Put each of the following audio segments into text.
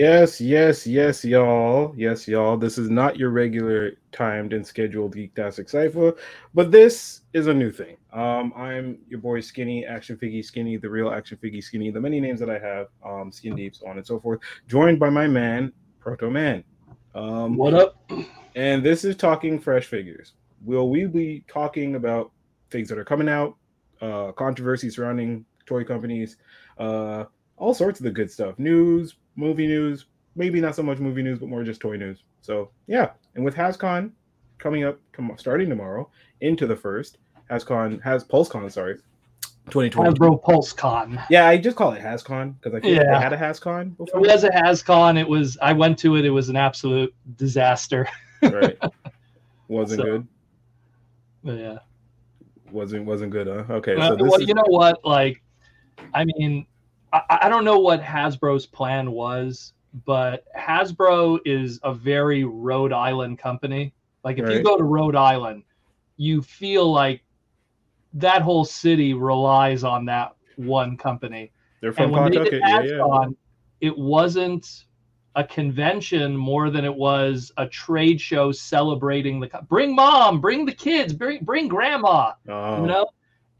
Yes, yes, yes, y'all. Yes, y'all. This is not your regular timed and scheduled Geektastic Cypher, but this is a new thing. Um, I'm your boy Skinny, Action Figgy Skinny, the real Action Figgy Skinny, the many names that I have, um, Skin Deep, so on and so forth, joined by my man, Proto Man. Um, what up? And this is Talking Fresh Figures. Will we be talking about things that are coming out, uh, controversy surrounding toy companies, uh, all sorts of the good stuff, news, movie news, maybe not so much movie news, but more just toy news. So yeah, and with HasCon coming up, starting tomorrow into the first HasCon has PulseCon, sorry, 2020. Hasbro PulseCon. Yeah, I just call it HasCon because I feel yeah. like they had a HasCon before. It was a HasCon. It was. I went to it. It was an absolute disaster. right. Wasn't so, good. yeah. Wasn't wasn't good, huh? Okay. so well, is... you know what? Like, I mean, I, I don't know what Hasbro's plan was, but Hasbro is a very Rhode Island company. Like if right. you go to Rhode Island, you feel like that whole city relies on that one company. They're from Pawtucket. Yeah, yeah. It wasn't a convention more than it was a trade show celebrating the bring mom, bring the kids, bring bring grandma. Oh. You know,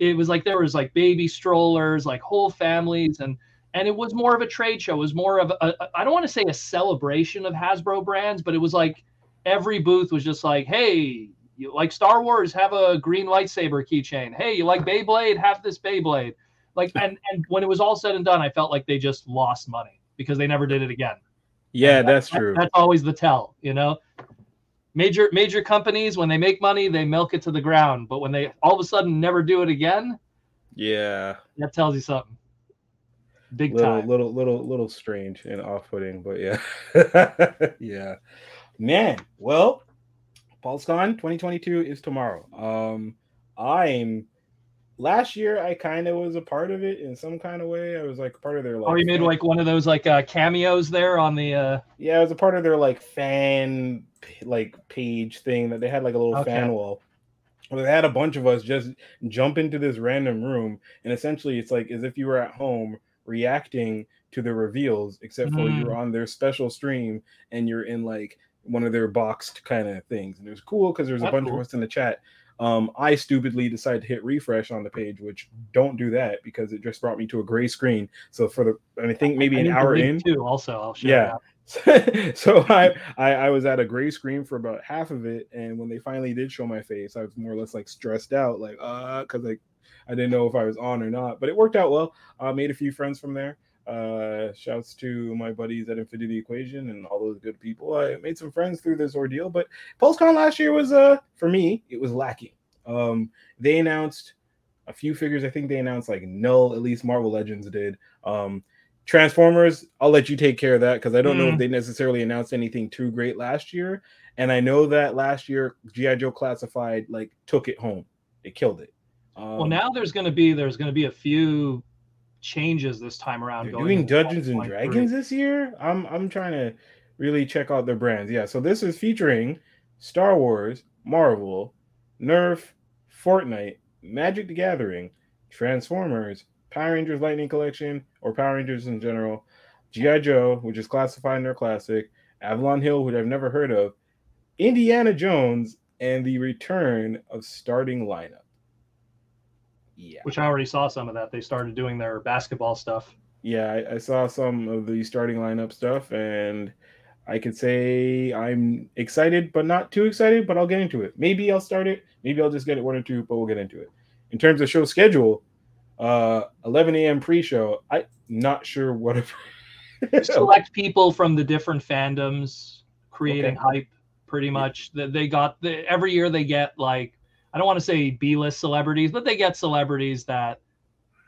it was like there was like baby strollers, like whole families, and and it was more of a trade show. It was more of a, I don't want to say a celebration of Hasbro brands, but it was like every booth was just like, hey, you like Star Wars, have a green lightsaber keychain. Hey, you like Beyblade, have this Beyblade. Like and and when it was all said and done, I felt like they just lost money because they never did it again. Yeah, that's true. That's always the tell, you know major major companies when they make money they milk it to the ground. But when they all of a sudden never do it again yeah. that tells you something. Big little, time. little little little strange and off-putting but yeah. Yeah. Man well PulseCon 2022 is tomorrow. Um i'm last year I kind of was a part of it in some kind of way. I was like part of their like. Oh, you made like one of those like uh, cameos there on the. uh Yeah, I was a part of their like fan like page thing that they had like a little okay. fan wall. Well, they had a bunch of us just jump into this random room, and essentially it's like as if you were at home reacting to the reveals, except for mm. you're on their special stream and you're in like one of their boxed kind of things. And it was cool because there there's a bunch cool. of us in the chat um, I stupidly decided to hit refresh on the page, which don't do that because it just brought me to a gray screen. So for the, I think maybe I an hour in, too. Also, I'll show yeah. so I, I, I was at a gray screen for about half of it, and when they finally did show my face, I was more or less like stressed out, like uh, because like I didn't know if I was on or not. But it worked out well. I uh, made a few friends from there. Uh, shouts to my buddies at Infinity Equation and all those good people. I made some friends through this ordeal, but PulseCon last year was uh for me it was lacking. Um, they announced a few figures. I think they announced like null, at least Marvel Legends did. Um, Transformers, I'll let you take care of that because I don't mm. know if mm. they necessarily announced anything too great last year. And I know that last year GI Joe Classified like took it home. It killed it. Um, well, now there's going to be there's going to be a few changes this time around. They're doing Dungeons and Dragons this year. I'm I'm trying to really check out their brands. Yeah, so this is featuring Star Wars, Marvel, Nerf, Fortnite, Magic the Gathering, Transformers, Power Rangers Lightning Collection, or Power Rangers in general, G.I. Joe, which is classified in their classic, Avalon Hill, which I've never heard of, Indiana Jones, and the return of starting lineup. Yeah. Which I already saw some of that. They started doing their basketball stuff. Yeah, I, I saw some of the starting lineup stuff, and I could say I'm excited, but not too excited, but I'll get into it. Maybe I'll start it. Maybe I'll just get it one or two, but we'll get into it. In terms of show schedule, uh 11 a.m. pre-show. I'm not sure what if select people from the different fandoms creating okay. hype pretty much. That they got the, every year they get like I don't want to say B-list celebrities, but they get celebrities that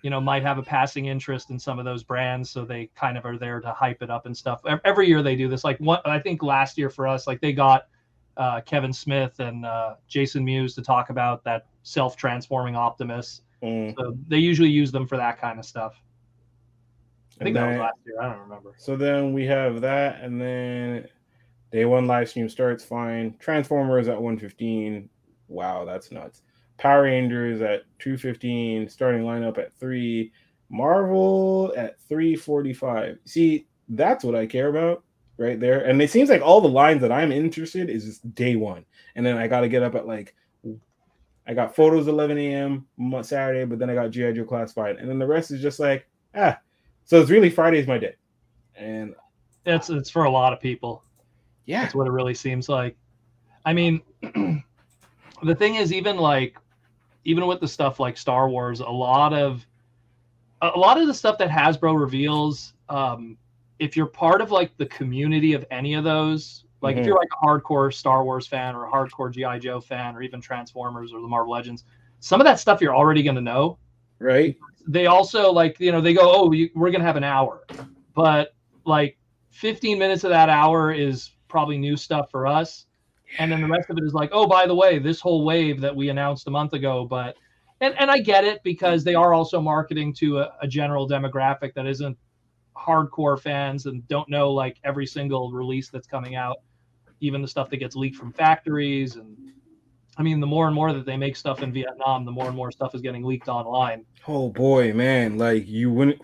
you know might have a passing interest in some of those brands so they kind of are there to hype it up and stuff. Every year they do this like what i think last year for us like they got uh, kevin smith and uh, jason mewes to talk about that self-transforming optimus. Mm. so they usually use them for that kind of stuff. I think then, that was last year i don't remember. So then we have that and then day one live stream starts fine. Transformers at 115 wow that's nuts Power Rangers at 215, starting lineup at 3, Marvel at 345. See, that's what I care about right there. And it seems like all the lines that I'm interested is just day one, and then I got to get up at like I got photos 11 a.m. On Saturday, but then I got GI Joe classified, and then the rest is just like ah. So it's really Friday's my day, and it's it's for a lot of people. Yeah, that's what it really seems like. I mean, the thing is, even like, even with the stuff like Star Wars, a lot of a lot of the stuff that Hasbro reveals, um, if you're part of like the community of any of those, like mm-hmm. if you're like a hardcore Star Wars fan or a hardcore GI Joe fan or even Transformers or the Marvel Legends, some of that stuff you're already going to know. Right. They also like you know they go oh we're going to have an hour, but like 15 minutes of that hour is probably new stuff for us, and then the rest of it is like oh by the way this whole wave that we announced a month ago, but and and I get it because they are also marketing to a, a general demographic that isn't hardcore fans and don't know like every single release that's coming out, even the stuff that gets leaked from factories. And I mean, the more and more that they make stuff in Vietnam, the more and more stuff is getting leaked online. Oh boy, man! Like you wouldn't.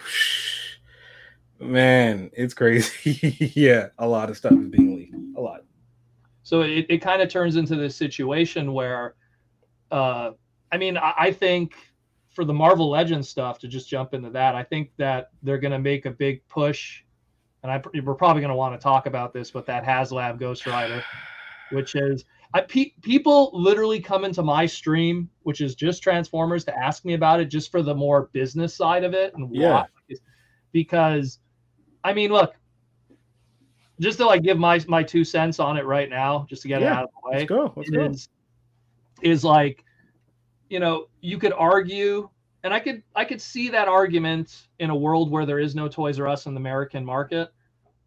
Man, it's crazy. yeah, a lot of stuff is being leaked. A lot. So it, it kind of turns into this situation where, uh, I mean, I, I think for the Marvel Legends stuff, to just jump into that, I think that they're going to make a big push, and I, we're probably going to want to talk about this, but that HasLab Ghost Rider, which is I, pe- people literally come into my stream, which is just Transformers, to ask me about it, just for the more business side of it and yeah. because, I mean, look, just to like give my my two cents on it right now, just to get yeah. it out of the way. Let's go. Let's go. Is, is like you know, you could argue, and I could I could see that argument in a world where there is no Toys R Us in the American market,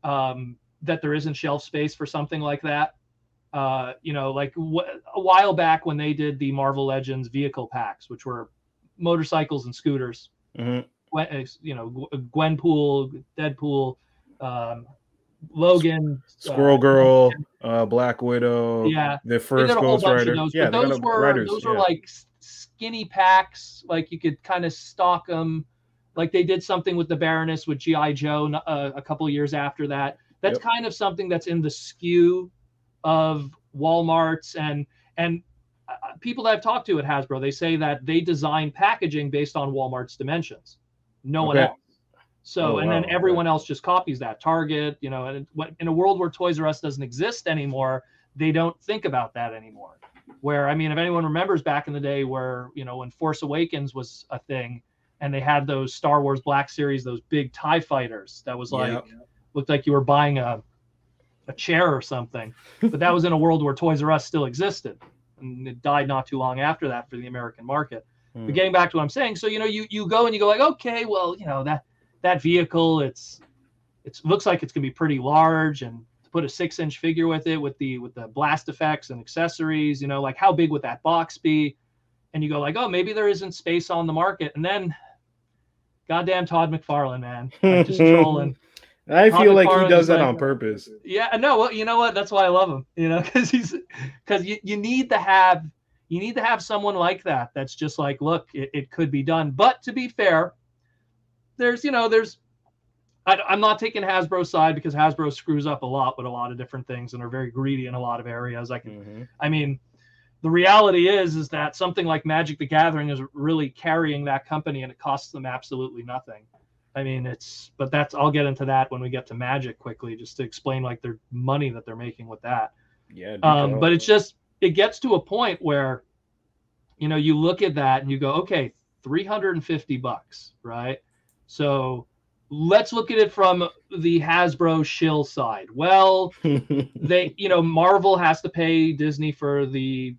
um, that there isn't shelf space for something like that. Uh, you know, like a while back when they did the Marvel Legends vehicle packs, which were motorcycles and scooters. Mm-hmm. You know, Gwenpool, Deadpool, um, Logan, Squirrel uh, Girl, uh, Black Widow. Yeah, the first Ghost Rider. Those, yeah, those were riders, those yeah. were like skinny packs. Like you could kind of stock them. Like they did something with the Baroness with GI Joe uh, a couple years after that. That's yep. kind of something that's in the SKU of Walmart's and and uh, uh, people that I've talked to at Hasbro. They say that they design packaging based on Walmart's dimensions. No okay. one else. So, oh, and wow. then everyone else just copies that. Target, you know, and in a world where Toys R Us doesn't exist anymore, they don't think about that anymore where I mean, if anyone remembers back in the day where you know when Force Awakens was a thing, and they had those Star Wars Black Series, those big Tie fighters, that was like looked like you were buying a a chair or something. but that was in a world where Toys R Us still existed, and it died not too long after that for the American market. Hmm. But getting back to what I'm saying, so you know, you you go and you go like, okay, well, you know that that vehicle, it's it looks like it's gonna be pretty large and to put a six inch figure with it with the with the blast effects and accessories you know like how big would that box be and you go like oh maybe there isn't space on the market and then goddamn todd mcfarlane man like just trolling I Todd feel like he does that like, on purpose. Yeah, no, well, you know what? That's why I love him. You know, because he's because you, you need to have you need to have someone like that. That's just like, look, it, it could be done. But to be fair, there's you know there's I, am not taking Hasbro's side because Hasbro screws up a lot with a lot of different things and are very greedy in a lot of areas. I can, mm-hmm. I mean, the reality is is that something like Magic the Gathering is really carrying that company and it costs them absolutely nothing. I mean, it's but that's I'll get into that when we get to Magic quickly, just to explain like their money that they're making with that. Yeah. Um, but it's just it gets to a point where, you know, you look at that and you go, okay, 350 bucks, right? So let's look at it from the Hasbro shill side. Well, they, you know, Marvel has to pay Disney for the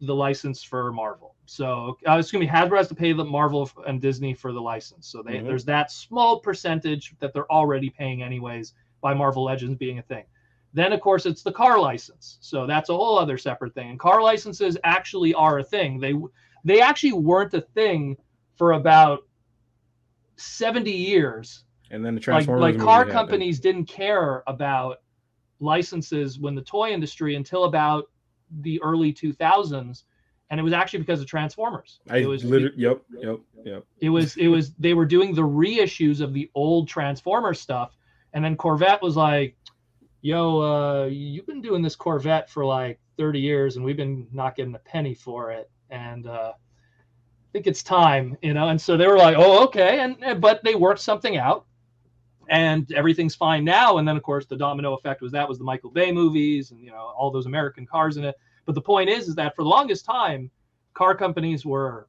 the license for Marvel. So uh, gonna be Hasbro has to pay the Marvel and Disney for the license. So they, mm-hmm. there's that small percentage that they're already paying anyways by Marvel Legends being a thing. Then of course it's the car license. So that's a whole other separate thing. And car licenses actually are a thing. They they actually weren't a thing for about 70 years and then the Transformers like, like car companies didn't care about licenses when the toy industry until about the early 2000s and it was actually because of Transformers. I it was literally, yep, yep, yep. It was it was they were doing the reissues of the old Transformer stuff, And then Corvette was like, yo, uh, you've been doing this Corvette for like 30 years and we've been not getting a penny for it. And uh, think it's time, you know? And so they were like, oh, okay. And, but they worked something out and everything's fine now. And then of course the domino effect was that was the Michael Bay movies and, you know, all those American cars in it. But the point is, is that for the longest time, car companies were,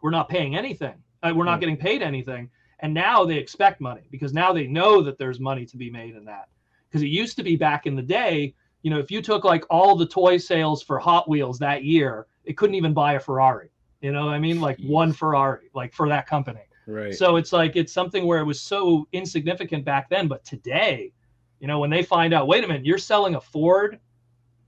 were not paying anything. Uh, we're not getting paid anything. And now they expect money because now they know that there's money to be made in that because it used to be back in the day you know if you took like all the toy sales for hot wheels that year it couldn't even buy a ferrari you know what i mean? Like one ferrari like for that company. Right. So it's like it's something where it was so insignificant back then but today you know when they find out wait a minute you're selling a ford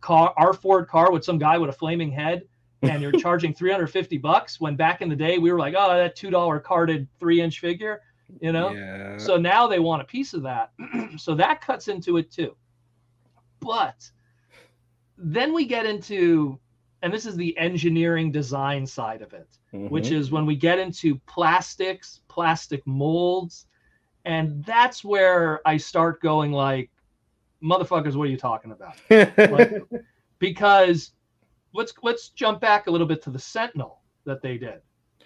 car our ford car with some guy with a flaming head and you're charging 350 bucks? When back in the day we were like oh that two dollar carded three inch figure you know? Yeah. so now they want a piece of that. So that cuts into it too. But then we get into and this is the engineering design side of it mm-hmm. which is when we get into plastics plastic molds and that's where i start going like motherfuckers what are you talking about like, because let's let's jump back a little bit to the sentinel that they did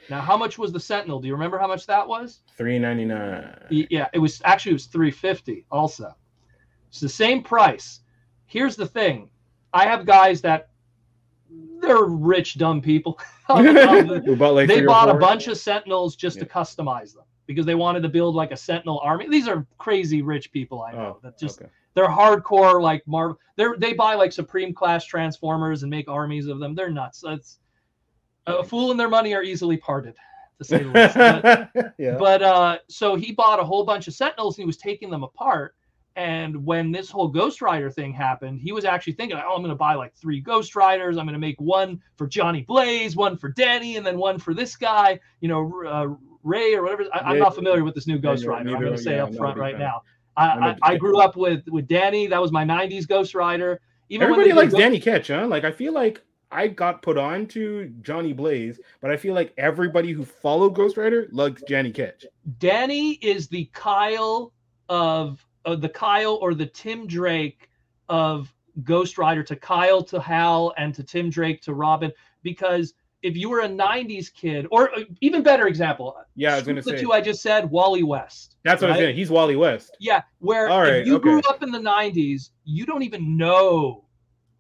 now, how much was the Sentinel? Do you remember how much that was? Three ninety nine. Yeah, it was actually it was three fifty. Also, it's the same price. Here's the thing: I have guys that they're rich, dumb people. like they bought a bunch of Sentinels just yeah. to customize them because they wanted to build like a Sentinel army. These are crazy rich people I know oh, that just okay. they're hardcore like Marvel. They they buy like Supreme class Transformers and make armies of them. They're nuts. It's a fool and their money are easily parted, to say the least. But, yeah. but uh, so he bought a whole bunch of Sentinels and he was taking them apart. And when this whole Ghost Rider thing happened, he was actually thinking, oh, I'm going to buy like three Ghost Riders. I'm going to make one for Johnny Blaze, one for Danny, and then one for this guy, you know, uh, Ray or whatever. I, am not familiar with this new Ghost yeah, Rider. I'm going to say yeah, up front right now. I, I, I, grew up with with Danny. That was my '90s Ghost Rider. Even Everybody likes Danny Ketch, huh? Like I feel like I got put on to Johnny Blaze, but I feel like everybody who followed Ghost Rider loves Danny Ketch. Danny is the Kyle of, of the Kyle or the Tim Drake of Ghost Rider to Kyle to Hal and to Tim Drake to Robin because if you were a 90s kid or uh, even better example yeah i was gonna the say two i just said wally west that's what right? i said he's wally west yeah where All right, if you okay. grew up in the 90s you don't even know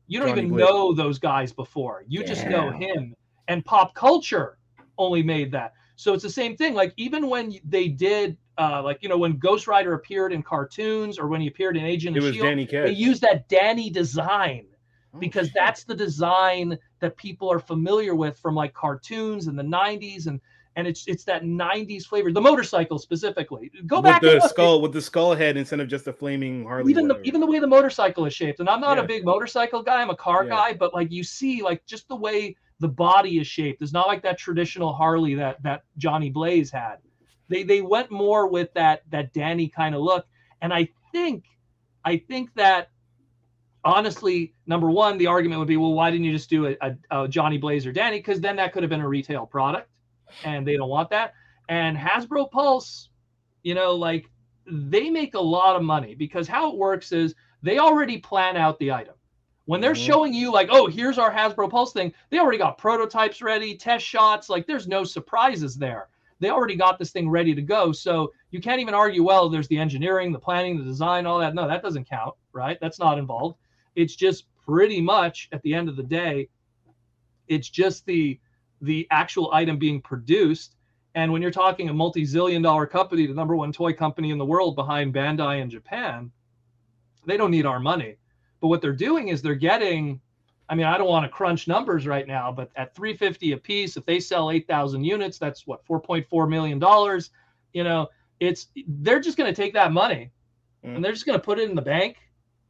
you don't Johnny even know those guys before. You Damn. just know him. And pop culture only made that. So it's the same thing. Like even when they did, uh, like you know, when Ghost Rider appeared in cartoons or when he appeared in Agent it of was Shield, Danny they used that Danny design oh, because shit. that's the design that people are familiar with from like cartoons in the 90s and and it's it's that 90s flavor. The motorcycle specifically. Go with back the skull with the skull head instead of just a flaming harley even the even the way the motorcycle is shaped and i'm not yeah. a big motorcycle guy i'm a car yeah. guy but like you see like just the way the body is shaped. It's not like that traditional harley that that johnny blaze had they they went more with that that danny kind of look and i think i think that honestly, number one, the argument would be, well, why didn't you just do a, a, a Johnny Blaze or Danny? Because then that could have been a retail product and they don't want that. And Hasbro Pulse, you know, like they make a lot of money because how it works is they already plan out the item. When they're mm-hmm. showing you, like, oh, here's our Hasbro Pulse thing, they already got prototypes ready, test shots. Like, there's no surprises there. They already got this thing ready to go. So you can't even argue, well, there's the engineering, the planning, the design, all that. No, that doesn't count, right? That's not involved. It's just pretty much at the end of the day, it's just the the actual item being produced. And when you're talking a multi zillion dollar company, the number one toy company in the world behind Bandai in Japan, they don't need our money. But what they're doing is they're getting, I mean, I don't want to crunch numbers right now, but at 350 a piece, if they sell 8,000 units, that's what, $4.4 million. You know, it's, they're just going to take that money mm. and they're just going to put it in the bank.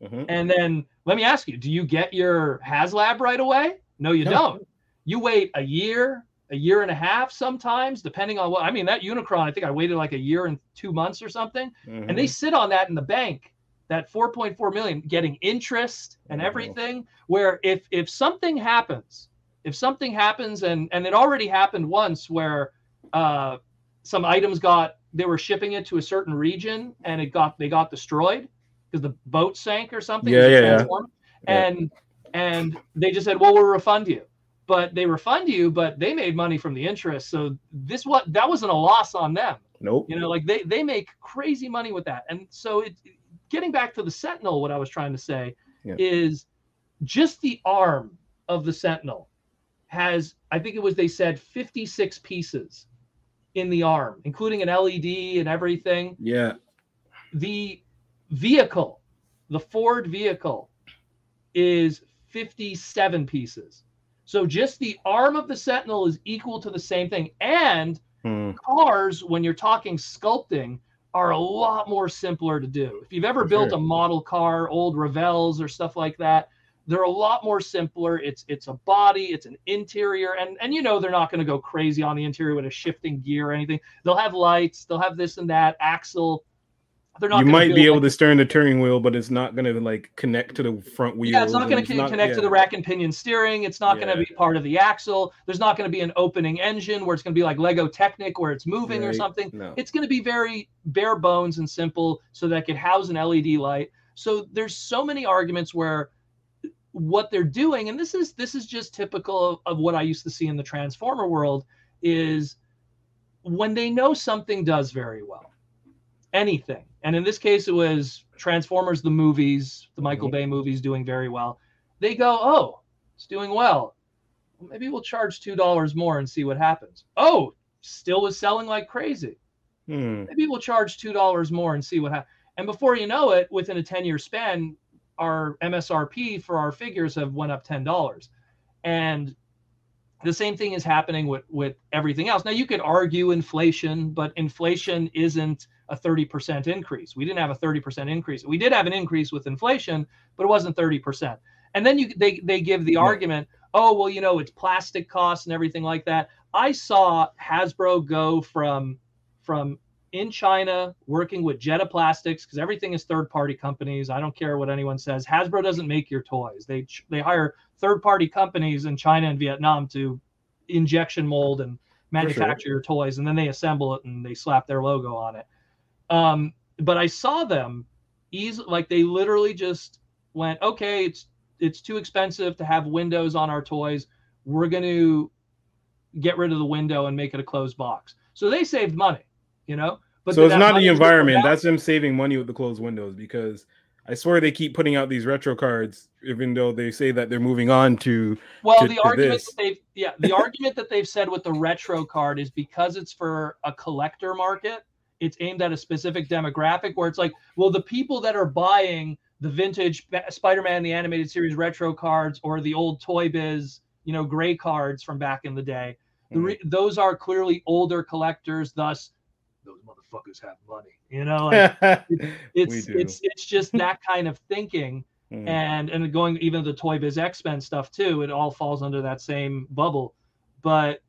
Mm-hmm. And then let me ask you, do you get your HasLab right away? No, you no. don't. You wait a year, a year and a half sometimes, depending on what. I mean, that Unicron, I think I waited like a year and two months or something, mm-hmm. and they mm-hmm. sit on that in the bank, that 4.4 million, getting interest and mm-hmm. everything. Where if if something happens, if something happens, and and it already happened once, where uh, some items got they were shipping it to a certain region and it got they got destroyed because the boat sank or something. Yeah, yeah, yeah. And and they just said, "Well, we'll refund you." But they refund you, but they made money from the interest. So this what that wasn't a loss on them. Nope. You know, like they they make crazy money with that. And so it getting back to the Sentinel, what I was trying to say yeah. is just the arm of the Sentinel has, I think it was they said 56 pieces in the arm, including an LED and everything. Yeah. The vehicle, the Ford vehicle, is 57 pieces. So just the arm of the Sentinel is equal to the same thing. And hmm. cars, when you're talking sculpting, are a lot more simpler to do. If you've ever For built sure. a model car, old Revels or stuff like that, they're a lot more simpler. It's it's a body, it's an interior, and and you know they're not going to go crazy on the interior with a shifting gear or anything. They'll have lights, they'll have this and that axle. They're not. You might be able like, to steer the turning wheel, but it's not going to like connect to the front wheel. Yeah, it's not going to connect yeah. to the rack and pinion steering. It's not yeah. going to be part of the axle. There's not going to be an opening engine where it's going to be like Lego Technic where it's moving right. or something. No. It's going to be very bare bones and simple, so that it could house an LED light. So there's so many arguments where what they're doing and this is this is just typical of, of what i used to see in the transformer world is when they know something does very well anything and in this case it was transformers the movies the michael mm-hmm. bay movies doing very well they go oh it's doing well maybe we'll charge two dollars more and see what happens oh still was selling like crazy hmm. maybe we'll charge two dollars more and see what happens and before you know it within a 10 year span our MSRP for our figures have went up ten dollars, and the same thing is happening with with everything else. Now you could argue inflation, but inflation isn't a 30% increase. We didn't have a 30% increase. We did have an increase with inflation, but it wasn't 30%. And then you they they give the yeah. argument, oh well, you know, it's plastic costs and everything like that. I saw Hasbro go from from in China working with Jetta Plastics because everything is third party companies. I don't care what anyone says. Hasbro doesn't make your toys. They they hire third party companies in China and Vietnam to injection mold and manufacture sure. your toys and then they assemble it and they slap their logo on it. Um, but I saw them easy like they literally just went, okay, it's it's too expensive to have windows on our toys. We're going to get rid of the window and make it a closed box. So they saved money you know. But so it's not the environment. That's them saving money with the closed windows because I swear they keep putting out these retro cards, even though they say that they're moving on to. Well, to, the to argument this. that they've yeah the argument that they've said with the retro card is because it's for a collector market. It's aimed at a specific demographic where it's like, well, the people that are buying the vintage Spider-Man the animated series retro cards or the old Toy Biz, you know, gray cards from back in the day. Mm. The those are clearly older collectors, thus those motherfuckers have money. You know, like, it, it's it's it's just that kind of thinking. Mm. And and going even the Toy Biz X Men stuff too, it all falls under that same bubble. But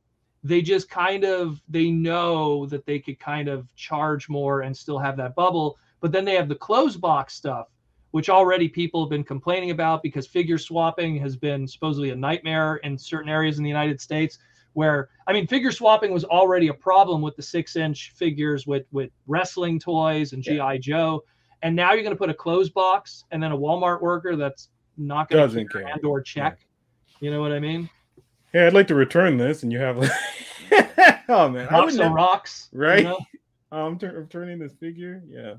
they just kind of they know that they could kind of charge more and still have that bubble. But then they have the closed box stuff, which already people have been complaining about because figure swapping has been supposedly a nightmare in certain areas in the United States where I mean figure swapping was already a problem with the six inch figures with with wrestling toys and GI yeah. Joe, and now you're going to put a closed box and then a Walmart worker that's not going to care and or check. Yeah. You know what I mean? Hey, I'd like to return this, and you have like, oh man, rocks are rocks, right? You know? I'm turning this figure, yeah.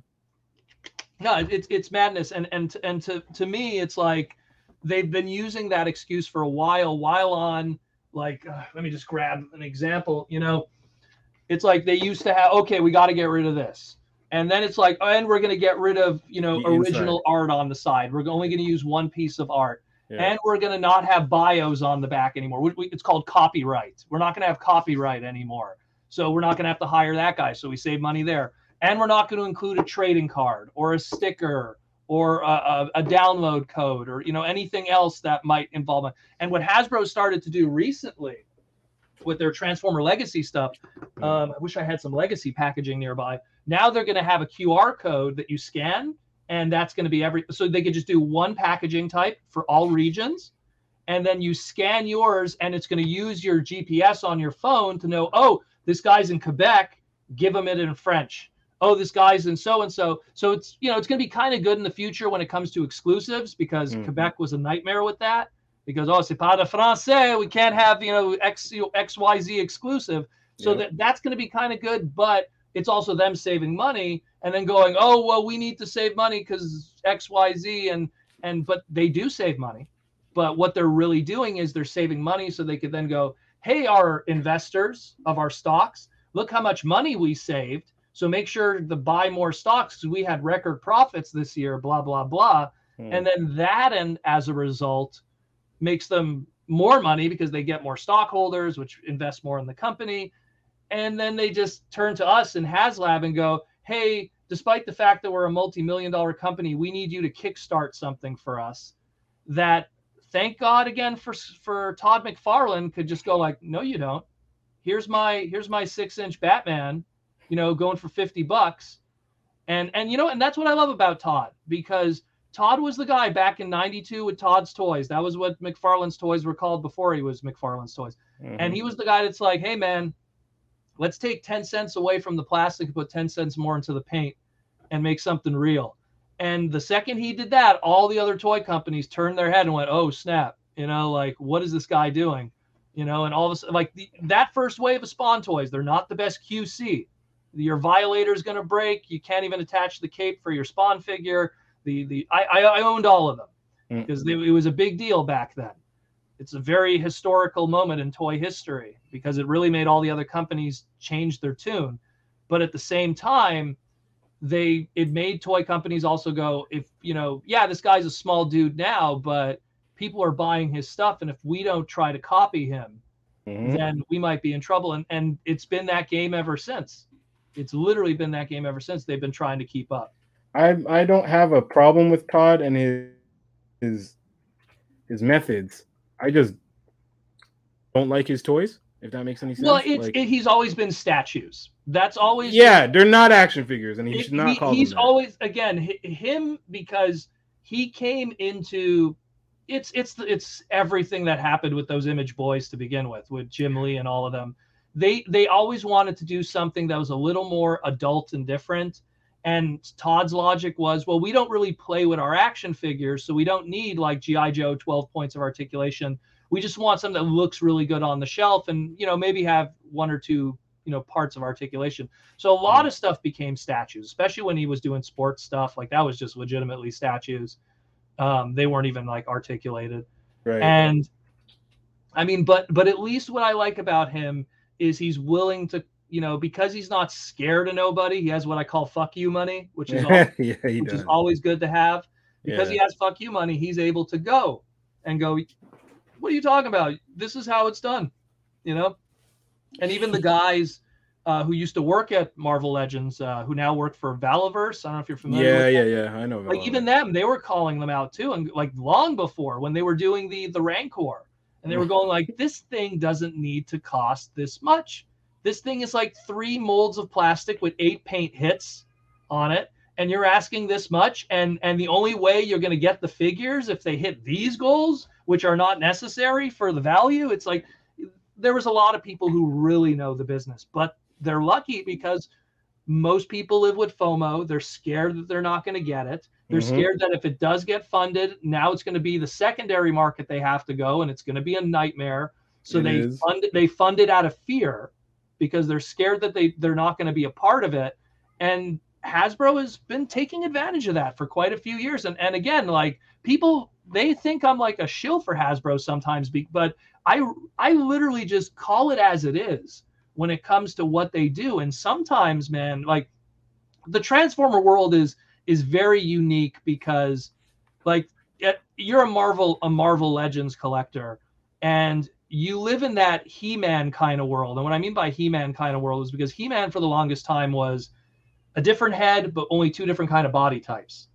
No, it's it's madness, and and and to to me, it's like they've been using that excuse for a while, while on like uh, let me just grab an example you know it's like they used to have okay we got to get rid of this and then it's like and we're going to get rid of you know the original inside. art on the side we're only going to use one piece of art yeah. and we're going to not have bios on the back anymore we, we, it's called copyright we're not going to have copyright anymore so we're not going to have to hire that guy so we save money there and we're not going to include a trading card or a sticker or a, a, download code or you know anything else that might involve it. And what Hasbro started to do recently with their Transformer Legacy stuff, um, I wish I had some Legacy packaging nearby. Now they're going to have a QR code that you scan, and that's going to be every. So they could just do one packaging type for all regions, and then you scan yours, and it's going to use your GPS on your phone to know, oh, this guy's in Quebec give them it in French. Oh, this guy's in so and so. So it's you know it's going to be kind of good in the future when it comes to exclusives because mm-hmm. Quebec was a nightmare with that because oh c'est pas de français we can't have you know X you know, XYZ exclusive. So that that's going to be kind of good, but it's also them saving money and then going oh well we need to save money because XYZ and and but they do save money. But what they're really doing is they're saving money so they could then go, hey, our investors of our stocks, look how much money we saved. So make sure to buy more stocks because we had record profits this year, blah, blah, blah. Hmm. And then that, and as a result, makes them more money because they get more stockholders, which invest more in the company. And then they just turn to us in HasLab and go, hey, despite the fact that we're a multi million dollar company, we need you to kickstart something for us that thank God again for for Todd McFarlane could just go like, no, you don't. Here's my here's my six inch Batman, you know, going for fifty bucks, and and you know, and that's what I love about Todd because Todd was the guy back in '92 with Todd's Toys. That was what McFarlane's Toys were called before he was McFarlane's Toys, mm-hmm. and he was the guy that's like, hey man, let's take ten cents away from the plastic and put ten cents more into the paint, and make something real. And the second he did that, all the other toy companies turned their head and went, "Oh snap!" You know, like what is this guy doing? You know, and all of a sudden, like the, that first wave of Spawn toys, they're not the best QC. Your violator is going to break. You can't even attach the cape for your Spawn figure. The the I I, owned all of them because mm. it was a big deal back then. It's a very historical moment in toy history because it really made all the other companies change their tune. But at the same time, they it made toy companies also go if you know yeah this guy's a small dude now but people are buying his stuff and if we don't try to copy him mm-hmm. then we might be in trouble and and it's been that game ever since it's literally been that game ever since they've been trying to keep up i i don't have a problem with todd and his his his methods i just don't like his toys if that makes any sense. Well, it's like, it, he's always been statues. That's always yeah. They're not action figures, and he should not he, call. He's always again him because he came into it's it's it's everything that happened with those image boys to begin with, with Jim Lee and all of them. They they always wanted to do something that was a little more adult and different. And Todd's logic was, well, we don't really play with our action figures, so we don't need like GI Joe 12 points of articulation. We just want something that looks really good on the shelf and you know maybe have one or two you know parts of articulation. So a lot of stuff became statues especially when he was doing sports stuff. Like that was just legitimately statues. Um, they weren't even like articulated. Right. And i mean but but at least what i like about him is he's willing to you know because he's not scared of nobody he has what i call fuck you money which is always, yeah, which is always good to have because yeah. he has fuck you money he's able to go and go what are you talking about? This is how it's done, you know? And even the guys uh, who used to work at Marvel Legends, uh, who now work for Valaverse. I don't know if you're familiar. Yeah, yeah, yeah. I know. Like even them, they were calling them out too, and like long before when they were doing the the Rancor, and they were going like, "This thing doesn't need to cost this much. This thing is like three molds of plastic with eight paint hits on it, and you're asking this much, and and the only way you're going to get the figures if they hit these goals which are not necessary for the value. It's like there was a lot of people who really know the business, but they're lucky because most people live with FOMO. They're scared that they're not going to get it. They're mm-hmm. scared that if it does get funded, now it's going to be the secondary market they have to go, and it's going to be a nightmare. So it they is. fund they fund it out of fear because they're scared that they they're not going to be a part of it. And Hasbro has been taking advantage of that for quite a few years. And and again, like people they think I'm like a shill for Hasbro sometimes, but I I literally just call it as it is when it comes to what they do. And sometimes, man, like the Transformer world is is very unique because, like, eh, you're a Marvel a Marvel Legends collector, and you live in that He-Man kind of world. And what I mean by He-Man kind of world is because He-Man for the longest time was a different head, but only two different kind of body types.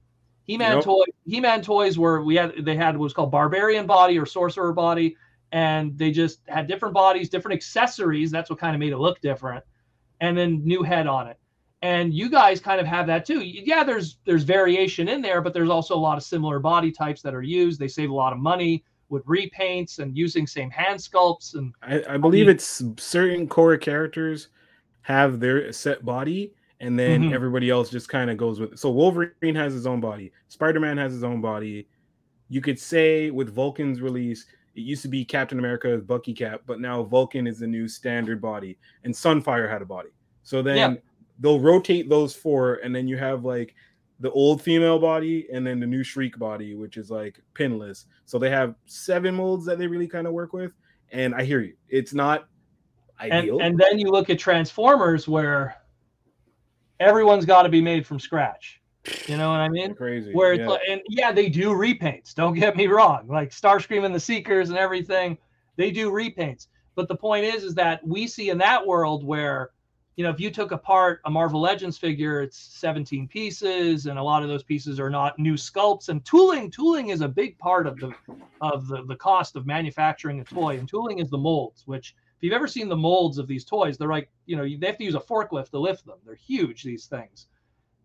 He-Man yep. toy He-Man toys were we had they had what was called barbarian body or sorcerer body, and they just had different bodies, different accessories. That's what kind of made it look different, and then new head on it. And you guys kind of have that too. Yeah, there's there's variation in there, but there's also a lot of similar body types that are used. They save a lot of money with repaints and using same hand sculpts and I, I believe it's certain core characters have their set body and then mm-hmm. everybody else just kind of goes with it. So Wolverine has his own body, Spider-Man has his own body. You could say with Vulcan's release, it used to be Captain America's Bucky Cap, but now Vulcan is the new standard body, and Sunfire had a body. So then yeah. they'll rotate those four, and then you have like the old female body and then the new Shriek body, which is like pinless. So they have seven molds that they really kind of work with. And I hear you, it's not ideal. And, and then you look at Transformers, where everyone's got to be made from scratch. You know what I mean? Crazy. Where it's yeah. like, and yeah, they do repaints. Don't get me wrong. Like Starscream and the Seekers and everything, they do repaints. But the point is, is that we see in that world where, you know, if you took apart a Marvel Legends figure, it's 17 pieces, and a lot of those pieces are not new sculpts. And tooling, tooling is a big part of the of the, the cost of manufacturing a toy. And tooling is the molds, which if you've ever seen the molds of these toys, they're like, you know, they have to use a forklift to lift them. They're huge, these things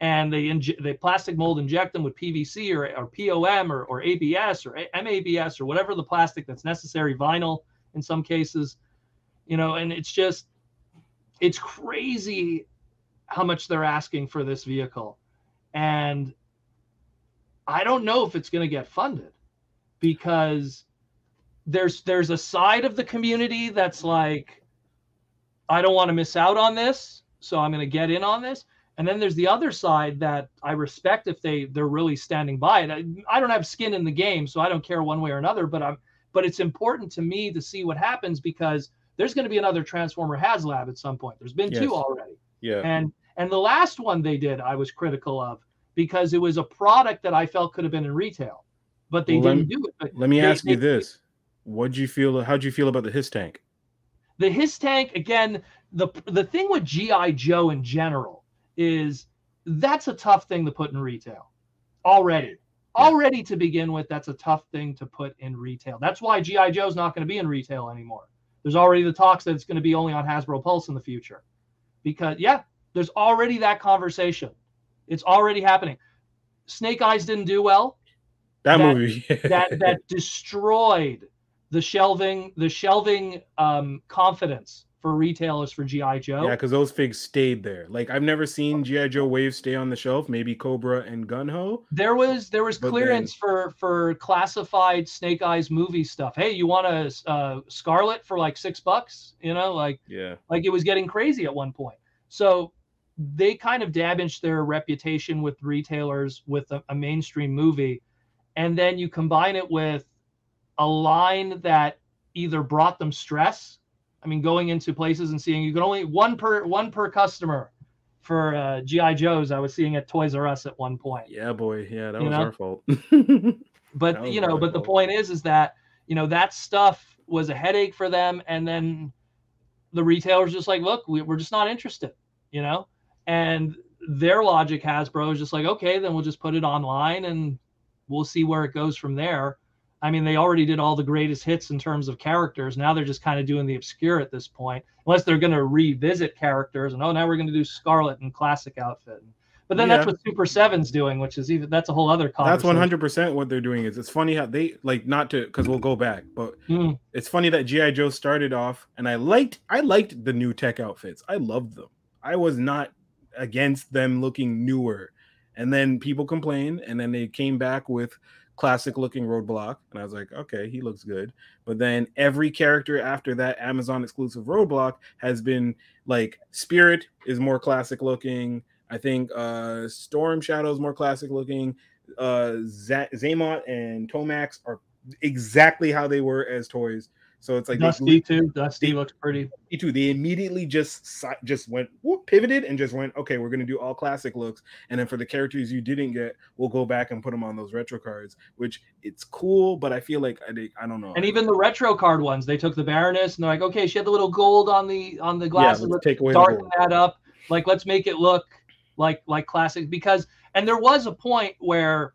and they inj- they plastic mold inject them with PVC or, or POM or, or ABS or MABS or whatever the plastic that's necessary, vinyl in some cases, you know, and it's just it's crazy how much they're asking for this vehicle. And I don't know if it's going to get funded because there's there's a side of the community that's like I don't want to miss out on this, so I'm going to get in on this and then there's the other side that I respect if they they're really standing by it. I, I don't have skin in the game, so I don't care one way or another. But I'm but it's important to me to see what happens because there's going to be another Transformer HasLab at some point. There's been yes. two already. Yeah. And and the last one they did, I was critical of because it was a product that I felt could have been in retail, but they well, didn't do it. But let me they, ask they, you this: What'd you feel? How'd you feel about the HISS tank? The HISS tank again. The the thing with GI Joe in general is that's a tough thing to put in retail already. Yeah. Already to begin with, that's a tough thing to put in retail. That's why GI Joe's not going to be in retail anymore. There's already the talks that it's going to be only on Hasbro Pulse in the future, because yeah, there's already that conversation. It's already happening. Snake Eyes didn't do well. That, that movie that that destroyed the shelving the shelving um, confidence for retailers for GI Joe. Yeah, because those figs stayed there. Like I've never seen GI Joe Wave stay on the shelf. Maybe Cobra and Gung-Ho. There was there was clearance then... for for classified Snake Eyes movie stuff. Hey, you want a uh, Scarlett for like six bucks? You know, like yeah, like it was getting crazy at one point. So they kind of damaged their reputation with retailers with a, a mainstream movie, and then you combine it with a line that either brought them stress I mean, going into places and seeing you can only one per one per customer for uh, GI Joes. I was seeing at Toys R Us at one point. Yeah, boy. Yeah, that you was know? our fault. but you know, but fault. the point is, is that you know that stuff was a headache for them, and then the retailers just like, look, we, we're just not interested, you know, and their logic Hasbro is just like, okay, then we'll just put it online and we'll see where it goes from there. I mean, they already did all the greatest hits in terms of characters. Now they're just kind of doing the obscure at this point, unless they're going to revisit characters and oh, now we're going to do Scarlett and classic outfit. But then yeah. that's what Super Seven's doing, which is even that's a whole other. That's one hundred percent what they're doing. Is it's funny how they like not to because we'll go back, but mm. it's funny that GI Joe started off, and I liked I liked the new tech outfits. I loved them. I was not against them looking newer, and then people complained, and then they came back with classic looking roadblock and i was like okay he looks good. But then every character after that amazon exclusive roadblock has been like spirit is more classic looking. I think uh storm shadow is more classic looking. Uh Z- Xamot and tomax are exactly how they were as toys so it's like Dusty too. Dusty looks pretty. Me too. They immediately just just went whoop, pivoted and just went okay. We're gonna do all classic looks, and then for the characters you didn't get, we'll go back and put them on those retro cards. Which it's cool, but I feel like I, I don't know. And even the retro card ones, they took the Baroness and they're like, okay, she had the little gold on the on the glasses. Yeah, let's, let's take away darken that up. Like let's make it look like like classic because and there was a point where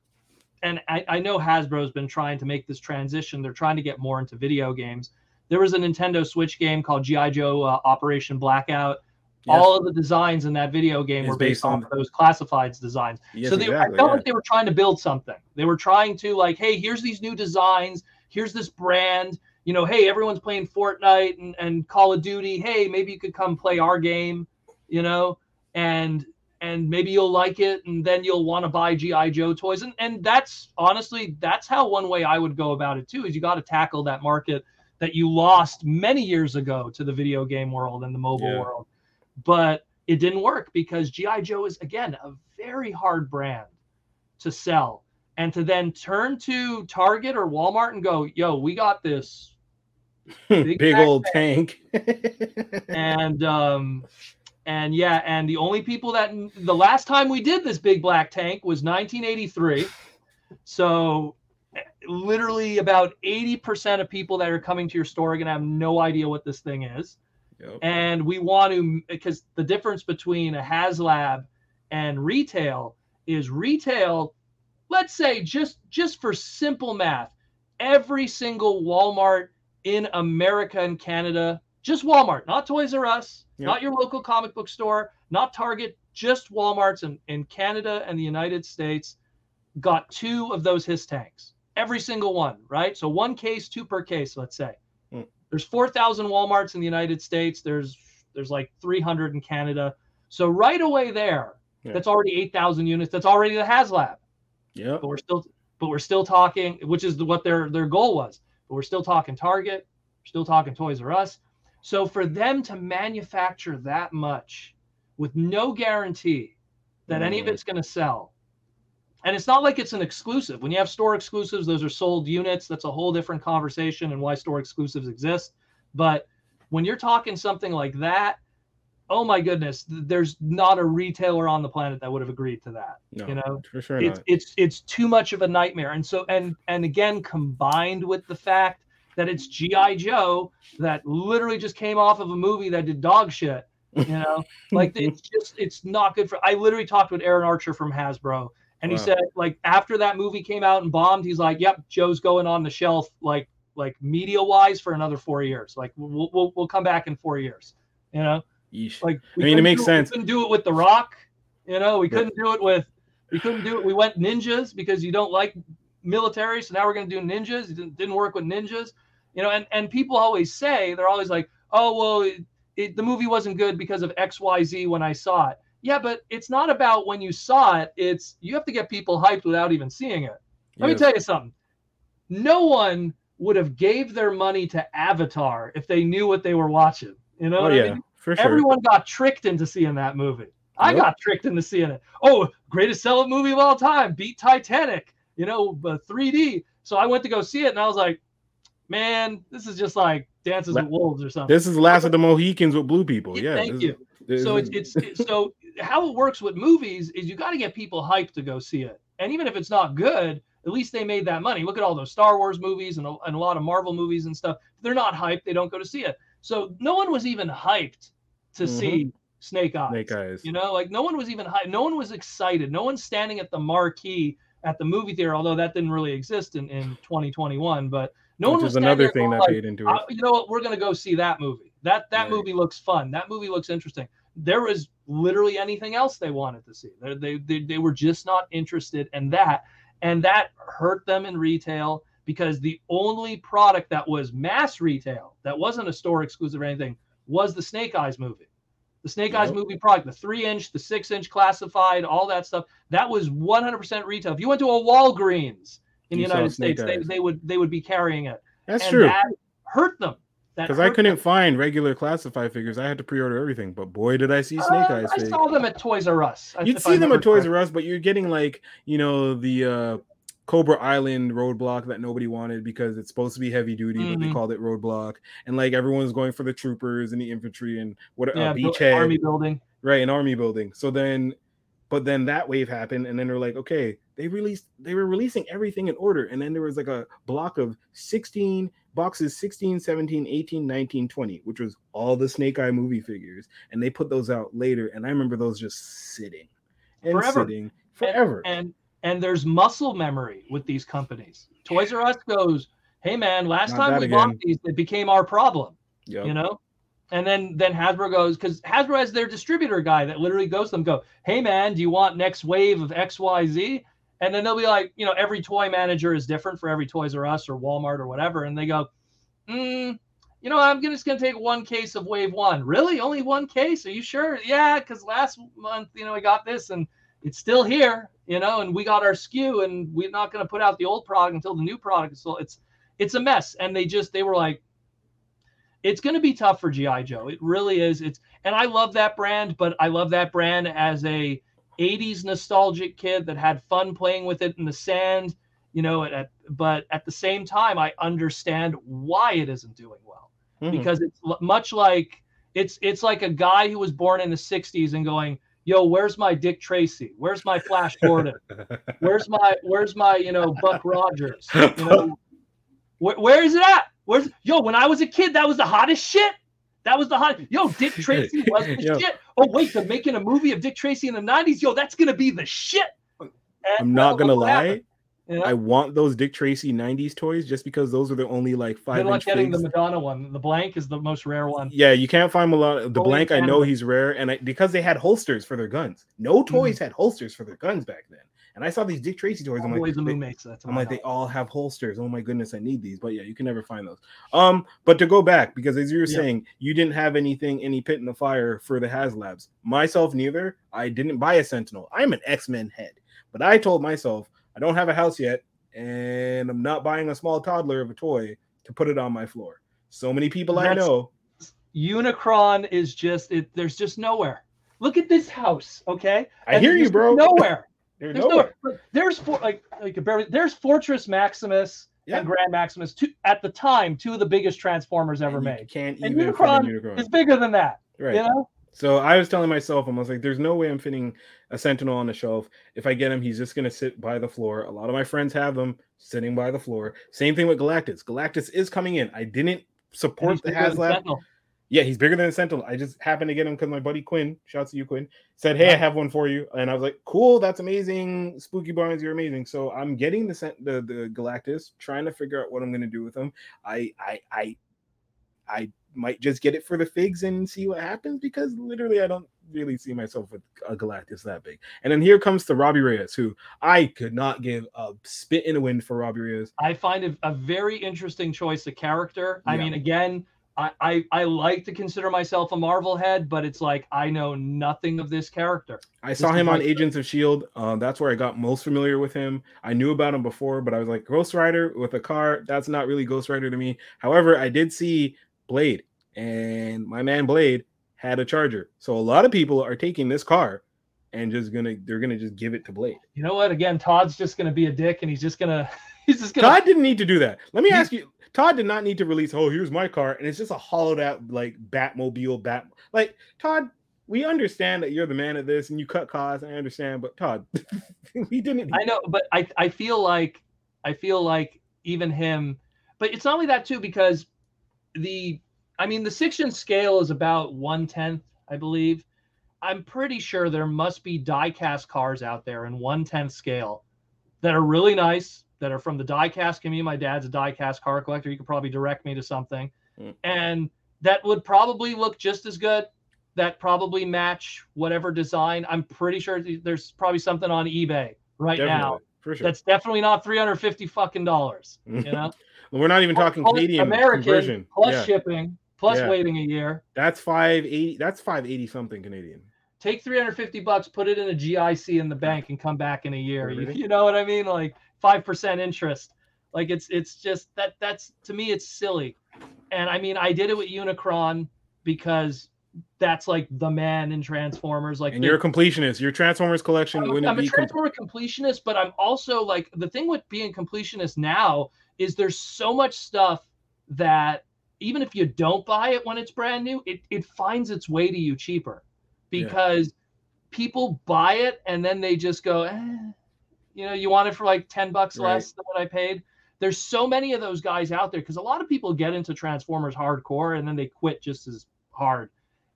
and I, I know Hasbro's been trying to make this transition. They're trying to get more into video games. There was a Nintendo Switch game called GI Joe uh, Operation Blackout. Yes. All of the designs in that video game were based, based on, on those classifieds designs. Yes, so they, exactly, I felt yeah. like they were trying to build something. They were trying to like, hey, here's these new designs. Here's this brand. You know, hey, everyone's playing Fortnite and, and Call of Duty. Hey, maybe you could come play our game. you know, and and maybe you'll like it and then you'll want to buy GI Joe toys and and that's honestly that's how one way I would go about it too is you got to tackle that market that you lost many years ago to the video game world and the mobile yeah. world. But it didn't work because GI Joe is again a very hard brand to sell and to then turn to Target or Walmart and go, "Yo, we got this big, big old tank." and um and yeah, and the only people that the last time we did this big black tank was 1983. So literally about 80% of people that are coming to your store are going to have no idea what this thing is. Yep. And we want to because the difference between a HasLab and retail is retail let's say just just for simple math every single Walmart in America and Canada just Walmart, not Toys R Us, yep. not your local comic book store, not Target, just Walmarts in, in Canada and the United States got two of those his tanks. Every single one, right? So one case, two per case, let's say. Mm. There's 4,000 Walmarts in the United States. There's there's like 300 in Canada. So right away there, yeah. that's already 8,000 units. That's already the HasLab. Yeah. But we're still but we're still talking, which is what their their goal was. But we're still talking Target. We're still talking Toys R Us. So for them to manufacture that much with no guarantee that mm. any of mm. it's going to sell, and it's not like it's an exclusive. When you have store exclusives, those are sold units. That's a whole different conversation and why store exclusives exist. But when you're talking something like that, oh my goodness, there's not a retailer on the planet that would have agreed to that. No, you know, for sure it's, not. it's it's too much of a nightmare. And so and and again, combined with the fact that it's GI Joe that literally just came off of a movie that did dog shit. You know, like it's just it's not good for. I literally talked with Aaron Archer from Hasbro, and he wow. said like after that movie came out and bombed, he's like, "Yep, Joe's going on the shelf like like media wise for another four years. Like we'll we'll, we'll come back in four years. You know, Yeesh. like I mean, it makes sense. We couldn't do it with The Rock. You know, we couldn't do it with we couldn't do it. We went ninjas because you don't like military, so now we're going to do ninjas. It didn't, didn't work with ninjas you know and and people always say they're always like oh well it, it, the movie wasn't good because of xyz when i saw it yeah but it's not about when you saw it it's you have to get people hyped without even seeing it let yes. me tell you something no one would have gave their money to avatar if they knew what they were watching you know oh, yeah, I mean? for sure. everyone got tricked into seeing that movie I got tricked into seeing it. Oh, greatest selling movie of all time, beat Titanic, you know, 3D. So I went to go see it and I was like, man, this is just like Dances La- with Wolves or something. This is Last of the Mohicans with blue people. Yeah. Thank you. Is, so it's, it's, it's so how it works with movies is you got to get people hyped to go see it, and even if it's not good, at least they made that money. Look at all those Star Wars movies and a, and a lot of Marvel movies and stuff. If they're not hyped, they don't go to see it. So no one was even hyped to mm-hmm. see Snake Eyes. Snake Eyes. You know, like no one was even hyped. No one was excited. No one's standing at the marquee at the movie theater, although that didn't really exist in, in 2021. But no Which one was another thing that like, paid into it. you know what? We're gonna go see that movie. That that right. movie looks fun. That movie looks interesting. There was literally anything else they wanted to see. They, they, they, they were just not interested in that. And that hurt them in retail because the only product that was mass retail, that wasn't a store exclusive or anything, was the Snake Eyes movie. The Snake yep. Eyes movie product, the three inch, the six inch classified, all that stuff, that was 100% retail. If you went to a Walgreens in the United States, they, they would they would be carrying it. That's and true. That hurt them. Because I couldn't them. find regular classified figures. I had to pre-order everything. But boy, did I see Snake uh, Eyes. I saw them at Toys R Us. You'd see them at Toys R Us, but you're getting like you know the uh, Cobra Island roadblock that nobody wanted because it's supposed to be heavy duty, mm-hmm. but they mm-hmm. called it roadblock. And like everyone's going for the troopers and the infantry and what uh, yeah, uh, beachhead army building, right? An army building. So then, but then that wave happened, and then they're like, okay, they released they were releasing everything in order and then there was like a block of 16 boxes 16 17 18 19 20 which was all the snake eye movie figures and they put those out later and i remember those just sitting and forever. sitting forever and, and and there's muscle memory with these companies toys r us goes hey man last Not time we again. bought these it became our problem yep. you know and then then Hasbro goes because Hasbro has their distributor guy that literally goes to them go, hey man, do you want next wave of X Y Z? And then they'll be like, you know, every toy manager is different for every Toys R Us or Walmart or whatever. And they go, mm, you know, I'm just going to take one case of wave one. Really? Only one case? Are you sure? Yeah, because last month, you know, I got this and it's still here, you know, and we got our SKU and we're not going to put out the old product until the new product. Is so it's, it's a mess. And they just, they were like, it's going to be tough for GI Joe. It really is. It's and I love that brand, but I love that brand as a 80s nostalgic kid that had fun playing with it in the sand, you know, at, but at the same time I understand why it isn't doing well. Mm-hmm. Because it's much like it's it's like a guy who was born in the 60s and going, "Yo, where's my Dick Tracy? Where's my Flash Gordon? Where's my where's my, you know, Buck Rogers? You know, wh- where is it at? Where's yo? When I was a kid, that was the hottest shit. That was the hot. Yo, Dick Tracy was the yo. shit. Oh wait, they're making a movie of Dick Tracy in the '90s. Yo, that's gonna be the shit. And I'm not gonna lie. I want those Dick Tracy '90s toys just because those are the only like five. They're not getting the Madonna one. The blank is the most rare one. Yeah, you can't find a lot. The blank, I know he's rare, and I, because they had holsters for their guns. No toys mm. had holsters for their guns back then. And I saw these Dick Tracy toys. I'm like, they, mates, I'm like, they all have holsters. Oh my goodness, I need these. But yeah, you can never find those. Um, but to go back, because as you were saying, you didn't have anything, any pit in the fire for the HasLabs. Myself, neither. I didn't buy a Sentinel. I'm an X-Men head. But I told myself, I don't have a house yet, and I'm not buying a small toddler of a toy to put it on my floor. So many people That's, I know. Unicron is just it, there's just nowhere. Look at this house, okay? I hear you, bro. Nowhere. There's, there's no, there's for like like there's Fortress Maximus yeah. and Grand Maximus two at the time two of the biggest Transformers ever made. Can't and even Unicron, Unicron is bigger than that. Right. You know. So I was telling myself, I was like, "There's no way I'm fitting a Sentinel on the shelf. If I get him, he's just gonna sit by the floor. A lot of my friends have them sitting by the floor. Same thing with Galactus. Galactus is coming in. I didn't support the HasLab. Yeah, he's bigger than a Sentinel. I just happened to get him because my buddy Quinn, shouts to you, Quinn, said, "Hey, I have one for you," and I was like, "Cool, that's amazing, Spooky Barnes, you're amazing." So I'm getting the the, the Galactus, trying to figure out what I'm gonna do with him. I I I I might just get it for the figs and see what happens because literally I don't really see myself with a Galactus that big. And then here comes the Robbie Reyes, who I could not give a spit in the wind for Robbie Reyes. I find it a very interesting choice of character. Yeah. I mean, again I, I, I like to consider myself a Marvel head, but it's like I know nothing of this character. I saw him on Agents of Shield. Uh, that's where I got most familiar with him. I knew about him before, but I was like Ghost Rider with a car. That's not really Ghost Rider to me. However, I did see Blade, and my man Blade had a Charger. So a lot of people are taking this car and just gonna they're gonna just give it to Blade. You know what? Again, Todd's just gonna be a dick, and he's just gonna he's just gonna. Todd didn't need to do that. Let me ask you. Todd did not need to release, oh, here's my car, and it's just a hollowed out like Batmobile, Bat. Like Todd, we understand that you're the man of this and you cut costs. I understand, but Todd, we didn't. I know, but I I feel like I feel like even him, but it's not only that too because the I mean the six inch scale is about one tenth, I believe. I'm pretty sure there must be die-cast cars out there in one tenth scale that are really nice that are from the diecast community. My dad's a diecast car collector. You could probably direct me to something, mm. and that would probably look just as good. That probably match whatever design. I'm pretty sure there's probably something on eBay right definitely, now. Sure. That's definitely not 350 fucking dollars. You know. well, we're not even talking plus Canadian American conversion. plus yeah. shipping plus yeah. waiting a year. That's five eighty. That's five eighty something Canadian. Take 350 bucks, put it in a GIC in the bank, and come back in a year. You, you know what I mean? Like five percent interest. Like it's it's just that that's to me it's silly. And I mean I did it with Unicron because that's like the man in Transformers. Like and you're a completionist. Your Transformers collection I'm, wouldn't I'm be a Transformer com- completionist, but I'm also like the thing with being completionist now is there's so much stuff that even if you don't buy it when it's brand new, it, it finds its way to you cheaper because yeah. people buy it and then they just go, eh, you know, you want it for like 10 bucks right. less than what I paid. There's so many of those guys out there because a lot of people get into Transformers hardcore and then they quit just as hard.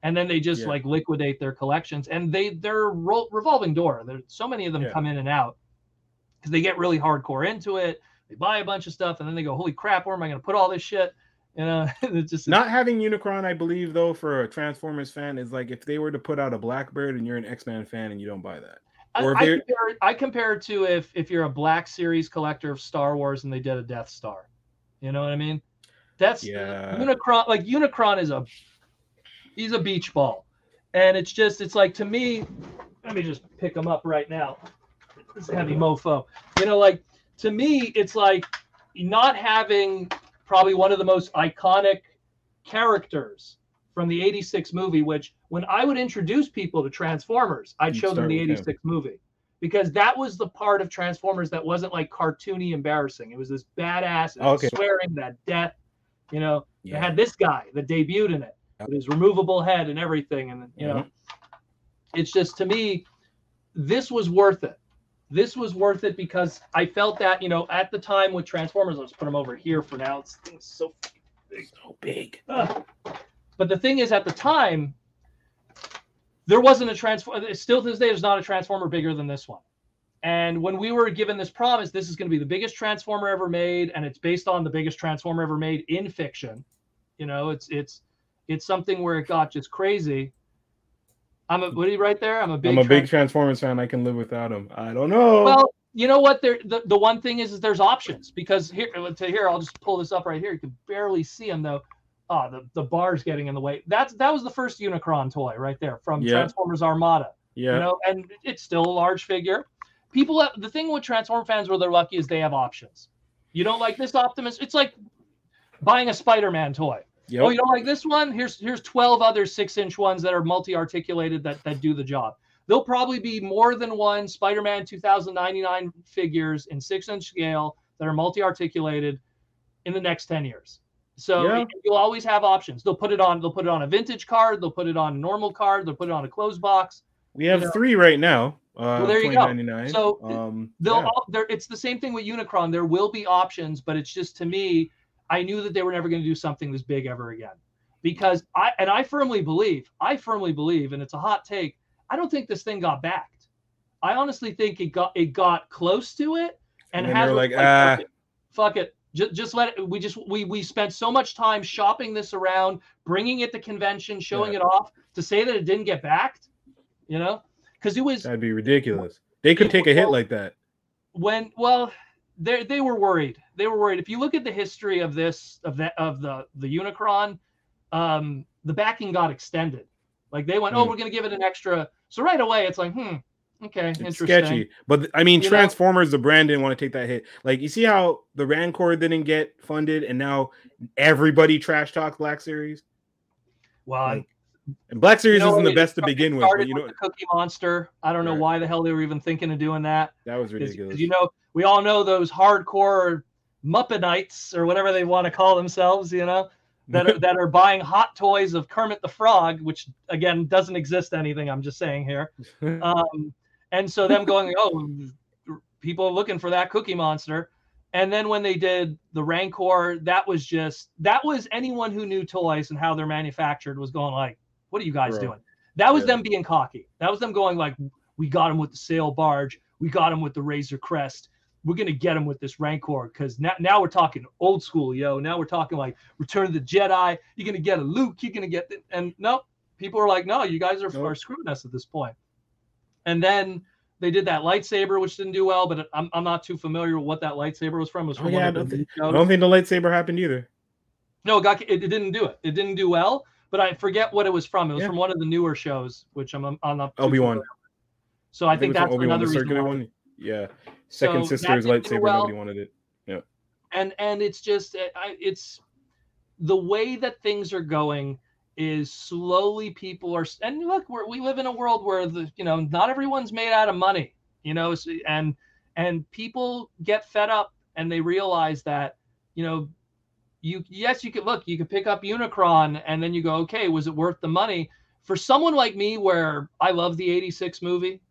And then they just yeah. like liquidate their collections and they they're ro- revolving door. There's so many of them yeah. come in and out because they get really hardcore into it. They buy a bunch of stuff and then they go, "Holy crap, where am I going to put all this shit?" You know, it's just not having Unicron. I believe though, for a Transformers fan, is like if they were to put out a Blackbird and you're an X Men fan and you don't buy that. Or I, I, compare, I compare it to if if you're a Black Series collector of Star Wars and they did a Death Star. You know what I mean? That's yeah. Unicron. Like Unicron is a he's a beach ball, and it's just it's like to me. Let me just pick him up right now. This heavy mofo. You know, like to me, it's like not having probably one of the most iconic characters from the 86 movie, which when I would introduce people to Transformers, I'd show them the 86 him. movie because that was the part of Transformers that wasn't like cartoony embarrassing. It was this badass oh, okay. swearing that death, you know, yeah. it had this guy that debuted in it with his removable head and everything. And, you mm-hmm. know, it's just to me, this was worth it. This was worth it because I felt that, you know, at the time with Transformers, let's put them over here for now. It's, it's so big. So big. Uh, but the thing is, at the time, there wasn't a transform. Still to this day, there's not a transformer bigger than this one. And when we were given this promise, this is going to be the biggest transformer ever made, and it's based on the biggest transformer ever made in fiction. You know, it's it's it's something where it got just crazy. I'm a what are you right there? I'm a big I'm a big Transformers fan. I can live without him. I don't know. Well, you know what? There the, the one thing is, is there's options because here to here I'll just pull this up right here. You can barely see them though oh, the, the bar's getting in the way. That's that was the first Unicron toy right there from yeah. Transformers Armada. Yeah. You know, and it's still a large figure. People have, the thing with Transform fans where they're lucky is they have options. You don't like this Optimus? It's like buying a Spider-Man toy. Yep. Oh, you don't like this one? Here's here's 12 other six-inch ones that are multi-articulated that that do the job. There'll probably be more than one Spider-Man 2099 figures in six-inch scale that are multi-articulated in the next 10 years. So yeah. you'll always have options. They'll put it on. They'll put it on a vintage card. They'll put it on a normal card. They'll put it on a closed box. We have you know. three right now. Uh, well, there you go. So um, they'll yeah. all, it's the same thing with Unicron. There will be options, but it's just to me, I knew that they were never going to do something this big ever again, because I and I firmly believe, I firmly believe, and it's a hot take. I don't think this thing got backed. I honestly think it got it got close to it, and, and has like, like ah. fuck, it, fuck it, just, just let it, we just we we spent so much time shopping this around, bringing it to convention, showing yeah. it off to say that it didn't get backed, you know, because it was that'd be ridiculous. They could take a hit like that. When well, they they were worried. They were worried. If you look at the history of this of that of the the Unicron, um, the backing got extended. Like they went, mm. oh, hmm. we're gonna give it an extra. So right away, it's like, hmm, Okay, it's interesting. sketchy. But I mean, you Transformers, know? the brand didn't want to take that hit. Like, you see how the Rancor didn't get funded, and now everybody trash talks Black Series. Well, like, and Black Series you know, isn't the best to begin with. But you know, with Cookie Monster. I don't know right. why the hell they were even thinking of doing that. That was ridiculous. You know, we all know those hardcore Muppetites or whatever they want to call themselves. You know, that are that are buying hot toys of Kermit the Frog, which again doesn't exist anything. I'm just saying here. Um, and so them going, oh, people are looking for that Cookie Monster. And then when they did the Rancor, that was just that was anyone who knew toys and how they're manufactured was going like, what are you guys right. doing? That was yeah. them being cocky. That was them going like, we got him with the sail barge, we got him with the Razor Crest. We're gonna get him with this Rancor because now, now we're talking old school, yo. Now we're talking like Return of the Jedi. You're gonna get a Luke. You're gonna get the, and no, people are like, no, you guys are, nope. are screwing us at this point. And then they did that lightsaber, which didn't do well, but I'm, I'm not too familiar with what that lightsaber was from. It was oh, from oh, yeah, I don't, think, I don't think the lightsaber happened either. No, it, got, it, it, didn't do it. It didn't do well, but I forget what it was from. It was yeah. from one of the newer shows, which I'm, I'm not Obi Wan. So I, I think, think that's another reason. One. Yeah, second so sister's lightsaber. Well. Nobody wanted it. Yeah, and and it's just it's the way that things are going is slowly people are and look we live in a world where the you know not everyone's made out of money you know and and people get fed up and they realize that you know you yes you could look you could pick up unicron and then you go okay was it worth the money? For someone like me where i love the 86 movie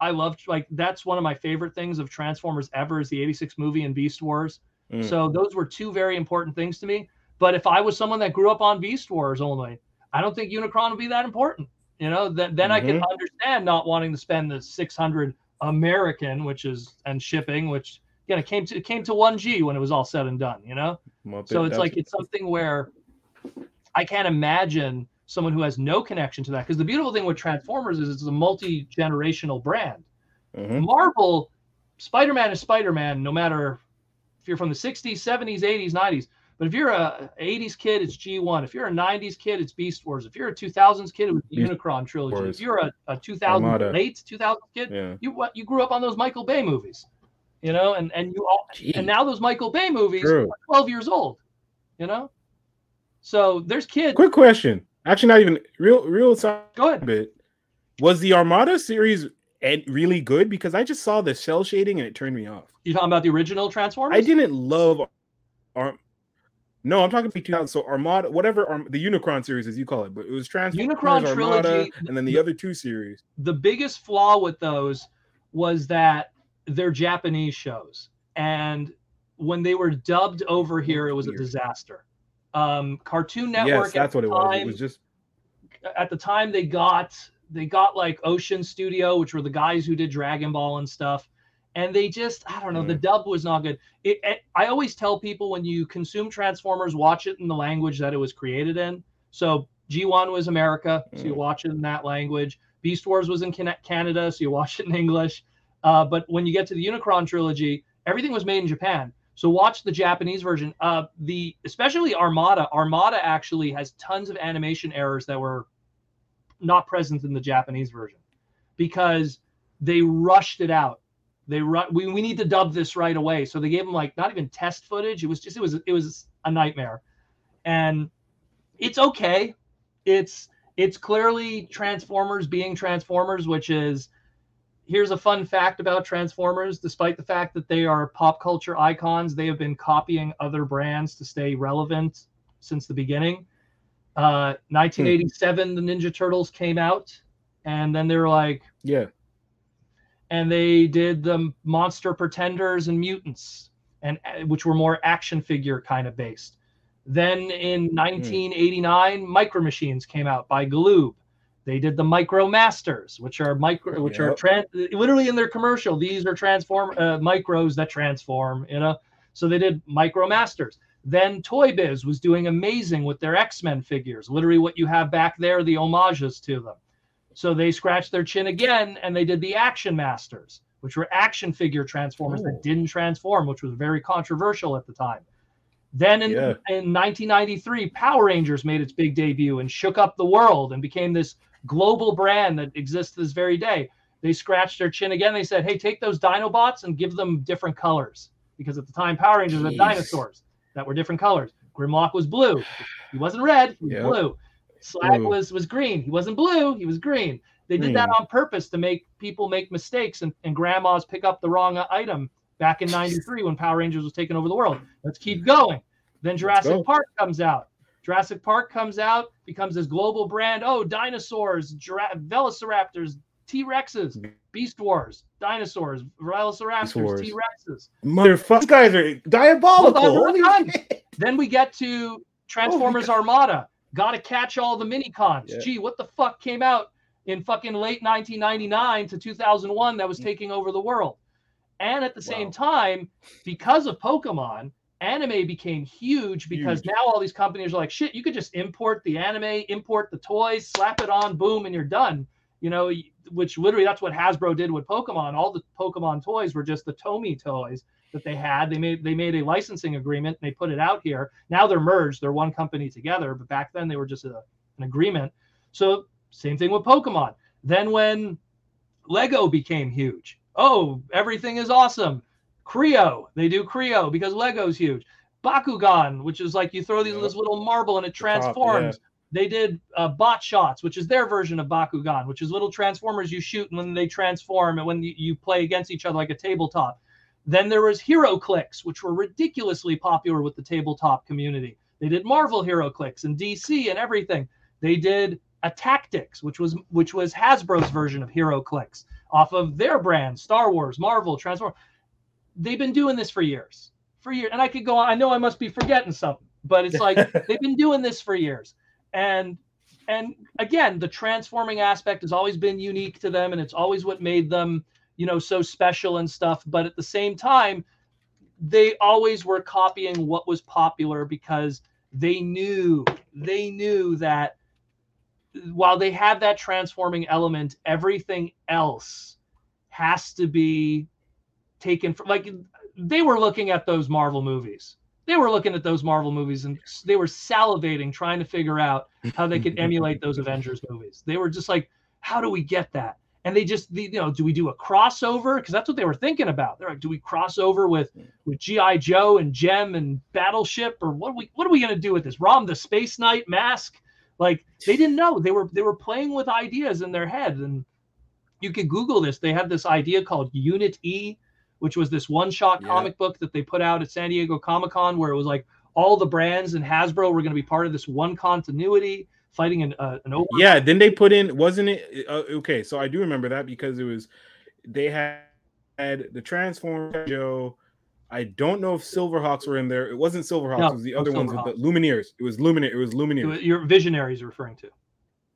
i love like that's one of my favorite things of transformers ever is the 86 movie and beast wars. Mm. so those were two very important things to me. But if i was someone that grew up on beast wars only I don't think Unicron will be that important. You know, then then mm-hmm. I can mm-hmm. understand not wanting to spend the 600 American, which is and shipping, which again it came to it came to one G when it was all said and done. You know, so it's like it's something where I can't imagine someone who has no connection to that because the beautiful thing with Transformers is it's a multi generational brand. Mm-hmm. Marvel, Spider Man is Spider Man, no matter if you're from the 60s, 70s, 80s, 90s. But if you're a 80s kid, it's G1. If you're a 90s kid, it's Beast Wars. If you're a 2000s kid, it was the Unicron trilogy. Wars. If you're a, a 2000 late 2000 kid, yeah. you what you grew up on those Michael Bay movies, you know, and and you all and now those Michael Bay movies True. are 12 years old, you know. So there's kids. Quick question. Actually, not even real real. Go ahead. Bit. Was the Armada series really good? Because I just saw the cell shading and it turned me off. You talking about the original Transformers? I didn't love Arm. No, I'm talking about 2000. So Armada, whatever Arm, the Unicron series as you call it, but it was Transformers, Unicron Armada, trilogy, and then the, the other two series. The biggest flaw with those was that they're Japanese shows, and when they were dubbed over here, it was a disaster. Um, Cartoon Network. Yes, that's what it time, was. It was just at the time they got they got like Ocean Studio, which were the guys who did Dragon Ball and stuff and they just i don't know mm. the dub was not good. It, it, i always tell people when you consume transformers watch it in the language that it was created in. So g1 was america so you mm. watch it in that language. Beast wars was in canada so you watch it in english. Uh, but when you get to the unicron trilogy everything was made in japan. So watch the japanese version. Uh, the especially armada. Armada actually has tons of animation errors that were not present in the japanese version because they rushed it out they run. We, we need to dub this right away. So they gave him like not even test footage. It was just it was it was a nightmare, and it's okay. It's it's clearly Transformers being Transformers, which is here's a fun fact about Transformers. Despite the fact that they are pop culture icons, they have been copying other brands to stay relevant since the beginning. Uh, 1987, hmm. the Ninja Turtles came out, and then they were like, "Yeah, and they did the monster pretenders and mutants and uh, which were more action figure kind of based. Then in 1989 mm. micro machines came out by galoob they did the micro masters which are micro which yep. are trans, literally in their commercial these are transform uh, micros that transform you know? So they did micro masters. Then toy biz was doing amazing with their x-men figures literally what you have back there the homages to them so they scratched their chin again and they did the Action Masters, which were action figure transformers Ooh. that oh. didn't transform, which was very controversial at the time. Then in, yeah. in 1993, Power Rangers made its big debut and shook up the world and became this global brand that exists this very day. They scratched their chin again. They said, hey, take those Dinobots and give them different colors. Because at the time, Power Rangers Jeez. had dinosaurs that were different colors. Grimlock was blue. He wasn't red, he was yep. blue. Slag Ooh. was was green. He wasn't blue. He was green. They green. did that on purpose to make people make mistakes and, and grandmas pick up the wrong uh, item back in 93 when Power Rangers was taking over the world. Let's keep mm. going. Then Jurassic Park comes out. Jurassic Park comes out, becomes this global brand. Oh, dinosaurs, Jura- velociraptors, T Rexes, mm. Beast Wars, dinosaurs, velociraptors, T Rexes. Motherfuckers, these guys are diabolical. then we get to Transformers oh Armada. Got to catch all the mini cons. Yeah. Gee, what the fuck came out in fucking late 1999 to 2001 that was mm. taking over the world? And at the wow. same time, because of Pokemon, anime became huge because huge. now all these companies are like, shit, you could just import the anime, import the toys, slap it on, boom, and you're done. You know, which literally that's what Hasbro did with Pokemon. All the Pokemon toys were just the Tomy toys that they had. They made they made a licensing agreement and they put it out here. Now they're merged. They're one company together, but back then they were just a, an agreement. So same thing with Pokemon. Then when Lego became huge, oh, everything is awesome. Kre-O, they do Kre-O because Lego's huge. Bakugan, which is like you throw these, this little marble and it transforms. Top, yeah. They did uh, bot shots, which is their version of Bakugan, which is little transformers you shoot and when they transform and when you, you play against each other like a tabletop. Then there was HeroClix, which were ridiculously popular with the tabletop community. They did Marvel HeroClix and DC and everything. They did Attacktix, which was which was Hasbro's version of HeroClix off of their brand, Star Wars, Marvel, Transform. They've been doing this for years, for years. And I could go on. I know I must be forgetting something, but it's like they've been doing this for years. And and again, the transforming aspect has always been unique to them, and it's always what made them you know so special and stuff but at the same time they always were copying what was popular because they knew they knew that while they had that transforming element everything else has to be taken from like they were looking at those marvel movies they were looking at those Marvel movies and they were salivating trying to figure out how they could emulate those Avengers movies. They were just like, how do we get that? And they just, you know, do we do a crossover? Because that's what they were thinking about. They're like, do we cross over with with GI Joe and Jem and Battleship, or what? Are we what are we gonna do with this? Rom the Space Knight mask? Like they didn't know. They were they were playing with ideas in their head, and you could Google this. They had this idea called Unit E, which was this one shot yeah. comic book that they put out at San Diego Comic Con, where it was like all the brands and Hasbro were going to be part of this one continuity fighting an uh, an over. Yeah, then they put in wasn't it uh, okay? So I do remember that because it was they had, had the Transform Joe. I don't know if Silverhawks were in there. It wasn't Silverhawks. No, it was the other ones with the Lumineers. It was Lumineer. It was Lumineers. Your Visionaries referring to.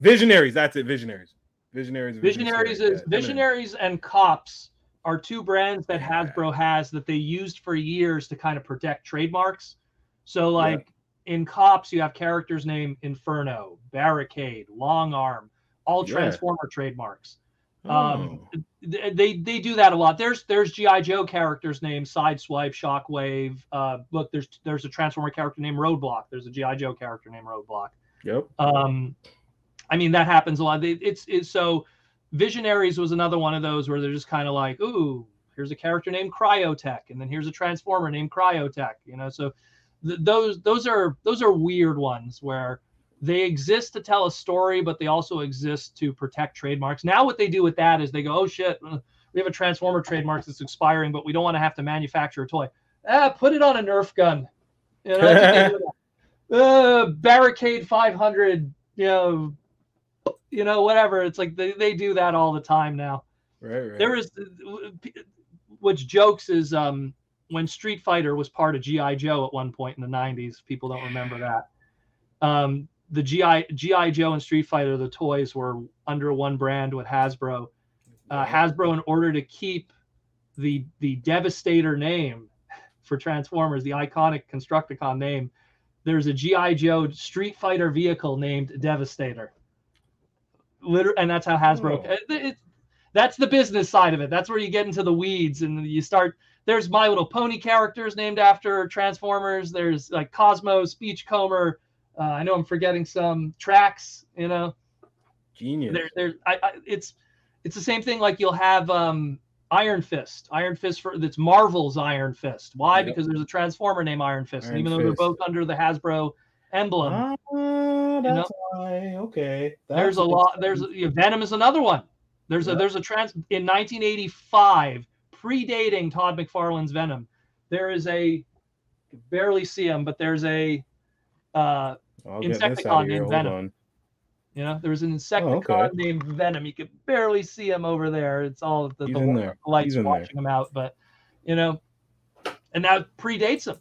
Visionaries. That's it. Visionaries. Visionaries. Visionaries is yeah, Visionaries and Cops are two brands that Hasbro has that they used for years to kind of protect trademarks. So like. In Cops, you have characters named Inferno, Barricade, Long Arm, all Transformer trademarks. Um, oh. Um, they they do that a lot. There's there's GI Joe characters named Sideswipe, Shockwave. Uh, look, there's there's a Transformer character named Roadblock. There's a GI Joe character named Roadblock. Yep. Um, I mean that happens a lot. It's it's so Visionaries was another one of those where they're just kind of like, ooh, here's a character named Cryotek, and then here's a Transformer named Cryotek. You know, so th- those those are those are weird ones where they exist to tell a story, but they also exist to protect trademarks. Now, what they do with that is they go, oh shit, uh, we have a Transformer trademark that's expiring, but we don't want to have to manufacture a toy. Ah, put it on a Nerf gun. You know, uh, Barricade 500, you know, you know, whatever. It's like they, they do that all the time now. Right, right. There is, which jokes is um, when Street Fighter was part of GI Joe at one point in the '90s. People don't remember that. Um, the GI GI Joe and Street Fighter, the toys were under one brand with Hasbro. Uh, Hasbro, in order to keep the the Devastator name for Transformers, the iconic Constructicon name, there's a GI Joe Street Fighter vehicle named Devastator literally, and that's how Hasbro. Oh. It, it, that's the business side of it. That's where you get into the weeds and you start. There's My Little Pony characters named after Transformers. There's like Cosmos, Beachcomber. Uh, I know I'm forgetting some tracks. You know, genius. There, there. I, I, it's it's the same thing. Like you'll have um, Iron Fist. Iron Fist for that's Marvel's Iron Fist. Why? Yep. Because there's a Transformer named Iron Fist, Iron and even Fist. though they're both under the Hasbro emblem. Ah, that's you know? why. Okay. That's there's a lot. There's Venom is another one. There's a there's a trans in 1985, predating Todd McFarlane's Venom. There is a barely see him, but there's a uh, Insecticon named Venom. On. You know, there's an Insecticon oh, okay. named Venom. You can barely see him over there. It's all the, the lights watching there. him out, but you know, and that predates him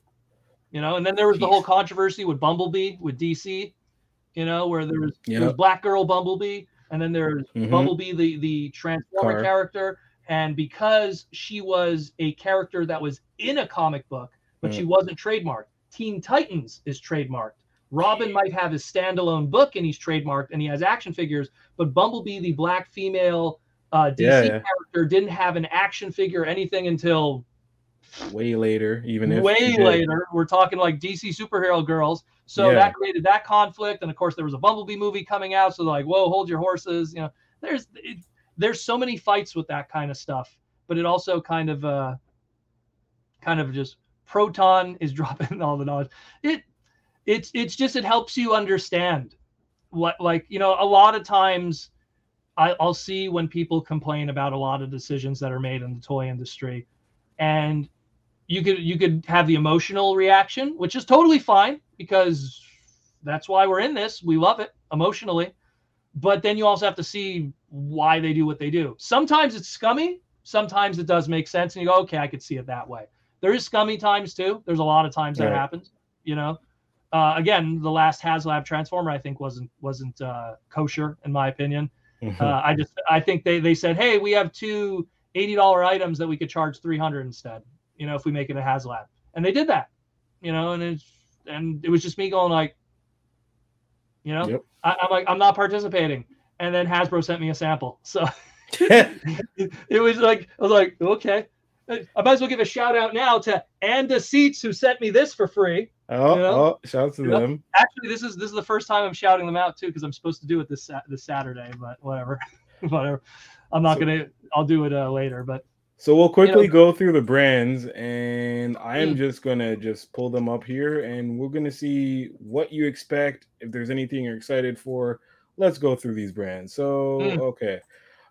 you know. And then there was the whole controversy with Bumblebee with DC, you know, where there was, yep. there was Black Girl Bumblebee, and then there's mm-hmm. Bumblebee, the the Transformer Car. character, and because she was a character that was in a comic book, but mm. she wasn't trademarked. Teen Titans is trademarked. Robin might have his standalone book and he's trademarked and he has action figures, but Bumblebee, the black female uh, DC yeah, yeah. character, didn't have an action figure or anything until way later, even if way later. We're talking like DC superhero girls. So yeah. that created that conflict, and of course there was a Bumblebee movie coming out. So like, whoa, hold your horses. You know, there's it, there's so many fights with that kind of stuff, but it also kind of uh kind of just proton is dropping all the knowledge. It it's it's just it helps you understand what like you know a lot of times I, I'll see when people complain about a lot of decisions that are made in the toy industry and you could you could have the emotional reaction, which is totally fine because that's why we're in this. We love it emotionally. But then you also have to see why they do what they do. Sometimes it's scummy, sometimes it does make sense and you go, okay, I could see it that way. There is scummy times too. There's a lot of times that happens, you know. Uh, again, the last HasLab Transformer I think wasn't wasn't uh, kosher in my opinion. Mm-hmm. Uh, I just I think they they said, hey, we have two $80 items that we could charge 300 instead you know, if we make it a HasLab. And they did that, you know, and it's, and it was just me going like, you know, yep. I, am like, I'm not participating. And then Hasbro sent me a sample. So it was like, I was like, okay. I might as well give a shout out now to Anda Seats who sent me this for free. Oh, you know? oh shout out to you them. Know? Actually, this is this is the first time I'm shouting them out too because I'm supposed to do it this this Saturday, but whatever, whatever. I'm not so, gonna. I'll do it uh, later, but. So we'll quickly you know, go through the brands, and I am mm. just gonna just pull them up here, and we're gonna see what you expect. If there's anything you're excited for, let's go through these brands. So mm. okay,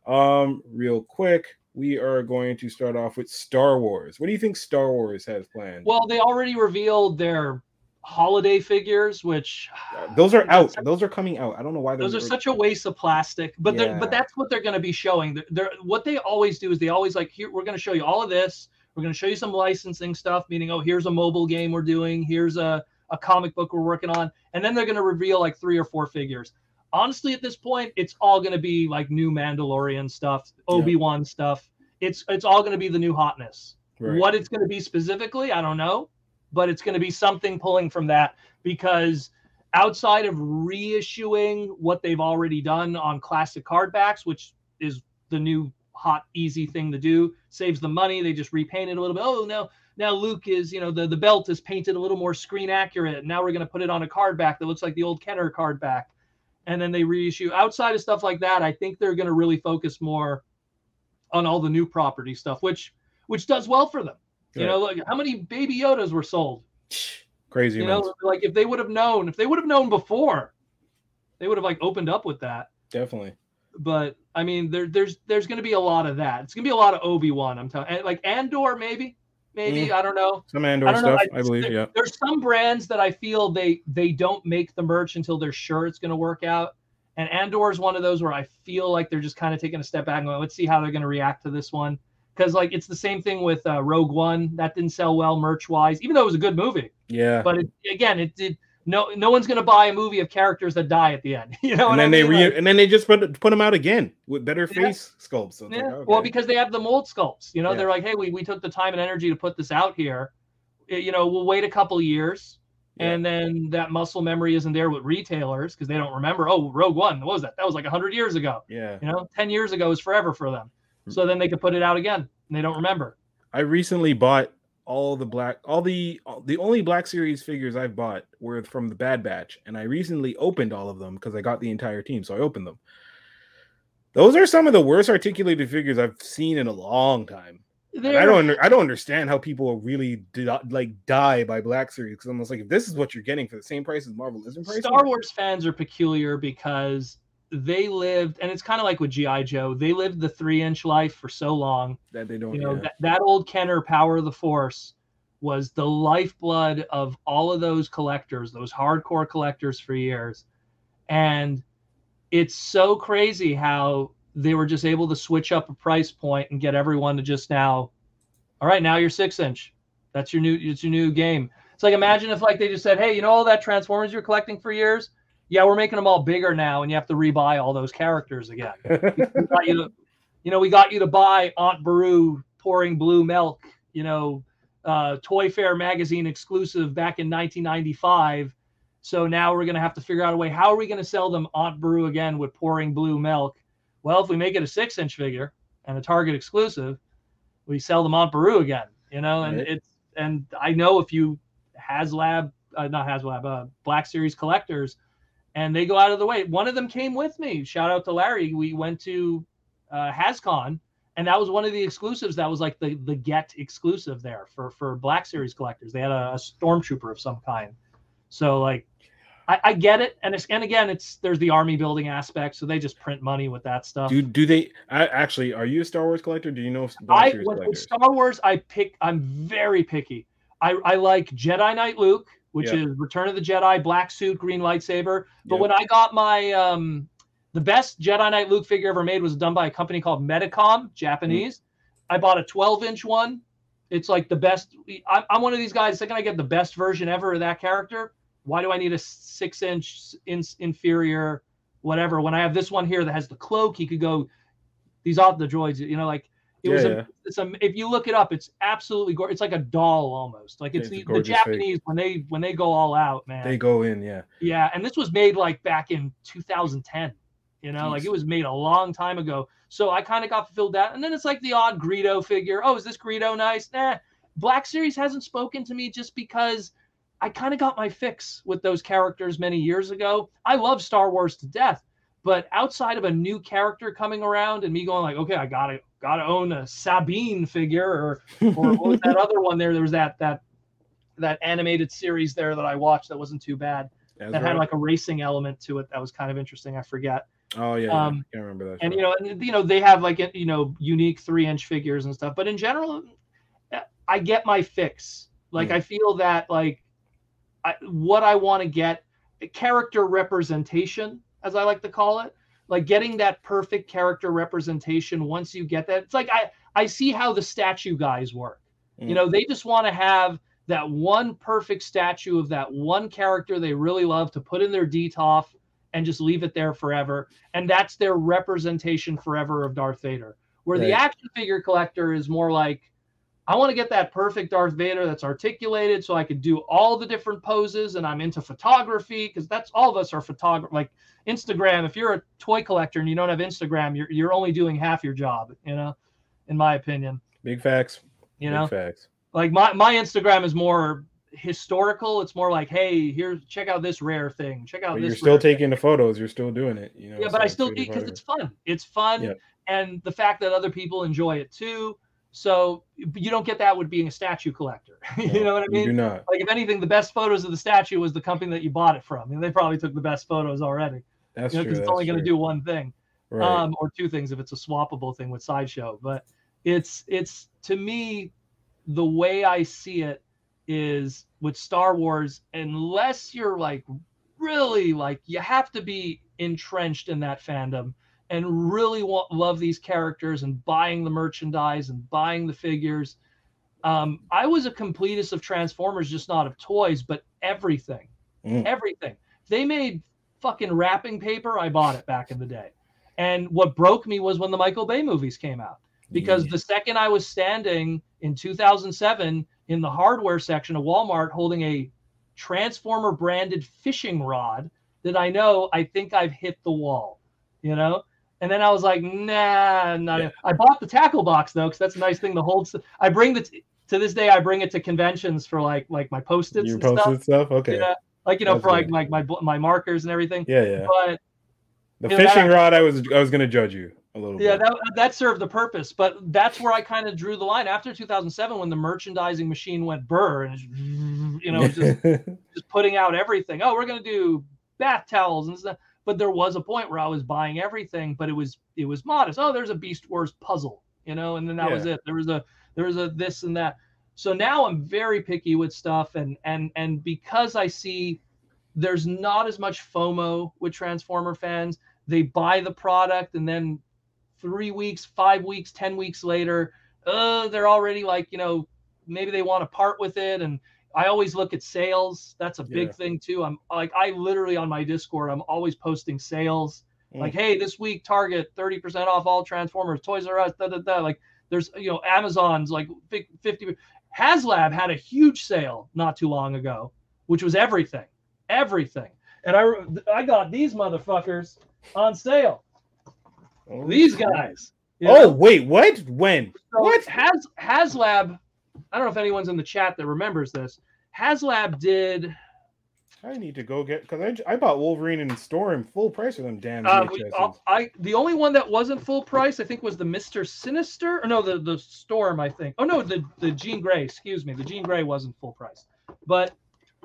um, real quick, we are going to start off with Star Wars. What do you think Star Wars has planned? Well, they already revealed their holiday figures, which uh, those are out. Those are coming out. I don't know why those are such a waste of plastic, but yeah. but that's what they're going to be showing. They're, they're, what they always do is they always like here we're going to show you all of this. We're going to show you some licensing stuff, meaning oh here's a mobile game we're doing, here's a a comic book we're working on, and then they're going to reveal like three or four figures. Honestly, at this point, it's all going to be like new Mandalorian stuff, Obi Wan stuff. It's it's all going to be the new hotness. Right. What it's going to be specifically, I don't know but it's going to be something pulling from that because outside of reissuing what they've already done on classic card backs, which is the new hot easy thing to do, saves the money. They just repaint it a little bit. Oh no, now Luke is, you know, the, the belt is painted a little more screen accurate. Now we're going to put it on a card back that looks like the old Kenner card back. And then they reissue. Outside of stuff like that, I think they're going to really focus more on all the new property stuff, which which does well for them. You know, like how many baby Yodas were sold? Crazy. You know, like if they would have known, if they would have known before, they would have like opened up with that. Definitely. But I mean, there, there's there's going to be a lot of that. It's going to be a lot of Obi Wan. I'm telling, like Andor, maybe, maybe mm. I don't know. Some Andor stuff, I, I believe. There, yeah. There's some brands that I feel they they don't make the merch until they're sure it's going to work out. And Andor is one of those where I feel like they're just kind of taking a step back and going, let's see how they're going to react to this one because like it's the same thing with uh, Rogue One that didn't sell well merch wise, even though it was a good movie. Yeah. But it, again, it did. No, no one's gonna buy a movie of characters that die at the end. You know, and then they re- like, and then they just put put them out again with better face yeah. sculpts. So yeah. Like, okay. Well, because they have the mold sculpts. You know, yeah. they're like, hey, we, we took the time and energy to put this out here. You know, we'll wait a couple years. Yeah. And then that muscle memory isn't there with retailers because they don't remember. Oh, Rogue One, what was that? That was like hundred years ago. Yeah. You know, ten years ago is forever for them. So then they could put it out again and they don't remember. I recently bought all the black all the the only black series figures I've bought were from the Bad Batch, and I recently opened all of them because I got the entire team, so I opened them. Those are some of the worst articulated figures I've seen in a long time. I don't I don't understand how people really did, like die by Black Series because I'm almost like if this is what you're getting for the same price as Marvel isn't price. Star Wars fans are peculiar because they lived, and it's kind of like with GI Joe. They lived the three inch life for so long that they don't. You know yeah. that, that old Kenner Power of the Force was the lifeblood of all of those collectors, those hardcore collectors for years, and it's so crazy how they were just able to switch up a price point and get everyone to just now. All right, now you're six inch. That's your new. It's your new game. It's like imagine if like they just said, hey, you know all that Transformers you're collecting for years yeah, we're making them all bigger now, and you have to rebuy all those characters again. you, to, you know, we got you to buy Aunt Beru pouring blue milk, you know, uh, Toy Fair magazine exclusive back in 1995. So now we're going to have to figure out a way. How are we going to sell them Aunt Beru again with pouring blue milk? Well, if we make it a six inch figure and a Target exclusive, we sell them Aunt Beru again, you know, and right. it's, and I know if you HasLab, uh, not HasLab, uh, Black Series collectors, and they go out of the way. One of them came with me. Shout out to Larry. We went to uh, HasCon, and that was one of the exclusives. That was like the the Get exclusive there for for Black Series collectors. They had a, a stormtrooper of some kind. So like, I, I get it, and it's and again, it's there's the army building aspect, so they just print money with that stuff. Do do they I, actually? Are you a Star Wars collector? Do you know? Black I with, with Star Wars, I pick. I'm very picky. I I like Jedi Knight Luke which yep. is Return of the Jedi, black suit, green lightsaber. But when I got my um, the best Jedi Knight Luke figure ever made was done by a company called Medicom, Japanese. Mm. I bought a 12 inch one. It's like the best. I'm, I'm one of these guys. Second, I get the best version ever of that character. Why do I need a six inch in, inferior, whatever? When I have this one here that has the cloak, he could go. These are the droids, you know, like it yeah, was a, it's a, if you look it up, it's absolutely gorgeous. It's like a doll almost. Like it's, it's the, the Japanese fake. when they when they go all out, man. They go in, yeah. Yeah, and this was made like back in 2010. You know, Jeez. like it was made a long time ago. So I kind of got fulfilled that. And then it's like the odd Greedo figure. Oh, is this Greedo nice? Nah. Black Series hasn't spoken to me just because I kind of got my fix with those characters many years ago. I love Star Wars to death, but outside of a new character coming around and me going like, okay, I gotta gotta own a Sabine figure or or what was that other one there? There was that that that animated series there that I watched that wasn't too bad. That right. had like a racing element to it that was kind of interesting. I forget. Oh yeah, um, I can't remember that. And you know, and, you know, they have like you know unique three inch figures and stuff. But in general, I get my fix. Like mm. I feel that like I, what I want to get character representation, as I like to call it, like getting that perfect character representation. Once you get that, it's like I I see how the statue guys work. Mm. You know, they just want to have that one perfect statue of that one character they really love to put in their Detolf and just leave it there forever. And that's their representation forever of Darth Vader. Where right. the action figure collector is more like, I want to get that perfect Darth Vader that's articulated so I could do all the different poses and I'm into photography because that's all of us are photographer like Instagram if you're a toy collector and you don't have Instagram you're you're only doing half your job you know in my opinion big facts you Big know facts like my my Instagram is more historical. It's more like, hey, here, check out this rare thing. Check out but this. You're still taking thing. the photos. You're still doing it. You know. Yeah, but I still do because it's fun. It's fun, yeah. and the fact that other people enjoy it too. So you don't get that with being a statue collector. you know what I mean? You do not. Like if anything, the best photos of the statue was the company that you bought it from. I mean, they probably took the best photos already. That's you know, Because it's only going to do one thing, right. um, or two things if it's a swappable thing with sideshow. But it's it's to me the way I see it is with Star Wars, unless you're like really like you have to be entrenched in that fandom and really want, love these characters and buying the merchandise and buying the figures. Um, I was a completist of Transformers, just not of toys, but everything, mm. everything. They made fucking wrapping paper. I bought it back in the day. And what broke me was when the Michael Bay movies came out because yeah. the second I was standing in 2007 in the hardware section of Walmart holding a Transformer branded fishing rod that I know I think I've hit the wall, you know? And then I was like, nah, not. Yeah. I bought the tackle box though, because that's a nice thing to hold. I bring the to this day I bring it to conventions for like like my post-its. Your post-it stuff. stuff, okay. Yeah, like you know that's for like like my my markers and everything. Yeah, yeah. But the fishing know, rod, I was I was gonna judge you a little yeah, bit. that, that served the purpose. But that's where I kind of drew the line after 2007 when the merchandising machine went burr and, you know, just, just putting out everything. Oh, we're going to do bath towels and stuff. But there was a point where I was buying everything, but it was it was modest. Oh, there's a Beast Wars puzzle, you know, and then that yeah. was it. There was a there was a this and that. So now I'm very picky with stuff, and and and because I see there's not as much FOMO with Transformer fans. They buy the product and then three weeks, five weeks, 10 weeks later, uh, they're already like, you know, maybe they want to part with it. And I always look at sales. That's a big yeah. thing too. I'm like, I literally on my Discord, I'm always posting sales. Mm. Like, hey, this week Target 30% off all Transformers, Toys R Us, da da da. Like, there's, you know, Amazon's like 50. HasLab had a huge sale not too long ago, which was everything, everything. And I, I got these motherfuckers on sale. Oh, These guys. Oh know? wait, what? When? So what? Has HasLab? I don't know if anyone's in the chat that remembers this. HasLab did. I need to go get because I, I bought Wolverine and Storm full price for them damn uh, uh, I the only one that wasn't full price I think was the Mister Sinister or no the the Storm I think oh no the the Jean Grey excuse me the Jean Grey wasn't full price but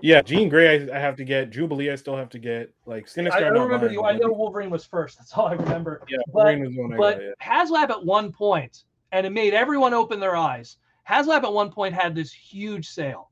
yeah, Jean Grey, I, I, have to get. Jubilee, I still have to get. Like Sinister. I don't remember the. I know Wolverine was first. That's all I remember. Yeah, Wolverine but, was one. But got, yeah. HasLab at one point, and it made everyone open their eyes. HasLab at one point had this huge sale,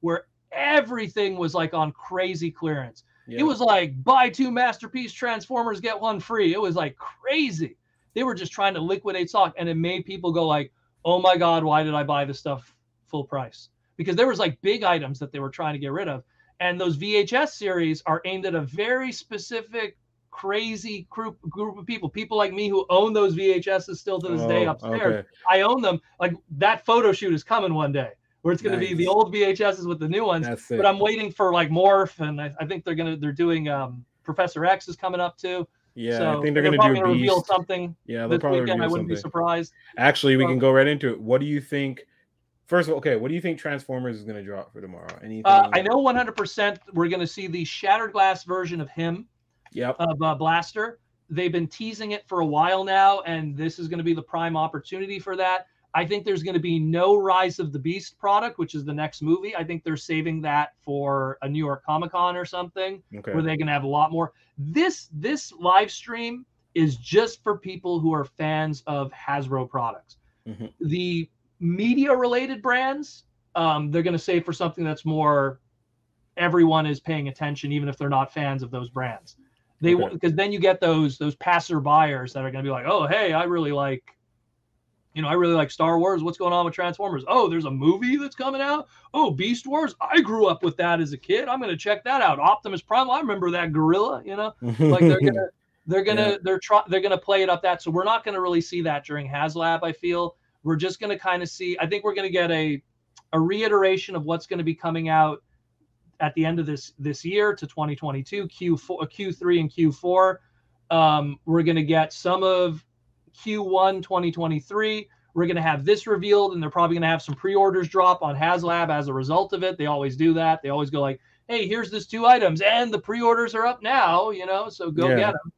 where everything was like on crazy clearance. Yeah. It was like buy two masterpiece Transformers get one free. It was like crazy. They were just trying to liquidate stock, and it made people go like, "Oh my god, why did I buy this stuff full price?" because there was like big items that they were trying to get rid of. And those VHS series are aimed at a very specific, crazy group group of people. People like me who own those VHSs still to this oh, day upstairs. Okay. I own them. Like that photo shoot is coming one day where it's going nice. to be the old VHSs with the new ones. But I'm waiting for like Morph, and I, I think they're gonna they're doing um, Professor X is coming up too. Yeah, so I think they're, they're going to do reveal something. Yeah, they'll probably weekend. I wouldn't something. be surprised. Actually, we can go right into it. What do you think? First of all, okay, what do you think Transformers is going to drop for tomorrow? Anything? Uh, I know 100% we're going to see the shattered glass version of him. Yep. Of uh, Blaster. They've been teasing it for a while now, and this is going to be the prime opportunity for that. I think there's going to be no Rise of the Beast product, which is the next movie. I think they're saving that for a New York Comic Con or something, okay. where they're going to have a lot more. This this live stream is just for people who are fans of Hasbro products. Mm-hmm. The media related brands, um, they're going to save for something that's more everyone is paying attention, even if they're not fans of those brands. They because okay. then you get those those passer buyers that are going to be like, oh hey, I really like you know, I really like Star Wars. What's going on with Transformers? Oh, there's a movie that's coming out. Oh, Beast Wars. I grew up with that as a kid. I'm gonna check that out. Optimus Prime. I remember that gorilla. You know, like they're gonna they're gonna yeah. they're try, they're gonna play it up that. So we're not gonna really see that during HasLab. I feel we're just gonna kind of see. I think we're gonna get a a reiteration of what's going to be coming out at the end of this this year to 2022 Q4 Q3 and Q4 um, we're going to get some of Q1 2023. We're going to have this revealed, and they're probably going to have some pre-orders drop on HasLab as a result of it. They always do that. They always go like, "Hey, here's this two items, and the pre-orders are up now." You know, so go yeah. get them.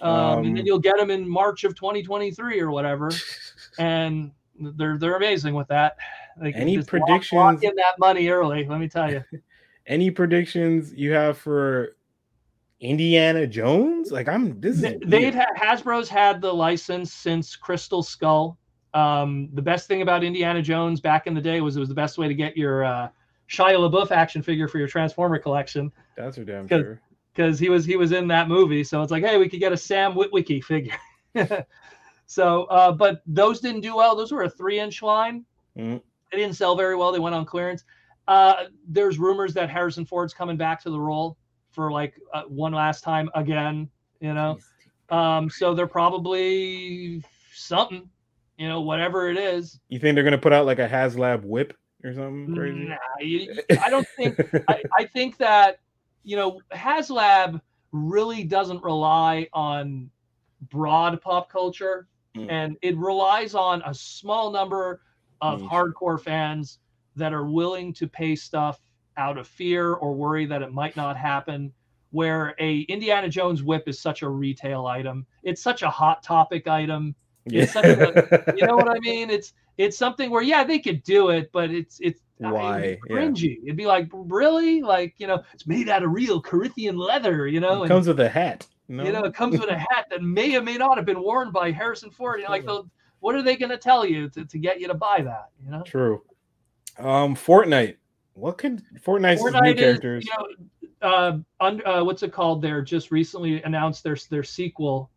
Um, um, and then um, you'll get them in March of 2023 or whatever, and they're they're amazing with that. Like, any predictions? Lock, lock in that money early. Let me tell you. any predictions you have for Indiana Jones? Like I'm this is they've had Hasbro's had the license since Crystal Skull. Um, the best thing about Indiana Jones back in the day was it was the best way to get your uh, Shia LaBeouf action figure for your Transformer collection. That's for damn sure. Because he was he was in that movie, so it's like, hey, we could get a Sam Witwicky figure. so, uh, but those didn't do well. Those were a three-inch line. Mm-hmm. They didn't sell very well. They went on clearance. Uh, there's rumors that Harrison Ford's coming back to the role for like uh, one last time again, you know. Um, so they're probably something, you know, whatever it is. You think they're gonna put out like a HasLab whip or something crazy? Nah, you, I don't think. I, I think that you know HasLab really doesn't rely on broad pop culture, mm. and it relies on a small number of mm. hardcore fans that are willing to pay stuff out of fear or worry that it might not happen where a Indiana Jones whip is such a retail item. It's such a hot topic item. Yeah. A, you know what I mean? It's it's something where yeah, they could do it, but it's it's why cringy. Yeah. It'd be like really like you know it's made out of real Corinthian leather. You know, it and, comes with a hat. No? You know, it comes with a hat that may or may not have been worn by Harrison Ford. You know, like the, what are they going to tell you to, to get you to buy that? You know, true. Um, Fortnite what could Fortnite's Fortnite new is, characters? You know, uh, uh, what's it called? They're just recently announced their their sequel,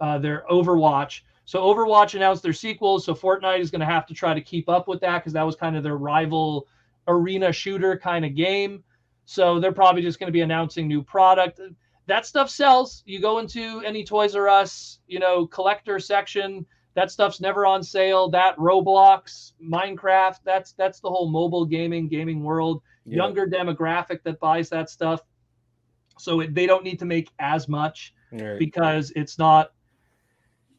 uh, their Overwatch. So Overwatch announced their sequel. So Fortnite is going to have to try to keep up with that because that was kind of their rival arena shooter kind of game. So they're probably just going to be announcing new product. That stuff sells. You go into any Toys R Us, you know, collector section that stuff's never on sale. That Roblox, Minecraft, that's that's the whole mobile gaming gaming world. Yeah. Younger demographic that buys that stuff. So it, they don't need to make as much right. because it's not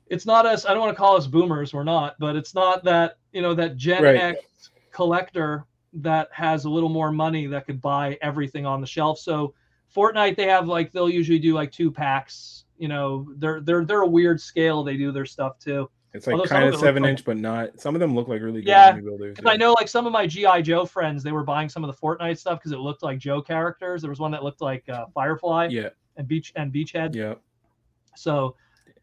it's not us. I don't want to call us boomers. We're not, but it's not that you know that Gen right. X collector that has a little more money that could buy everything on the shelf. So Fortnite, they have like they'll usually do like two packs. You know, they're they're they're a weird scale. They do their stuff too. It's like kind of seven inch, like, but not. Some of them look like really good yeah, builders. Yeah. I know, like some of my GI Joe friends, they were buying some of the Fortnite stuff because it looked like Joe characters. There was one that looked like uh, Firefly. Yeah. And Beach and Beachhead. Yeah. So,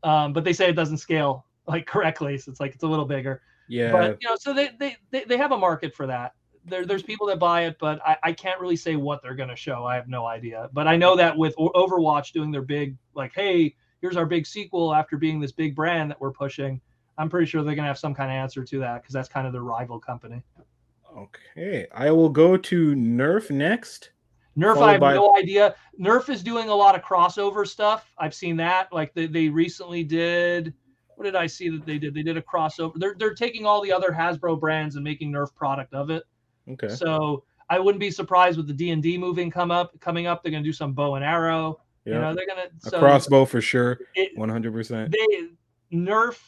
um, but they say it doesn't scale like correctly, so it's like it's a little bigger. Yeah. But you know, so they they they, they have a market for that. There, there's people that buy it, but I, I can't really say what they're going to show. I have no idea. But I know that with Overwatch doing their big, like, hey, here's our big sequel after being this big brand that we're pushing I'm pretty sure they're gonna have some kind of answer to that because that's kind of their rival company. Okay, I will go to Nerf next. Nerf, I have by... no idea. Nerf is doing a lot of crossover stuff. I've seen that. Like they, they recently did. What did I see that they did? They did a crossover. They're they're taking all the other Hasbro brands and making Nerf product of it. Okay. So I wouldn't be surprised with the D and D moving come up coming up. They're gonna do some bow and arrow. Yep. You know, they're gonna so, a crossbow for sure. One hundred percent. They Nerf,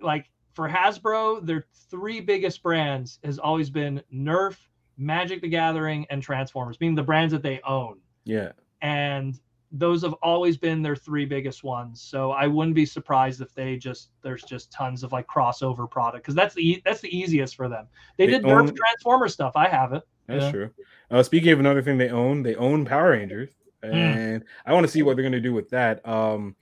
like for Hasbro, their three biggest brands has always been Nerf, Magic the Gathering, and Transformers, meaning the brands that they own. Yeah. And those have always been their three biggest ones. So I wouldn't be surprised if they just there's just tons of like crossover product because that's the that's the easiest for them. They, they did own, Nerf Transformer stuff. I have it. That's yeah. true. Uh, speaking of another thing they own, they own Power Rangers, hmm. and mm. I want to see what they're going to do with that. Um,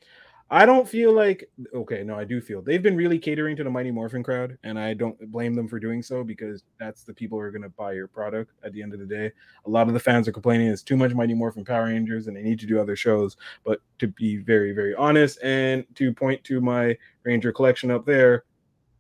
I don't feel like okay, no, I do feel they've been really catering to the Mighty Morphin crowd, and I don't blame them for doing so because that's the people who are going to buy your product at the end of the day. A lot of the fans are complaining it's too much Mighty Morphin Power Rangers and they need to do other shows. But to be very, very honest and to point to my Ranger collection up there,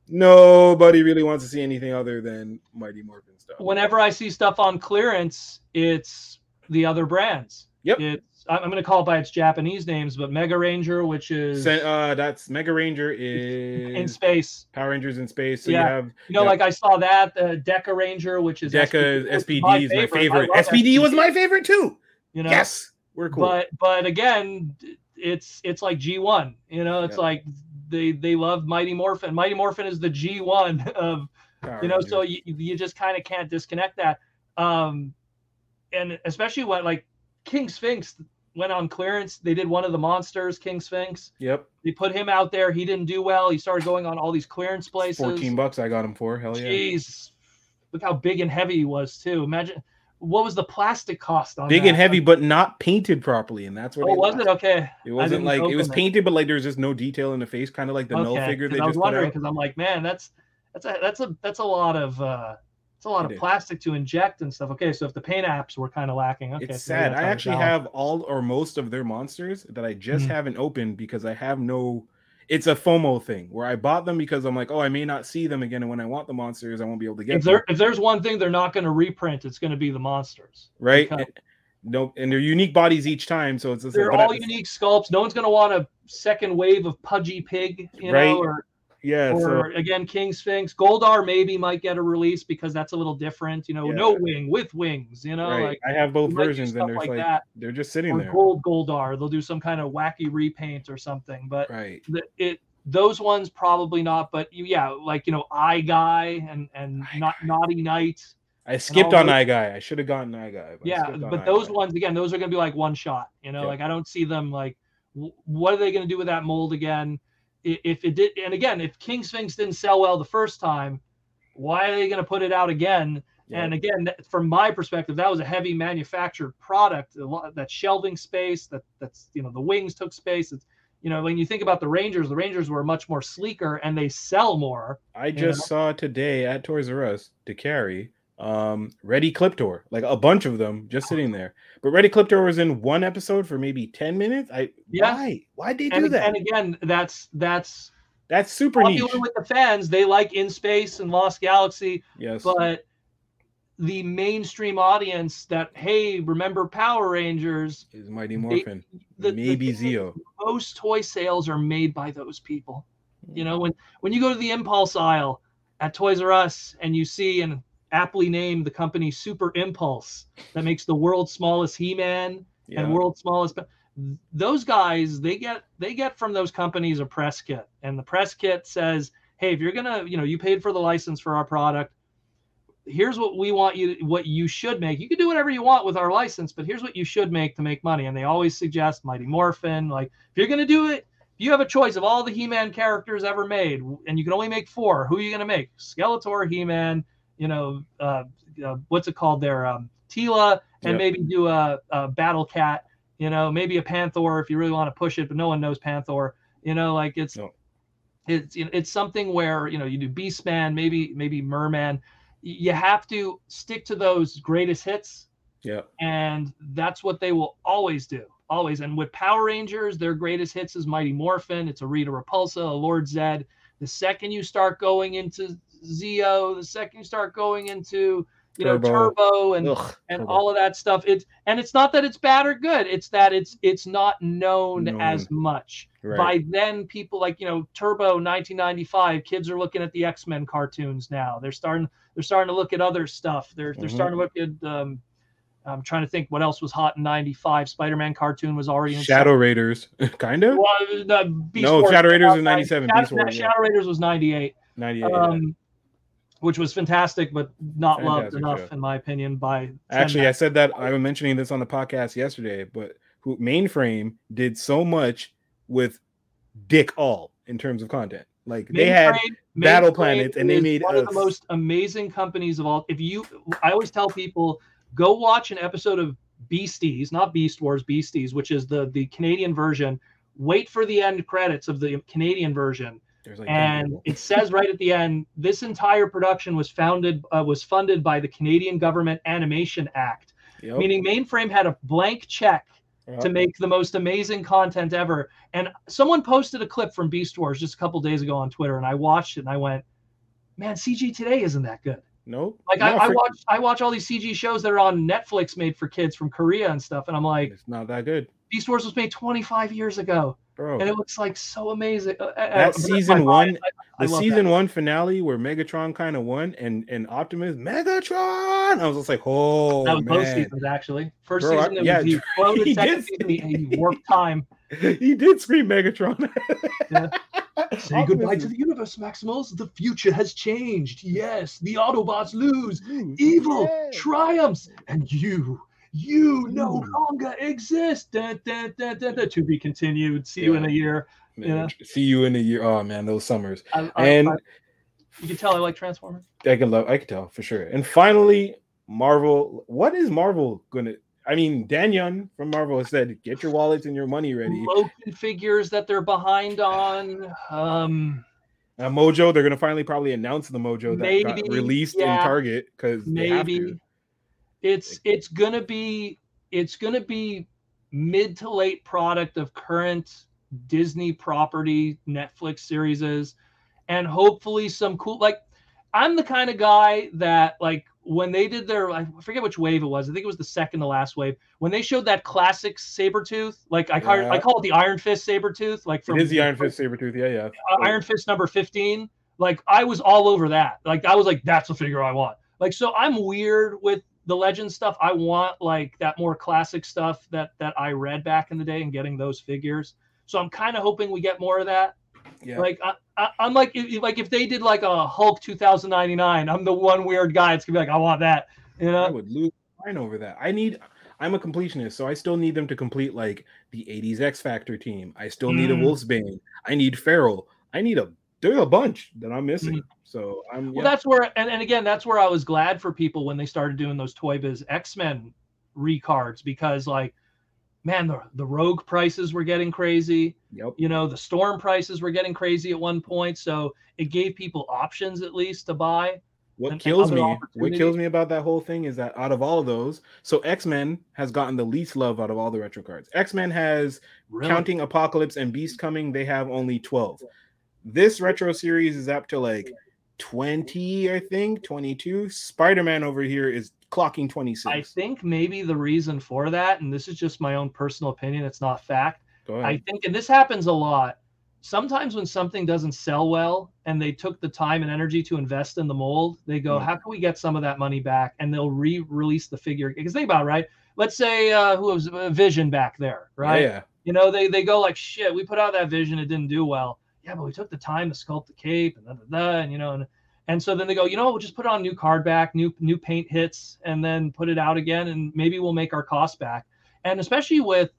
nobody really wants to see anything other than Mighty Morphin stuff. Whenever I see stuff on clearance, it's the other brands. Yep. It's I'm going to call it by its Japanese names, but Mega Ranger, which is uh, that's Mega Ranger is in space. Power Rangers in space. So yeah. you have you know, yeah. like I saw that uh, Deca Ranger, which is Deca SPD, SPD is my favorite. My favorite. SPD, SPD was my favorite too. You know, yes, we're cool. But but again, it's it's like G1. You know, it's yeah. like they they love Mighty Morphin. Mighty Morphin is the G1 of Power you know, Rangers. so you you just kind of can't disconnect that. Um, and especially what like King Sphinx went on clearance. They did one of the monsters, King Sphinx. Yep. They put him out there. He didn't do well. He started going on all these clearance places. 14 bucks I got him for. Hell yeah. Jeez. Look how big and heavy he was too. Imagine what was the plastic cost on big that? and heavy but not painted properly and that's what oh was it okay it wasn't like it was painted it. but like there's just no detail in the face kind of like the okay. null figure they I was just wondering because i'm like man that's that's a that's a that's a lot of uh it's a lot of plastic to inject and stuff. Okay, so if the paint apps were kind of lacking, okay, it's so sad. I actually have all or most of their monsters that I just mm-hmm. haven't opened because I have no. It's a FOMO thing where I bought them because I'm like, oh, I may not see them again, and when I want the monsters, I won't be able to get. If, there, if there's one thing they're not going to reprint, it's going to be the monsters, right? Because... No, and they're unique bodies each time, so it's they're all unique sculpts. No one's going to want a second wave of Pudgy Pig, you right? know, or yeah. Or so. again, King Sphinx, Goldar maybe might get a release because that's a little different. You know, yeah. no wing with wings. You know, right. like I have both versions, and there's like, like that. they're just sitting or there. Gold Goldar, they'll do some kind of wacky repaint or something. But right, the, it those ones probably not. But you, yeah, like you know, Eye Guy and and not Naughty Knight. I skipped on Eye Guy. I should have gotten Eye Guy. But yeah, but those Guy. ones again, those are going to be like one shot. You know, like I don't see them like. What are they going to do with that mold again? If it did, and again, if King Sphinx didn't sell well the first time, why are they going to put it out again? Yeah. And again, from my perspective, that was a heavy manufactured product. A lot that shelving space, that that's you know the wings took space. It's you know when you think about the Rangers, the Rangers were much more sleeker and they sell more. I just know? saw today at Toys R Us to carry um Ready Cliptor, like a bunch of them just sitting there. But Ready Cliptor was in one episode for maybe 10 minutes. I yeah. why? Why'd they do that? And again, that's that's that's super popular niche. with the fans. They like In Space and Lost Galaxy. Yes. But the mainstream audience that hey, remember Power Rangers is Mighty Morphin. They, the, maybe the Zeo. Most toy sales are made by those people. You know, when when you go to the impulse aisle at Toys R Us and you see and aptly named the company Super Impulse that makes the world's smallest He-Man yeah. and world's smallest. Those guys, they get they get from those companies a press kit, and the press kit says, "Hey, if you're gonna, you know, you paid for the license for our product. Here's what we want you, what you should make. You can do whatever you want with our license, but here's what you should make to make money." And they always suggest Mighty Morphin. Like, if you're gonna do it, if you have a choice of all the He-Man characters ever made, and you can only make four, who are you gonna make? Skeletor, He-Man, you know, uh, uh, what's it called there? Um, Teela, and yep. maybe do a, a, Battle Cat. You know, maybe a Panthor if you really want to push it, but no one knows Panthor. You know, like it's no. it's it's something where you know you do Beastman, maybe maybe Merman. You have to stick to those greatest hits. Yeah. And that's what they will always do. Always. And with Power Rangers, their greatest hits is Mighty Morphin. It's a Rita Repulsa, a Lord Zedd. The second you start going into Zeo, the second you start going into you know turbo and Ugh, and turbo. all of that stuff it's and it's not that it's bad or good it's that it's it's not known, known. as much right. by then people like you know turbo 1995 kids are looking at the x-men cartoons now they're starting they're starting to look at other stuff they're they're mm-hmm. starting to look at um I'm trying to think what else was hot in '95. Spider-Man cartoon was already in Shadow Raiders, kind of. Well, no, Wars Shadow Raiders was '97. Shadow, Shadow, Shadow Raiders was '98. '98. Um. Which was fantastic, but not fantastic loved enough, show. in my opinion. By actually, I said that I was mentioning this on the podcast yesterday, but who Mainframe did so much with Dick All in terms of content. Like Mainframe, they had Battle Planets, and they made one of the most amazing companies of all. If you, I always tell people, go watch an episode of Beasties, not Beast Wars, Beasties, which is the the Canadian version. Wait for the end credits of the Canadian version. Like and it says right at the end, this entire production was founded uh, was funded by the Canadian Government Animation Act, yep. meaning Mainframe had a blank check yep. to make the most amazing content ever. And someone posted a clip from Beast Wars just a couple days ago on Twitter, and I watched it and I went, "Man, CG today isn't that good." Nope. Like I, I watch I watch all these CG shows that are on Netflix made for kids from Korea and stuff, and I'm like, it's not that good. Beast Wars was made 25 years ago, Bro. and it looks like so amazing. That season one, I, I the season that. one finale where Megatron kind of won, and and Optimus Megatron. I was just like, oh, that was man. both seasons actually. First Bro, season, I, yeah, he floated. He second season, he warped time. he did scream Megatron. yeah. Say goodbye to the universe, Maximals. The future has changed. Yes, the Autobots lose. Evil yeah. triumphs, and you, you no longer exist. Da, da, da, to be continued. See yeah. you in a year. Man, yeah. See you in a year. Oh man, those summers. I, I, and I, you can tell I like Transformers. I can love. I can tell for sure. And finally, Marvel. What is Marvel gonna? I mean, Dan Young from Marvel has said, "Get your wallets and your money ready." Logan figures that they're behind on. Um, uh, Mojo, they're gonna finally probably announce the Mojo that maybe, got released yeah, in Target because maybe it's it's gonna be it's gonna be mid to late product of current Disney property, Netflix series, is, and hopefully some cool like. I'm the kind of guy that like when they did their I forget which wave it was. I think it was the second to last wave. When they showed that classic Sabretooth, like I call, yeah. I call it the Iron Fist Sabretooth. Like from, it is the Iron Fist Sabretooth. Yeah, yeah. Uh, Iron Fist number 15. Like I was all over that. Like I was like, that's the figure I want. Like so I'm weird with the legend stuff. I want like that more classic stuff that that I read back in the day and getting those figures. So I'm kind of hoping we get more of that. Yeah. Like I, I, am like if, like if they did like a Hulk 2099, I'm the one weird guy. It's gonna be like I want that. You know, I would lose mine over that. I need. I'm a completionist, so I still need them to complete like the 80s X Factor team. I still need mm. a Wolfsbane. I need Feral. I need a there's a bunch that I'm missing. Mm. So I'm well. That's where and, and again, that's where I was glad for people when they started doing those Toy Biz X Men recards because like man, the, the rogue prices were getting crazy. Yep. You know, the storm prices were getting crazy at one point. So it gave people options at least to buy. What and, kills and me, what kills me about that whole thing is that out of all of those, so X Men has gotten the least love out of all the retro cards. X Men has, really? counting Apocalypse and Beast coming, they have only 12. This retro series is up to like 20, I think, 22. Spider Man over here is clocking 26. I think maybe the reason for that, and this is just my own personal opinion, it's not fact. I think, and this happens a lot. Sometimes when something doesn't sell well and they took the time and energy to invest in the mold, they go, mm. How can we get some of that money back? And they'll re release the figure. Because think about it, right? Let's say uh, who was uh, Vision back there, right? Yeah, yeah. You know, they, they go like, Shit, we put out that vision, it didn't do well. Yeah, but we took the time to sculpt the cape and da, da, da, and you know, and and so then they go, you know, we'll just put on new card back, new new paint hits, and then put it out again, and maybe we'll make our cost back. And especially with,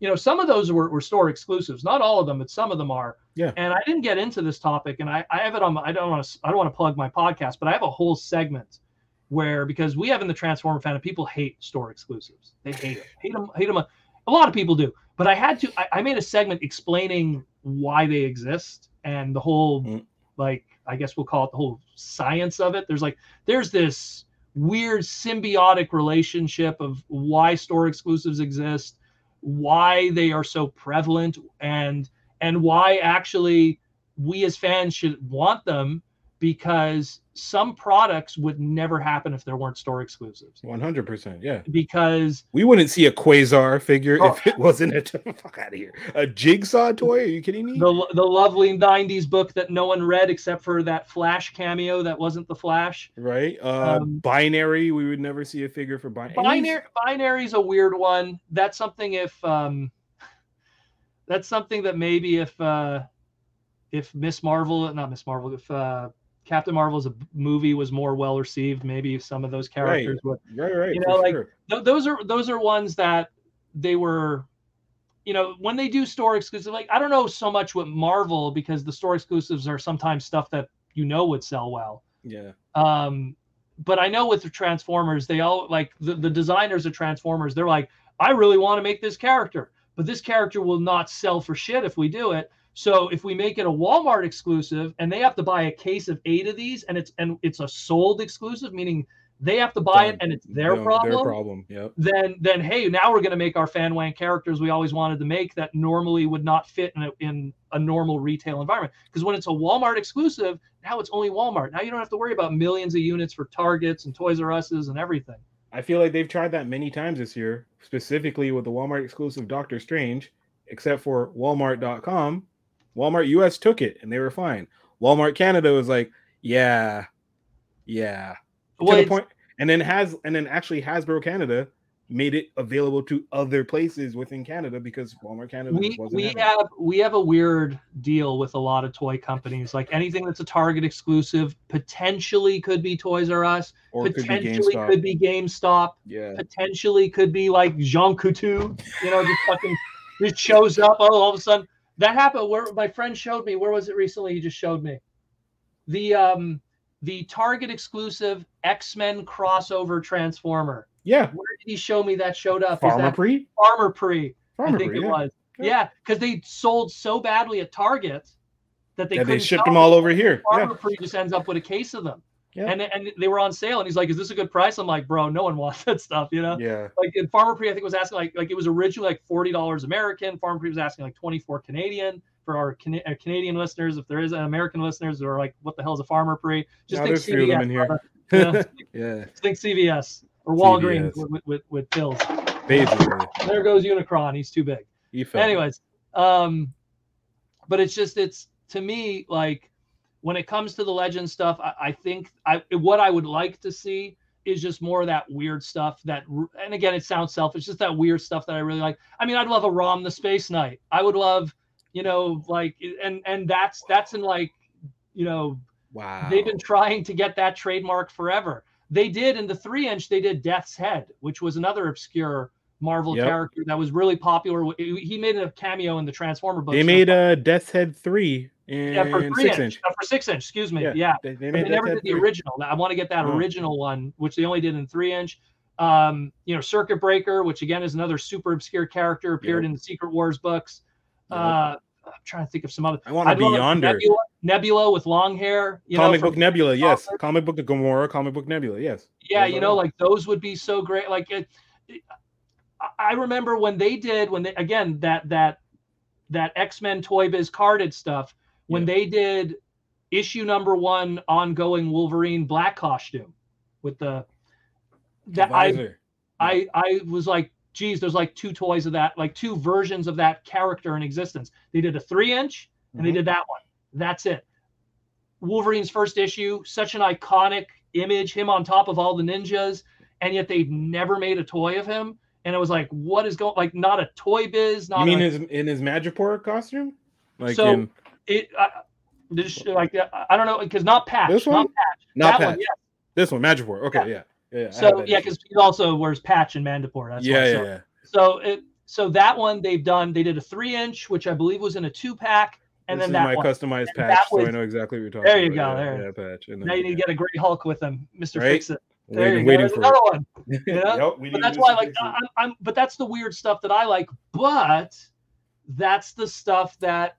you know, some of those were, were store exclusives, not all of them, but some of them are. Yeah. And I didn't get into this topic, and I, I have it on. I don't want to. I don't want to plug my podcast, but I have a whole segment where because we have in the Transformer fan, people hate store exclusives. They hate them, hate them, hate them. A lot of people do, but I had to. I, I made a segment explaining why they exist and the whole mm. like I guess we'll call it the whole science of it. There's like there's this weird symbiotic relationship of why store exclusives exist, why they are so prevalent, and and why actually we as fans should want them because some products would never happen if there weren't store exclusives. 100%. Yeah. Because we wouldn't see a Quasar figure oh. if it wasn't a fuck out of here. A jigsaw toy? Are you kidding me? The, the lovely 90s book that no one read except for that Flash cameo that wasn't the Flash. Right. Uh, um, binary, we would never see a figure for binary. Binary binary's a weird one. That's something if um that's something that maybe if uh if Miss Marvel, not Miss Marvel, if uh Captain Marvel as a movie was more well received, maybe some of those characters right. would. Right, right. You know, like sure. th- those are those are ones that they were, you know, when they do store exclusive. Like I don't know so much with Marvel because the store exclusives are sometimes stuff that you know would sell well. Yeah. Um, but I know with the Transformers, they all like the, the designers of Transformers. They're like, I really want to make this character, but this character will not sell for shit if we do it. So if we make it a Walmart exclusive and they have to buy a case of eight of these and it's and it's a sold exclusive, meaning they have to buy it and it's their problem. Their problem. Yep. Then then hey, now we're going to make our fan wang characters we always wanted to make that normally would not fit in a, in a normal retail environment. Because when it's a Walmart exclusive, now it's only Walmart. Now you don't have to worry about millions of units for Targets and Toys R Us's and everything. I feel like they've tried that many times this year, specifically with the Walmart exclusive Doctor Strange, except for Walmart.com Walmart US took it and they were fine. Walmart Canada was like, yeah, yeah. Well, to the point, and then has and then actually Hasbro Canada made it available to other places within Canada because Walmart Canada we, we have we have a weird deal with a lot of toy companies. Like anything that's a Target exclusive potentially could be Toys R Us, or potentially could be, could be GameStop, yeah, potentially could be like Jean Coutu, you know, just fucking just shows up. Oh, all of a sudden, that happened where my friend showed me. Where was it recently? He just showed me the um the Target exclusive X Men crossover Transformer. Yeah. Where did he show me that showed up? Pharmaprix. Farmer Pre. Farmer I think Pre, it yeah. was. Yeah, because yeah, they sold so badly at Target that they yeah, they shipped them all over here. Farmer yeah. Pre just ends up with a case of them. Yeah. And and they were on sale, and he's like, "Is this a good price?" I'm like, "Bro, no one wants that stuff, you know." Yeah. Like in Pre, I think was asking like like it was originally like forty dollars American. Pharmaprix was asking like twenty four Canadian for our Can- uh, Canadian listeners. If there is an American listeners who are like, "What the hell is a Pharmaprix?" Just no, think CVS. In here. You know? yeah. Just think CVS or Walgreens CVS. with, with with pills. Basically. There goes Unicron. He's too big. Anyways, um, but it's just it's to me like when it comes to the legend stuff, I, I think I what I would like to see is just more of that weird stuff that and again it sounds selfish just that weird stuff that i really like. I mean i'd love a rom the space knight. I would love you know like and and that's that's in like you know wow. they've been trying to get that trademark forever. They did in the three inch they did death's head which was another obscure marvel yep. character that was really popular he made a cameo in the transformer book they made a uh, death's head 3 yeah, for three six inch, inch. Uh, for six inch, excuse me. Yeah, yeah. They, they, they never did the three. original. I want to get that oh. original one, which they only did in three inch. Um, you know, Circuit Breaker, which again is another super obscure character, appeared yep. in the Secret Wars books. Yep. Uh, I'm trying to think of some other. I want to be yonder. Nebula, Nebula, with long hair. You comic know, book Nebula, yes. Comic book of Gamora, comic book Nebula, yes. Yeah, you know, like those would be so great. Like it, it, I remember when they did when they again that that that X Men Toy Biz carded stuff when yeah. they did issue number one ongoing Wolverine black costume with the that I I I was like, geez, there's like two toys of that, like two versions of that character in existence. They did a three inch and mm-hmm. they did that one. That's it. Wolverine's first issue, such an iconic image, him on top of all the ninjas, and yet they've never made a toy of him. And it was like, what is going like not a toy biz, not You mean a, his in his Madripoor costume? Like so in it I, this like I don't know because not patch. This one, not patch. Not that patch. One, yes. This one, Madripoor. Okay, yeah, yeah. yeah so yeah, because he also wears patch and Madripoor. That's yeah, why. yeah, so, yeah. So it so that one they've done. They did a three inch, which I believe was in a two pack. And this then that my one. customized and patch, was, so I know exactly what you're talking there you about. Go, yeah, there. Yeah, patch. Now you need to get a great Hulk with him, Mister right? Fix It. There waiting, you waiting go. another it. one. You know? yep, but that's why, like, I'm, I'm, but that's the weird stuff that I like. But that's the stuff that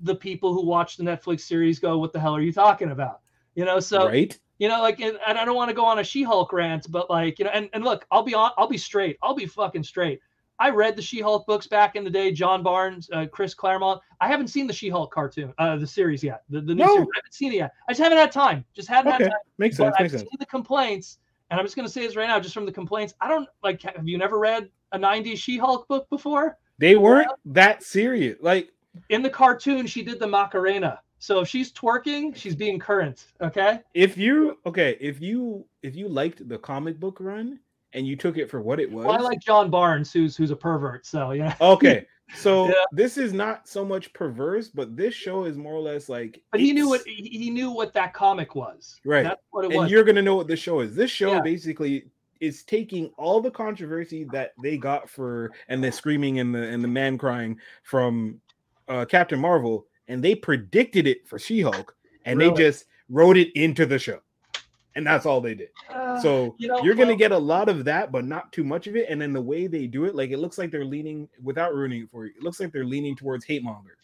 the people who watch the Netflix series go, "What the hell are you talking about?" You know, so right. You know, like, and, and I don't want to go on a She-Hulk rant, but like, you know, and, and look, I'll be on, I'll be straight, I'll be fucking straight. I read the She-Hulk books back in the day. John Barnes, uh, Chris Claremont. I haven't seen the She-Hulk cartoon, uh, the series yet. The, the new no. series. I haven't seen it yet. I just haven't had time. Just haven't okay. had time. Makes sense. But makes I've sense. seen the complaints, and I'm just gonna say this right now, just from the complaints. I don't like. Have you never read a '90s She-Hulk book before? They weren't that serious. Like in the cartoon, she did the Macarena. So if she's twerking, she's being current. Okay. If you okay, if you if you liked the comic book run and you took it for what it was, well, I like John Barnes, who's who's a pervert. So yeah. Okay. So yeah. this is not so much perverse, but this show is more or less like. But he knew what he knew what that comic was. Right. That's what it and was. you're gonna know what this show is. This show yeah. basically is taking all the controversy that they got for and the screaming and the and the man crying from uh, Captain Marvel, and they predicted it for She Hulk, and really? they just wrote it into the show, and that's all they did. Uh, so you know, you're gonna get a lot of that, but not too much of it. And then the way they do it, like it looks like they're leaning without ruining it for you. It looks like they're leaning towards hate monger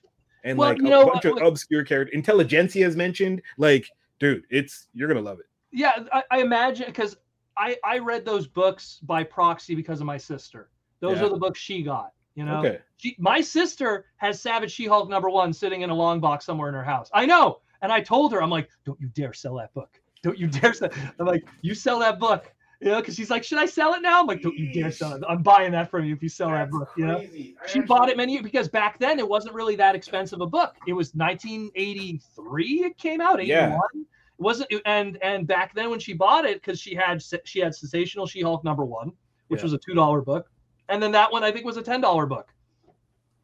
and well, like a know, bunch of obscure characters. Intelligentsia is mentioned. Like, dude, it's you're gonna love it. Yeah, I, I imagine because I I read those books by proxy because of my sister. Those yeah. are the books she got. You know, okay. she, my sister has Savage She-Hulk number one sitting in a long box somewhere in her house. I know, and I told her, I'm like, don't you dare sell that book. Don't you dare sell. I'm like, you sell that book. You know, because she's like, should I sell it now? I'm like, don't you dare sell it. I'm buying that from you if you sell That's that book. You know, she actually... bought it many years because back then it wasn't really that expensive a book. It was 1983. It came out. 81. Yeah. It wasn't, and and back then when she bought it, because she had she had Sensational She-Hulk number one, which yeah. was a two dollar book and then that one I think was a ten dollar book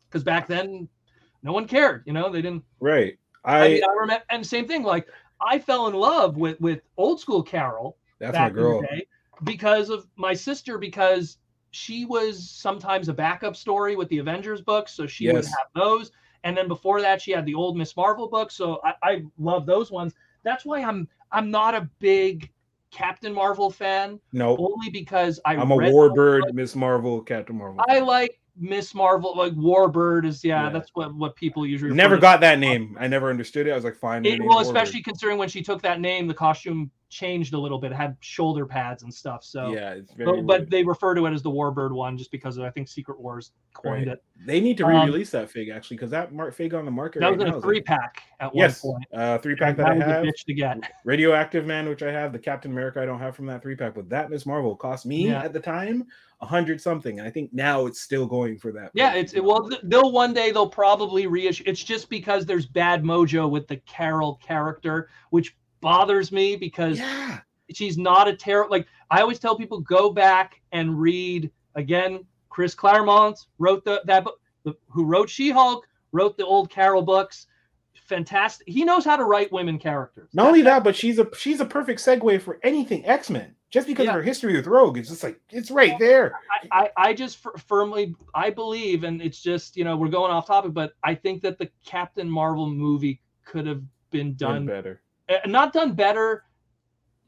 because back then no one cared. You know, they didn't. Right. I, I, mean, I remember, and same thing. Like I fell in love with with old school Carol. That's my girl. because of my sister, because she was sometimes a backup story with the Avengers books, so she yes. would have those. And then before that, she had the old Miss Marvel books, so I, I love those ones. That's why I'm I'm not a big Captain Marvel fan. No, only because I I'm a Warbird, Miss Marvel, Captain Marvel. I like Miss Marvel, like Warbird is yeah, yeah, that's what what people usually never got that name. I never understood it. I was like, fine. It, well, especially considering when she took that name, the costume changed a little bit. It had shoulder pads and stuff. So yeah, it's very. But, but, they refer to it as the Warbird one just because of, I think Secret Wars coined right. it. They need to um, re-release um, that fig actually because that mark fig on the market. That right was in a three pack at yes, one point. Uh, three pack that, that I have. to get. Radioactive Man, which I have. The Captain America I don't have from that three pack, but that Miss Marvel cost me yeah. at the time a hundred something, and I think now it's still going for that. Yeah, it's well, they'll one day they'll probably reissue. It's just because there's bad mojo with the Carol character, which bothers me because yeah she's not a terrible like I always tell people go back and read again. Chris Claremont wrote the that book, the, who wrote She-Hulk, wrote the old Carol books. Fantastic. He knows how to write women characters. Not only that, but she's a she's a perfect segue for anything X Men. Just because yeah. of her history with Rogue, it's just like it's right there. I, I, I just f- firmly I believe, and it's just you know we're going off topic, but I think that the Captain Marvel movie could have been done better. Uh, not done better,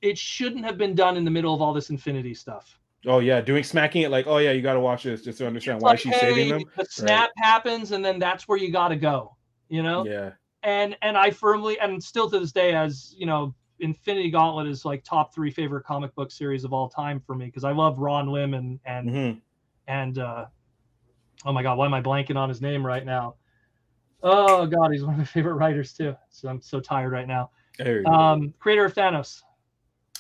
it shouldn't have been done in the middle of all this infinity stuff. Oh yeah, doing smacking it like, oh yeah, you got to watch this just to understand it's why like, she's hey, saving them. The snap right. happens, and then that's where you got to go. You know. Yeah. And and I firmly and still to this day, as you know, Infinity Gauntlet is like top three favorite comic book series of all time for me because I love Ron Lim and and mm-hmm. and uh, oh my god, why am I blanking on his name right now? Oh god, he's one of my favorite writers too. So I'm so tired right now. Um, creator of Thanos.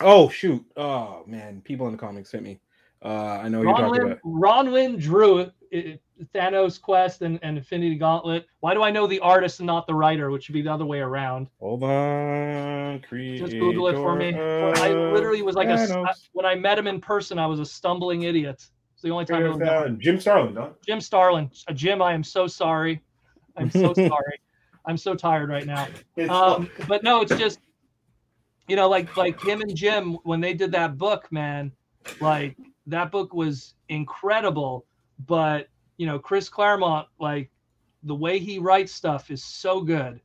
Oh shoot! Oh man, people in the comics hit me. Uh, I know you're talking about. Ron Lim drew it, it, Thanos Quest and, and Infinity Gauntlet. Why do I know the artist and not the writer, which should be the other way around? Hold on, creator. Just Google it for me. I literally was like Thanos. a when I met him in person, I was a stumbling idiot. It's the only time. Uh, Jim Starlin, no? Jim Starlin, uh, Jim. I am so sorry. I'm so sorry. I'm so tired right now. Um, but no, it's just you know, like like him and Jim when they did that book, man, like that book was incredible. But you know, Chris Claremont, like the way he writes stuff is so good,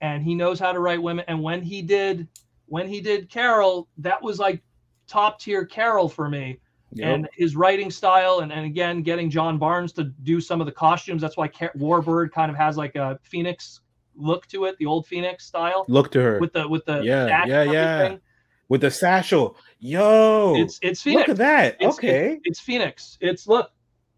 and he knows how to write women. And when he did when he did Carol, that was like top tier Carol for me. Yep. And his writing style, and, and again, getting John Barnes to do some of the costumes. That's why Warbird kind of has like a Phoenix look to it, the old Phoenix style. Look to her with the with the yeah yeah yeah with the satchel. Yo, it's it's Phoenix. Look at that. It's, okay, it's, it's, Phoenix. It's look,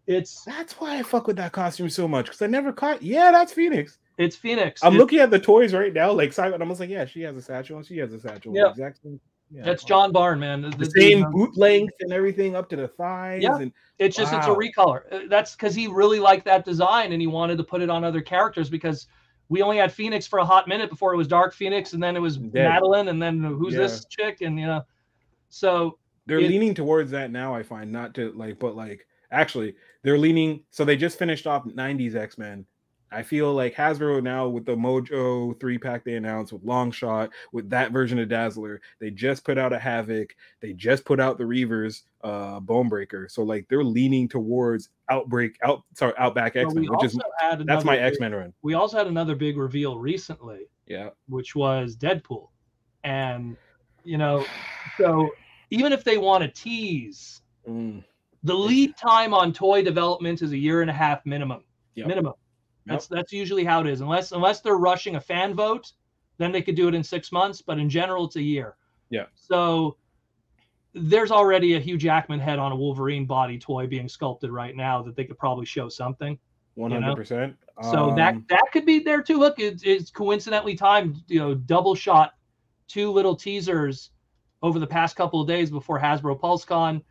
It's that's why I fuck with that costume so much because I never caught. Yeah, that's Phoenix. It's Phoenix. I'm it's, looking at the toys right now, like Simon. I'm almost like, yeah, she has a satchel and she has a satchel. Yeah, exactly. Yeah, that's John Barn, man. The, the, the same boot length and everything up to the thighs. Yeah, and, it's just wow. it's a recolor. Uh, that's because he really liked that design and he wanted to put it on other characters because we only had Phoenix for a hot minute before it was Dark Phoenix and then it was Dead. Madelyne and then who's yeah. this chick and you know, so they're it, leaning towards that now. I find not to like, but like actually they're leaning. So they just finished off '90s X Men I feel like Hasbro now with the Mojo three pack they announced with Longshot with that version of Dazzler, they just put out a Havoc, they just put out the Reavers uh Bonebreaker. So like they're leaning towards Outbreak out sorry Outback X Men, which is that's my X Men run. We also had another big reveal recently, yeah, which was Deadpool, and you know, so even if they want to tease, mm. the lead time on toy development is a year and a half minimum. Yep. Minimum. That's yep. that's usually how it is. Unless unless they're rushing a fan vote, then they could do it in six months. But in general, it's a year. Yeah. So there's already a Hugh Jackman head on a Wolverine body toy being sculpted right now that they could probably show something. One hundred percent. So that um, that could be there too. Look, it's, it's coincidentally timed. You know, double shot, two little teasers over the past couple of days before Hasbro PulseCon.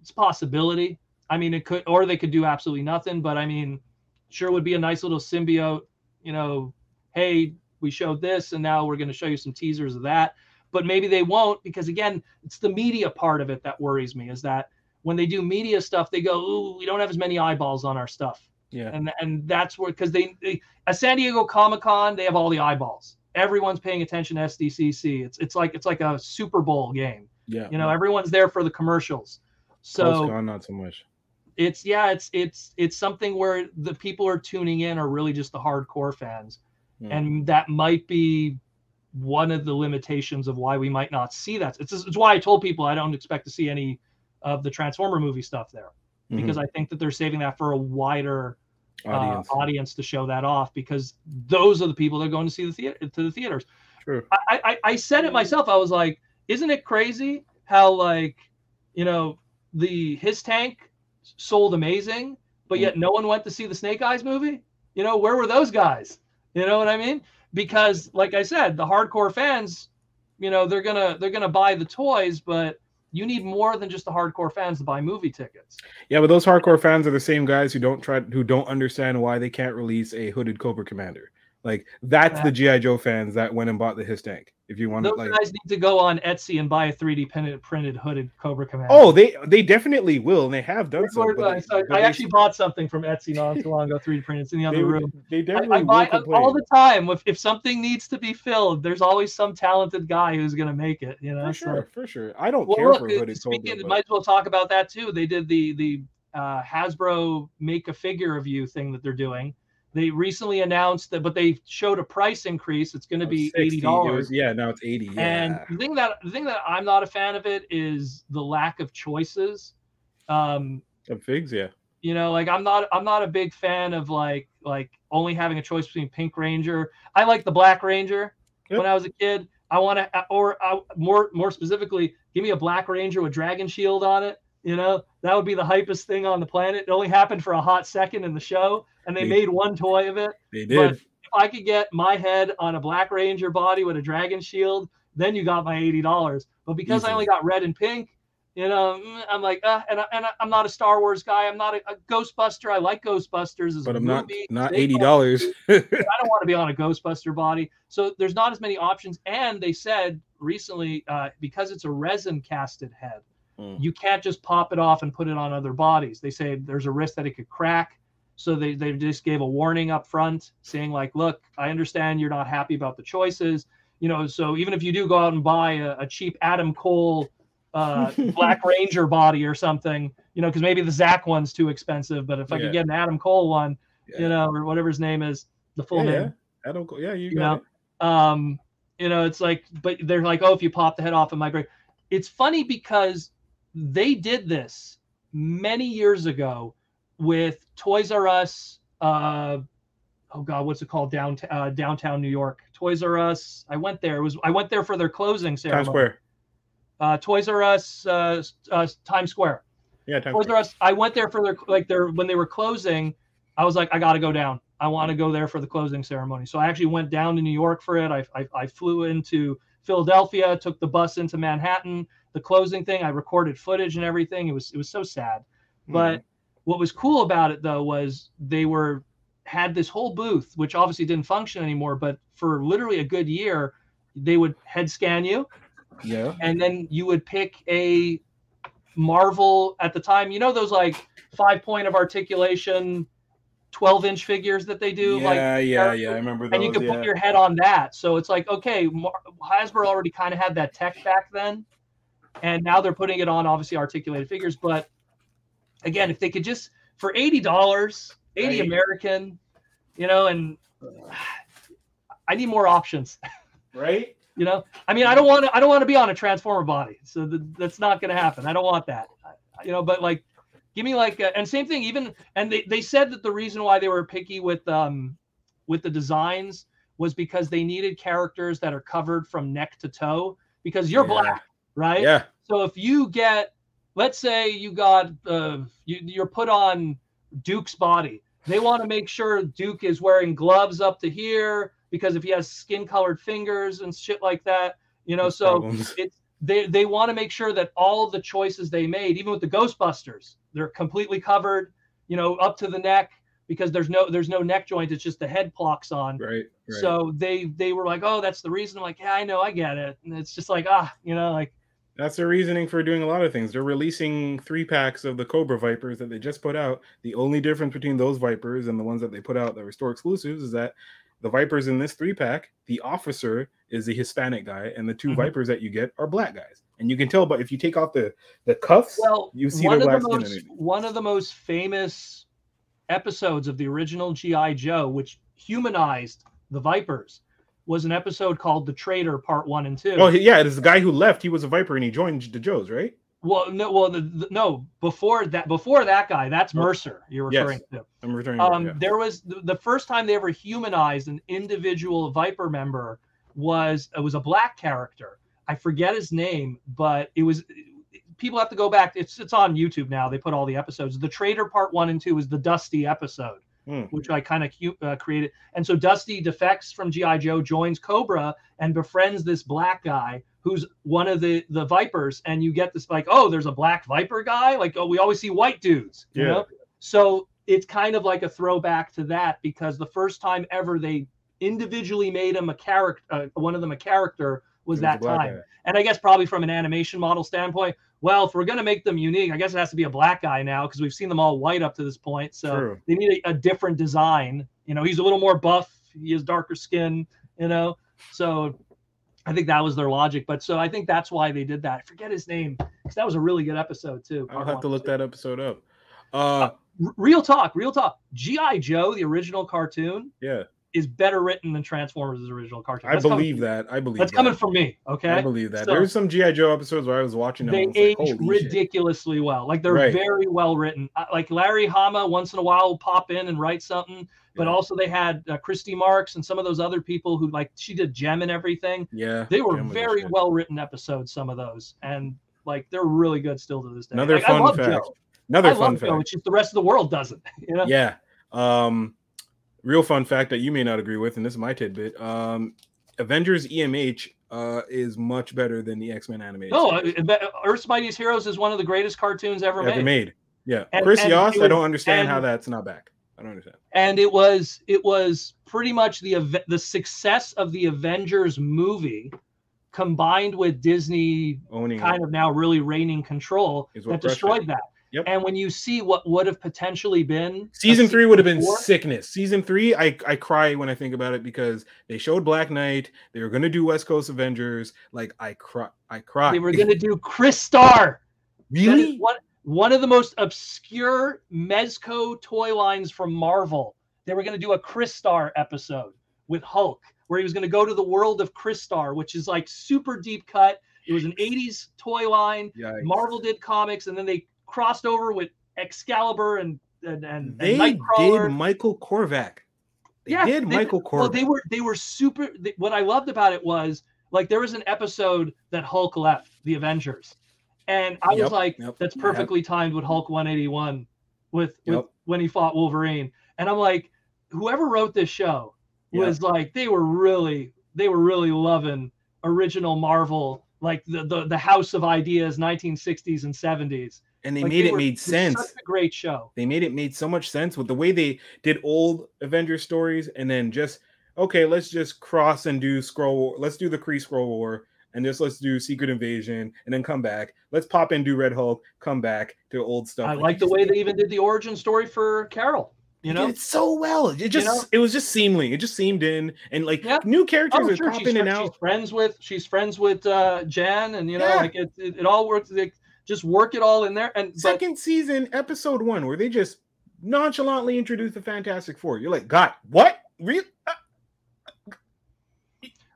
It's a possibility. I mean, it could, or they could do absolutely nothing. But I mean, sure would be a nice little symbiote, you know, hey, we showed this and now we're going to show you some teasers of that. But maybe they won't because again, it's the media part of it that worries me is that when they do media stuff, they go, "Ooh, we don't have as many eyeballs on our stuff." Yeah. And and that's where because they, they at San Diego Comic Con, they have all the eyeballs. Everyone's paying attention to SDCC. It's it's like it's like a Super Bowl game. Yeah. You know, everyone's there for the commercials. So not so much it's yeah, it's it's it's something where the people are tuning in are really just the hardcore fans, mm. and that might be one of the limitations of why we might not see that. It's it's why I told people I don't expect to see any of the Transformer movie stuff there mm-hmm. because I think that they're saving that for a wider audience. Uh, audience to show that off because those are the people that are going to see the theater to the theaters. True. I, I I said it myself. I was like, isn't it crazy how like you know the HISS Tank sold amazing, but yet hmm. no one went to see the Snake Eyes movie. You know, where were those guys? You know what I mean? Because, like I said, the hardcore fans, you know, they're gonna they're gonna buy the toys, but you need more than just the hardcore fans to buy movie tickets. Yeah, but those hardcore fans are the same guys who don't try who don't understand why they can't release a hooded Cobra Commander. Like that's the GI Joe fans that went and bought the HISS tank. If you want, those like, guys need to go on Etsy and buy a 3D printed, printed hooded Cobra Commander. Oh, they they definitely will, and they have done so. But, so but I actually bought something from Etsy not too long ago, 3D printed. It's in the other they, room. They definitely I, I buy all the time. If if something needs to be filled, there's always some talented guy who's going to make it. You know, for sure, so, for sure. I don't well, care look, for hooded speaking, Cobra. Might as well talk about that too. They did the the uh, Hasbro make a figure of you thing that they're doing they recently announced that, but they showed a price increase. It's going to be eighty dollars. Yeah, now it's eighty. Yeah. And the thing that the thing that I'm not a fan of it is the lack of choices. Um, of figs, yeah. You know, like I'm not I'm not a big fan of like like only having a choice between Pink Ranger. I like the Black Ranger yep. when I was a kid. I want to, or uh, more more specifically, give me a Black Ranger with Dragon Shield on it. You know, that would be the hypest thing on the planet. It only happened for a hot second in the show, and they, they made one toy of it. They did. But if I could get my head on a Black Ranger body with a dragon shield, then you got my eighty dollars. But because Easily. I only got red and pink, you know, mm, I'm like, uh, and, I, and I'm not a Star Wars guy. I'm not a, a Ghostbuster. I like Ghostbusters as but a I'm movie. not not eighty dollars. I don't want to be on a Ghostbuster body. So there's not as many options. And they said recently, uh, because it's a resin casted head, mm. you can't just pop it off and put it on other bodies. They say there's a risk that it could crack. So they, they just gave a warning up front saying, like, look, I understand you're not happy about the choices. You know, so even if you do go out and buy a, a cheap Adam Cole uh, Black Ranger body or something, you know, because maybe the Zach one's too expensive, but if I could get an Adam Cole one, yeah. you know, or whatever his name is, the full yeah, name. Yeah. Adam Cole. Yeah, you, you know, it. um, you know, it's like, but they're like, oh, if you pop the head off, it might break. It's funny because they did this many years ago with Toys R Us. Uh, oh God, what's it called? Downtown, uh, downtown New York. Toys R Us. I went there. It was I went there for their closing ceremony. Times Square. Uh, Toys R Us, uh, uh, Times Square. Yeah, Toys R Us. I went there for their like their when they were closing. I was like, I got to go down. I want to go there for the closing ceremony. So I actually went down to New York for it. I, I, I flew into Philadelphia, took the bus into Manhattan. The closing thing, I recorded footage and everything. It was it was so sad. Mm. But what was cool about it though was they were had this whole booth, which obviously didn't function anymore, but for literally a good year, they would head scan you. Yeah. And then you would pick a Marvel at the time, you know, those like five point of articulation 12 inch figures that they do. Yeah, like yeah, yeah. I remember those, And you could yeah. put your head on that. So it's like, okay, Hasbro already kind of had that tech back then. And now they're putting it on obviously articulated figures. But again, if they could just for $80, 80 right. American, you know, and I need more options. Right. you know, I mean, I don't want to, I don't want to be on a transformer body. So the, that's not going to happen. I don't want that, you know, but like, give me like a, and same thing even and they, they said that the reason why they were picky with um with the designs was because they needed characters that are covered from neck to toe because you're yeah. black right yeah so if you get let's say you got uh you, you're put on duke's body they want to make sure duke is wearing gloves up to here because if he has skin colored fingers and shit like that you know no so problems. it's they they want to make sure that all the choices they made even with the ghostbusters they're completely covered, you know, up to the neck because there's no there's no neck joint. It's just the head blocks on. Right, right. So they they were like, oh, that's the reason. I'm like, yeah, I know, I get it. And it's just like, ah, you know, like. That's their reasoning for doing a lot of things. They're releasing three packs of the Cobra Vipers that they just put out. The only difference between those Vipers and the ones that they put out that were store exclusives is that the Vipers in this three pack, the officer is a Hispanic guy, and the 2 mm-hmm. Vipers that you get are black guys and you can tell. But if you take off the the cuffs, well, you see one the of the most one of the most famous episodes of the original GI Joe, which humanized the Vipers, was an episode called "The Traitor" Part One and Two. Oh yeah, it is the guy who left. He was a Viper and he joined the Joes, right? Well, no, well, the, the, no. Before that, before that guy, that's oh. Mercer. You're referring yes, to. I'm referring. Um, to, yeah. there was the, the first time they ever humanized an individual Viper member was it was a black character I forget his name, but it was people have to go back. It's it's on YouTube now. They put all the episodes. The Traitor Part One and Two is the Dusty episode, mm. which I kind of uh, created. And so Dusty defects from GI Joe, joins Cobra, and befriends this black guy who's one of the the Vipers. And you get this like, oh, there's a black Viper guy. Like, oh, we always see white dudes, you yeah. know. So it's kind of like a throwback to that because the first time ever they individually made him a character, uh, one of them a character was, was that time. Guy. And I guess probably from an animation model standpoint, well, if we're going to make them unique, I guess it has to be a black guy now because we've seen them all white up to this point. So True. they need a, a, different design. You know, he's a little more buff. He has darker skin. You know, so I think that was their logic. But so I think that's why they did that. I forget his name because that was a really good episode too. I'll have to look that episode up. Uh, uh, real talk, real talk. GI Joe, the original cartoon. Yeah is better written than Transformers' original cartoon. That's I believe that. I believe that's that. coming from me. Okay, I believe that. So, There's some GI Joe episodes where I was watching. Them, they age like, ridiculously shit. well. Like they're right. very well written. Like Larry Hama once in a while will pop in and write something, but yeah. also they had uh, Christy Marx and some of those other people who like she did Jem and everything. Yeah, they were very well written episodes. Some of those and like they're really good still to this day. Another like, fun fact. Joe. Another I fun fact. Joe, it's just the rest of the world doesn't. You know? Yeah. Um, real fun fact that you may not agree with, and this is my tidbit. Um, Avengers EMH uh, is much better than the X Men animated. No, uh, Earth's Mightiest Heroes is one of the greatest cartoons ever, ever made. made. Yeah, and, Chris and Yost, I don't understand and, how that's not back. I don't understand. And it was it was pretty much the the success of the Avengers movie combined with Disney owning kind it. of now really reigning control that destroyed that. Yep. And when you see what would have potentially been season three would have been sickness. Season three, I, I cry when I think about it because they showed Black Knight. They were gonna do West Coast Avengers. Like I cry, I cry. They were gonna do Crystar. Really? One one of the most obscure Remco toy lines from Marvel. They were gonna do a Crystar episode with Hulk, where he was gonna go to the world of Crystar, which is like super deep cut. It was an 80s toy line. Yikes. Marvel did comics, and then they crossed over with Excalibur and and, and they and did Michael Korvac. They yeah, did they, Michael Korvac. Well, they were they were super. They, what I loved about it was like there was an episode that Hulk left the Avengers, And I yep, was like, yep, that's perfectly yep. timed with Hulk 181 with, with when he fought Wolverine. And I'm like, whoever wrote this show was like, they were really, they were really loving original Marvel, like the the, the House of Ideas, 1960s and 70s. And they like made they it were, made sense. Great show. They made it made so much sense with the way they did old Avengers stories, and then just okay, let's just cross and do scroll. Let's do the Kree Skrull War and just let's do Secret Invasion and then come back. Let's pop in do Red Hulk, come back to old stuff. I like, like the way they even did the origin story for Carol. You know, it's so well. It just you know? it was just seamly. It just seemed in and like yeah. new characters oh, are sure. popping she's, in out. She's friends with she's friends with uh Jan, and you know, yeah. like it, it, it all works. They just work it all in there. And second but, season, episode one, where they just nonchalantly introduce the Fantastic Four. You're like, God, what? Really? Uh,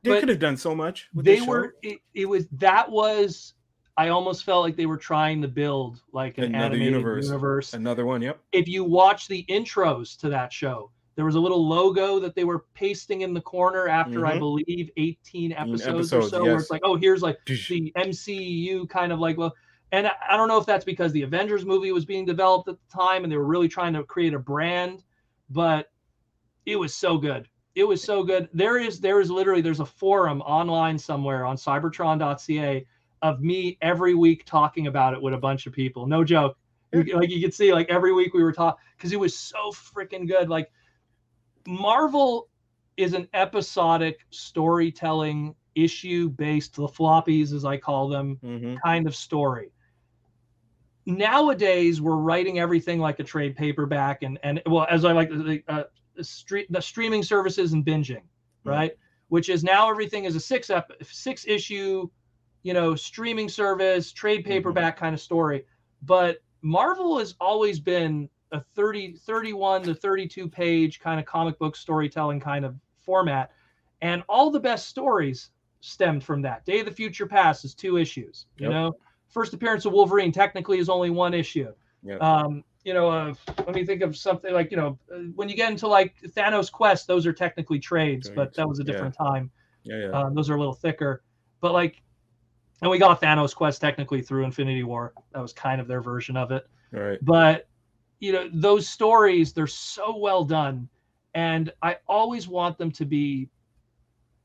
they could have done so much. they were. It, it, was that was. I almost felt like they were trying to build like an Another animated universe. universe. Another one. Yep. If you watch the intros to that show, there was a little logo that they were pasting in the corner after mm-hmm. I believe 18 episodes, episodes or so, yes. where it's like, oh, here's like the MCU kind of like well. And I don't know if that's because the Avengers movie was being developed at the time and they were really trying to create a brand, but it was so good it was so good. There is there is literally there's a forum online somewhere on cybertron.ca of me every week talking about it with a bunch of people. No joke. like you could see, like every week we were talking because it was so freaking good. Like Marvel is an episodic storytelling issue based the floppies as I call them mm-hmm. kind of story. Nowadays we're writing everything like a trade paperback and and well as I like uh, the, the streaming services and binging, right? Which is now everything is a six ep- six issue, you know, streaming service, trade mm-hmm. paperback mm-hmm. kind of story. But Marvel has always been a 30 31 to 32 page kind of comic book storytelling kind of format and all the best stories stemmed from that. Day of the Future Past is two issues, you yep. know. First appearance of Wolverine technically is only one issue. Yep. Um, you know, uh, let me think of something like, you know, uh, when you get into like Thanos Quest, those are technically trades, trades. but that was a different yeah. time. Yeah, yeah. Um, those are a little thicker, but like, and we got Thanos Quest technically through Infinity War. That was kind of their version of it. Right. But you know, those stories they're so well done, and I always want them to be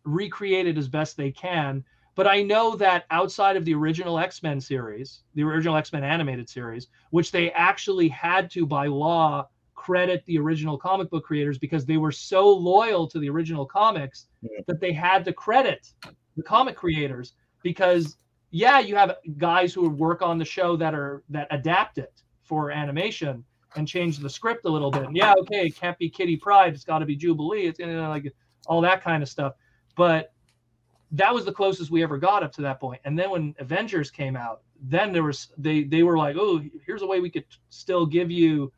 recreated as best they can but I know that outside of the original X Men series, the original X Men animated series, which they actually had to, by law, credit the original comic book creators because they were so loyal to the original comics yeah. that they had to credit the comic creators because yeah you have guys who work on the show that are that adapt it for animation and change the script a little bit. And yeah okay it can't be kitty pryde. It's got to be jubilee. It's you know, like all that kind of stuff. But that was the closest we ever got up to that point. And then when Avengers came out, then there was they they were like, oh, here's a way we could still give you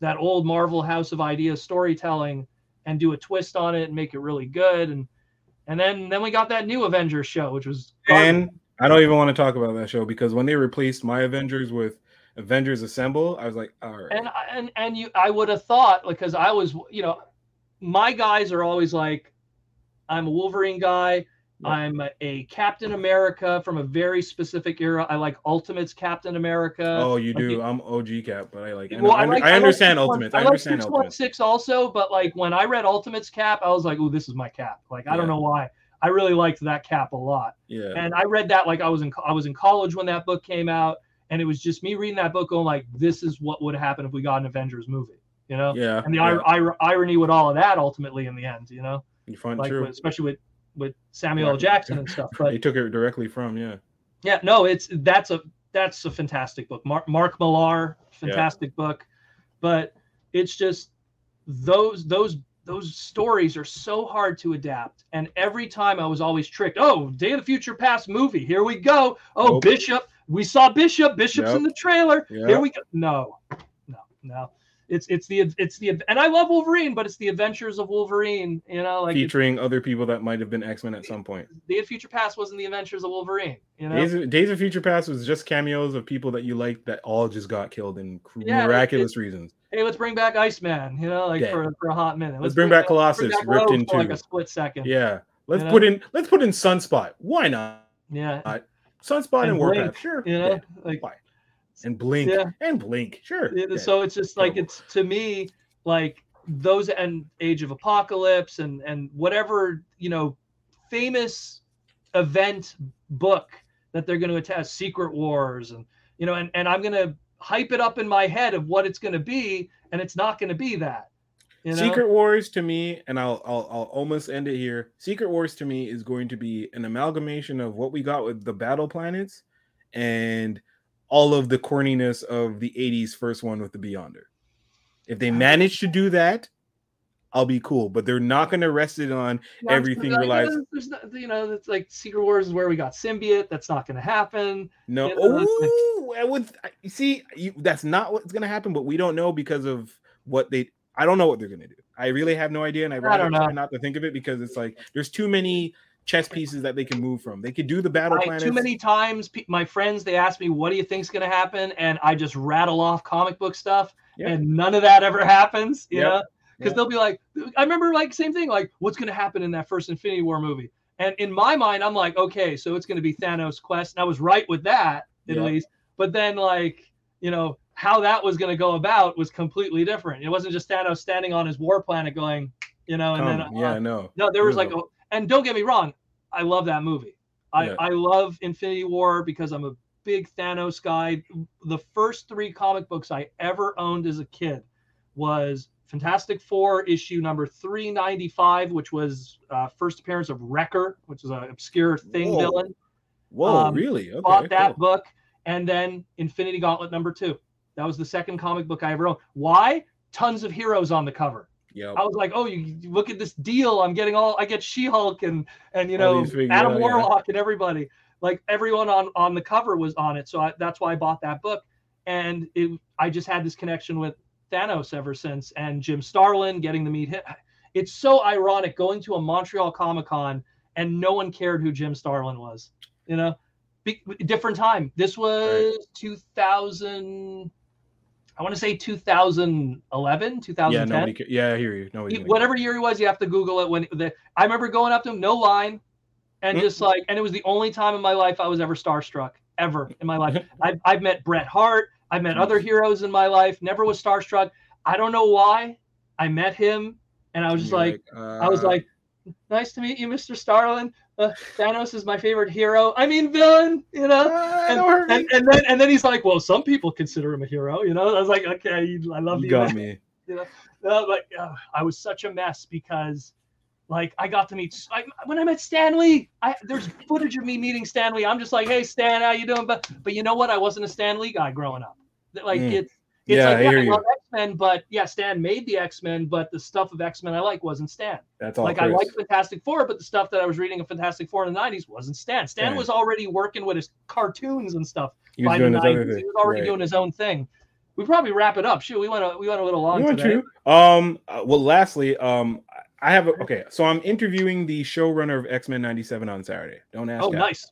that old Marvel House of Ideas storytelling and do a twist on it and make it really good. And and then then we got that new Avengers show, which was and I don't even want to talk about that show because when they replaced my Avengers with Avengers Assemble, I was like, all right. And and and you, I would have thought because I was, you know, my guys are always like, I'm a Wolverine guy. I'm a Captain America from a very specific era. I like Ultimates Captain America. Oh, you do. I'm OG Cap, but I like. Well, I, like, I, understand I like Ultimates. I, I understand like Ultimates. Six also, but like when I read Ultimates Cap, I was like, "Oh, this is my Cap." Like I yeah. don't know why. I really liked that Cap a lot. Yeah. And I read that like I was in I was in college when that book came out, and it was just me reading that book going like, "This is what would happen if we got an Avengers movie." You know. Yeah. And the yeah. Ir- irony with all of that ultimately in the end, you know. You find like, true. especially with with Samuel L. Jackson and stuff. But they took it directly from yeah. Yeah, no, it's that's a that's a fantastic book. Mark, Mark Millar, fantastic yeah. book, but it's just those those those stories are so hard to adapt. And every time I was always tricked. Oh, Day of the Future Past movie. Here we go. Oh, nope. Bishop. We saw Bishop. Bishop's yep. in the trailer. Yep. Here we go. No, no, no it's it's the it's the and I love Wolverine, but it's the Adventures of Wolverine. You know, like featuring other people that might have been X Men at some point. Day of Future Past wasn't the Adventures of Wolverine. You know, Days of, Days of Future Past was just cameos of people that you liked that all just got killed in yeah, miraculous reasons. Hey, let's bring back Iceman. You know, like for, for a hot minute. Let's, let's bring, bring, back Colossus back ripped into like a split second. Yeah, let's put know? in let's put in Sunspot. Why not? Yeah. Sunspot and, and Warpath, sure. You know, yeah. like why? And Blink, yeah. and Blink, sure. Yeah. So it's just like it's to me like those and Age of Apocalypse and and whatever you know famous event book that they're going to attach Secret Wars and you know and and I'm going to hype it up in my head of what it's going to be and it's not going to be that you know? Secret Wars to me, and I'll, I'll I'll almost end it here. Secret Wars to me is going to be an amalgamation of what we got with the Battle Planets and all of the corniness of the 80s first one with the Beyonder. If they manage to do that, I'll be cool. But they're not going to rest it on everything relies. Oh, there's not, you know, it's like Secret Wars is where we got symbiote. That's not going to happen. No, you know, Ooh, like... with you see, you, that's not what's going to happen. But we don't know because of what they I don't know what they're gonna do. I really have no idea, and I rather try not to think of it because it's like there's too many chess pieces that they can move from. They could do the battle plan. Too many times, my friends they ask me, "What do you think's gonna happen?" and I just rattle off comic book stuff, yep. and none of that ever happens. You yep. know, because yep. they'll be like, I remember like same thing, like what's gonna happen in that first Infinity War movie, and in my mind, I'm like, okay, so it's gonna be Thanos' quest, and I was right with that at least. But then like you know how that was going to go about was completely different. It wasn't just Thanos standing on his war planet going, you know, and then uh, yeah, no, no, there was like, a, and don't get me wrong, I love that movie. I yeah. I love Infinity War because I'm a big Thanos guy. The first three comic books I ever owned as a kid was Fantastic Four issue number 395, which was uh, first appearance of Wrecker, which is an obscure thing Whoa. villain. Whoa, um, really? Okay, bought that cool. book, and then Infinity Gauntlet number two. That was the second comic book I ever owned. Why? Tons of heroes on the cover. Yeah. I was like, oh, you, look at this deal. I'm getting all. I get She-Hulk and and you know Adam Warlock yeah. and everybody. Like everyone on on the cover was on it. So I, that's why I bought that book. And it, I just had this connection with Thanos ever since. And Jim Starlin getting to meet him. It's so ironic going to a Montreal Comic Con and no one cared who Jim Starlin was. You know, Be, different time. This was right. 2000. I want to say 2011, 2010. Yeah, nobody. Yeah, I hear you. No, whatever year he was, you have to Google it. When the I remember going up to him, no line, and mm-hmm. just like, and it was the only time in my life I was ever starstruck, ever in my life. I've I've met Bret Hart, I've met other heroes in my life, never was starstruck. I don't know why. I met him, and I was just like, like uh... I was uh, like, nice to meet you, Mr. Starlin uh, Thanos is my favorite hero. I mean, villain, you know. Uh, and, and, and, then and then he's like, well, some people consider him a hero, you know. I was like, okay, I love you. You got me. You know, no, but uh, I was such a mess because, like, I got to meet I, when I met Stan Lee. I there's footage of me meeting Stan Lee. I'm just like, hey, Stan, how you doing? But but you know what? I wasn't a Stan Lee guy growing up. Like mm. it's it's yeah, like, yeah, I, I love X Men, but yeah, Stan made the X Men, but the stuff of X Men I like wasn't Stan. That's all. Like Chris. I like Fantastic Four, but the stuff that I was reading of Fantastic Four in the '90s wasn't Stan. Stan was already working with his cartoons and stuff. He was doing his. He was already right. doing his own thing. We probably wrap it up. Shoot, we went a, we went a little long. We went today. Um. Uh, well, lastly, um, I have a, okay. So I'm interviewing the showrunner of X Men '97 on Saturday. Don't ask. Oh, nice.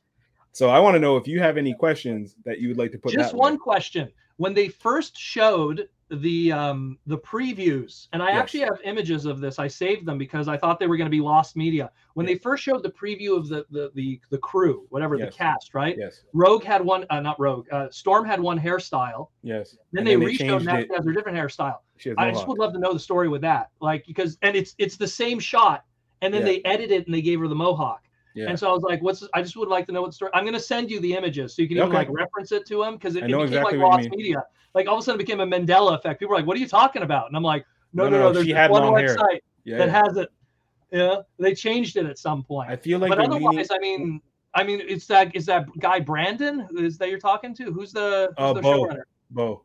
So I want to know if you have any questions that you would like to put. Just one way. question. When they first showed the um the previews and i yes. actually have images of this. I saved them because i thought they were going to be lost media. When yes. they first showed the preview of the the the, the crew whatever yes. the cast right? Yes. Rogue had one uh, not rogue uh, storm had one hairstyle. Yes. Then and they, they reshowed that has a different hairstyle. I just would love to know the story with that like because and it's it's the same shot and then yeah. they edited and they gave her the mohawk yeah. And so I was like, "What's?" I just would like to know what the story. I'm going to send you the images so you can even okay. like reference it to them because it, it became exactly like lost media. Like all of a sudden, it became a Mandela effect. People were like, "What are you talking about?" And I'm like, "No, no, no. no, no there's one website yeah, that yeah. has it. Yeah, they changed it at some point. I feel like, but otherwise, I mean, I mean, it's that is that guy Brandon is that you're talking to? Who's the, who's uh, the Bo, showrunner? Bo.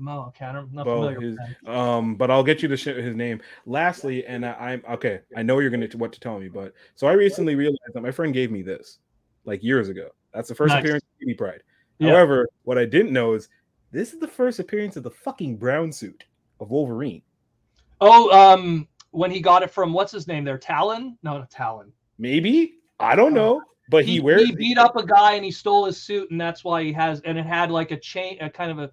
Mo, okay, I'm not Bo, familiar his, Um, but I'll get you to sh- his name. Lastly, and I, am okay. I know you're gonna what to tell me, but so I recently realized that my friend gave me this like years ago. That's the first nice. appearance of Kitty Pryde. Yeah. However, what I didn't know is this is the first appearance of the fucking brown suit of Wolverine. Oh, um, when he got it from what's his name there, Talon? No, not Talon. Maybe I don't know, but he, he wears. He beat up a guy and he stole his suit, and that's why he has. And it had like a chain, a kind of a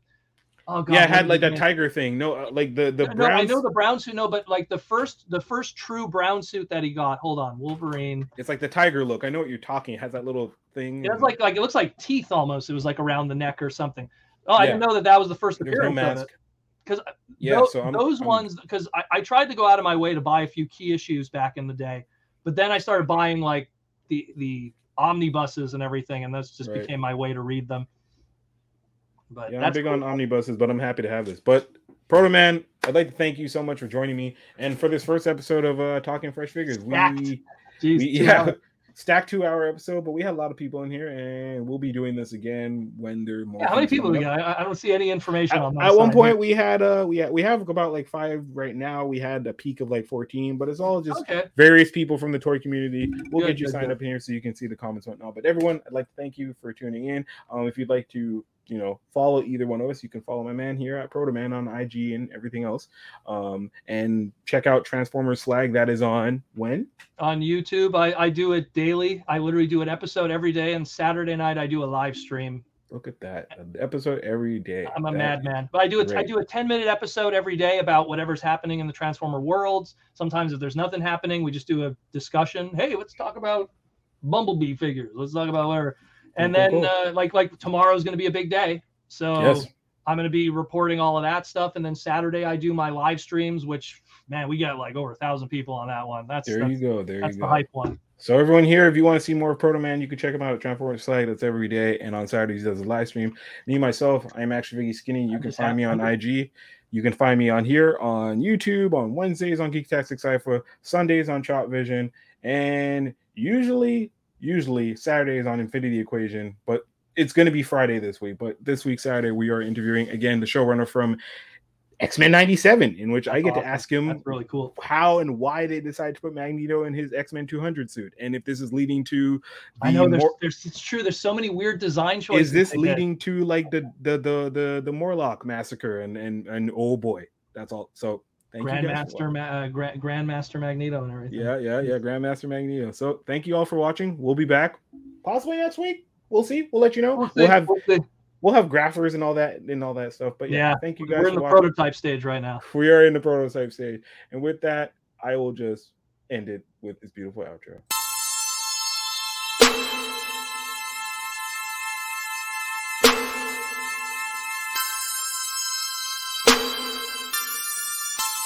Oh god. Yeah, it had like that tiger thing. No, uh, like the the no, brown. I know the brown suit. No, but like the first the first true brown suit that he got. Hold on, Wolverine. It's like the tiger look. I know what you're talking. It has that little thing. Yeah, it's like like it looks like teeth almost. It was like around the neck or something. Oh, I didn't know that that was the first appearance no of it. Because uh, yeah, those, so I'm, those I'm, ones because I, I tried to go out of my way to buy a few key issues back in the day, but then I started buying like the the omnibuses and everything, and that's just right. became my way to read them. But yeah, I'm big cool. on omnibuses, but I'm happy to have this. But Proto Man, I'd like to thank you so much for joining me and for this first episode of uh Talking Fresh Figures. We, Jeez, we yeah, stacked two hour episode, but we had a lot of people in here, and we'll be doing this again when there are more. Yeah, how many people we got? I, I, don't see any information at, on that. At one point, here. we had uh we had, we have about like five right now. We had a peak of like fourteen, but it's all just okay. various people from the toy community. We'll good, get you good, signed good. up in here so you can see the comments and whatnot. But everyone, I'd like to thank you for tuning in. Um, if you'd like to you know, follow either one of us. You can follow my man here at Protoman on IG and everything else. Um, and check out Transformers Slag. That is on when? On YouTube. I, I do it daily. I literally do an episode every day. And Saturday night, I do a live stream. Look at that. An episode every day. I'm a madman. But I do it. I do a 10 minute episode every day about whatever's happening in the Transformer worlds. Sometimes if there's nothing happening, we just do a discussion. Hey, let's talk about Bumblebee figures. Let's talk about whatever and cool, then cool. Uh, like like tomorrow's going to be a big day so yes. i'm going to be reporting all of that stuff and then saturday i do my live streams which man we got like over a thousand people on that one that's there that's, you go there that's you the go hype one so everyone here, if you want to see more of Proto Man, you can check him out at Transformers Slag. That's every day, and on Saturdays does a live stream. Me myself, I am actually Vicky Skinny. You I'm can find me on IG. You can find me on here on YouTube on Wednesdays on Geektastic Cipher, Sundays on Chop Vision, and usually usually Saturdays on Infinity Equation, but it's going to be Friday this week. But this week, Saturday, we are interviewing again the showrunner from X Men '97, in which I get awesome. to ask him That's really cool how and why they decided to put Magneto in his X Men 200 suit, and if this is leading to. I know there's, more, there's, it's true. There's so many weird design choices. Is this leading to like the the the the the Morlock massacre and and and oh boy, that's all. So Thank Grandmaster, Ma- uh, Grand, Grandmaster Magneto and everything. Yeah, yeah, yeah. Grandmaster Magneto. So thank you all for watching. We'll be back possibly next week. We'll see. We'll let you know. We'll, we'll have we'll, we'll, have graphers and all that and all that stuff. But yeah, yeah thank you guys. We're in the watching. prototype stage right now. We are in the prototype stage, and with that, I will just end it with this beautiful outro.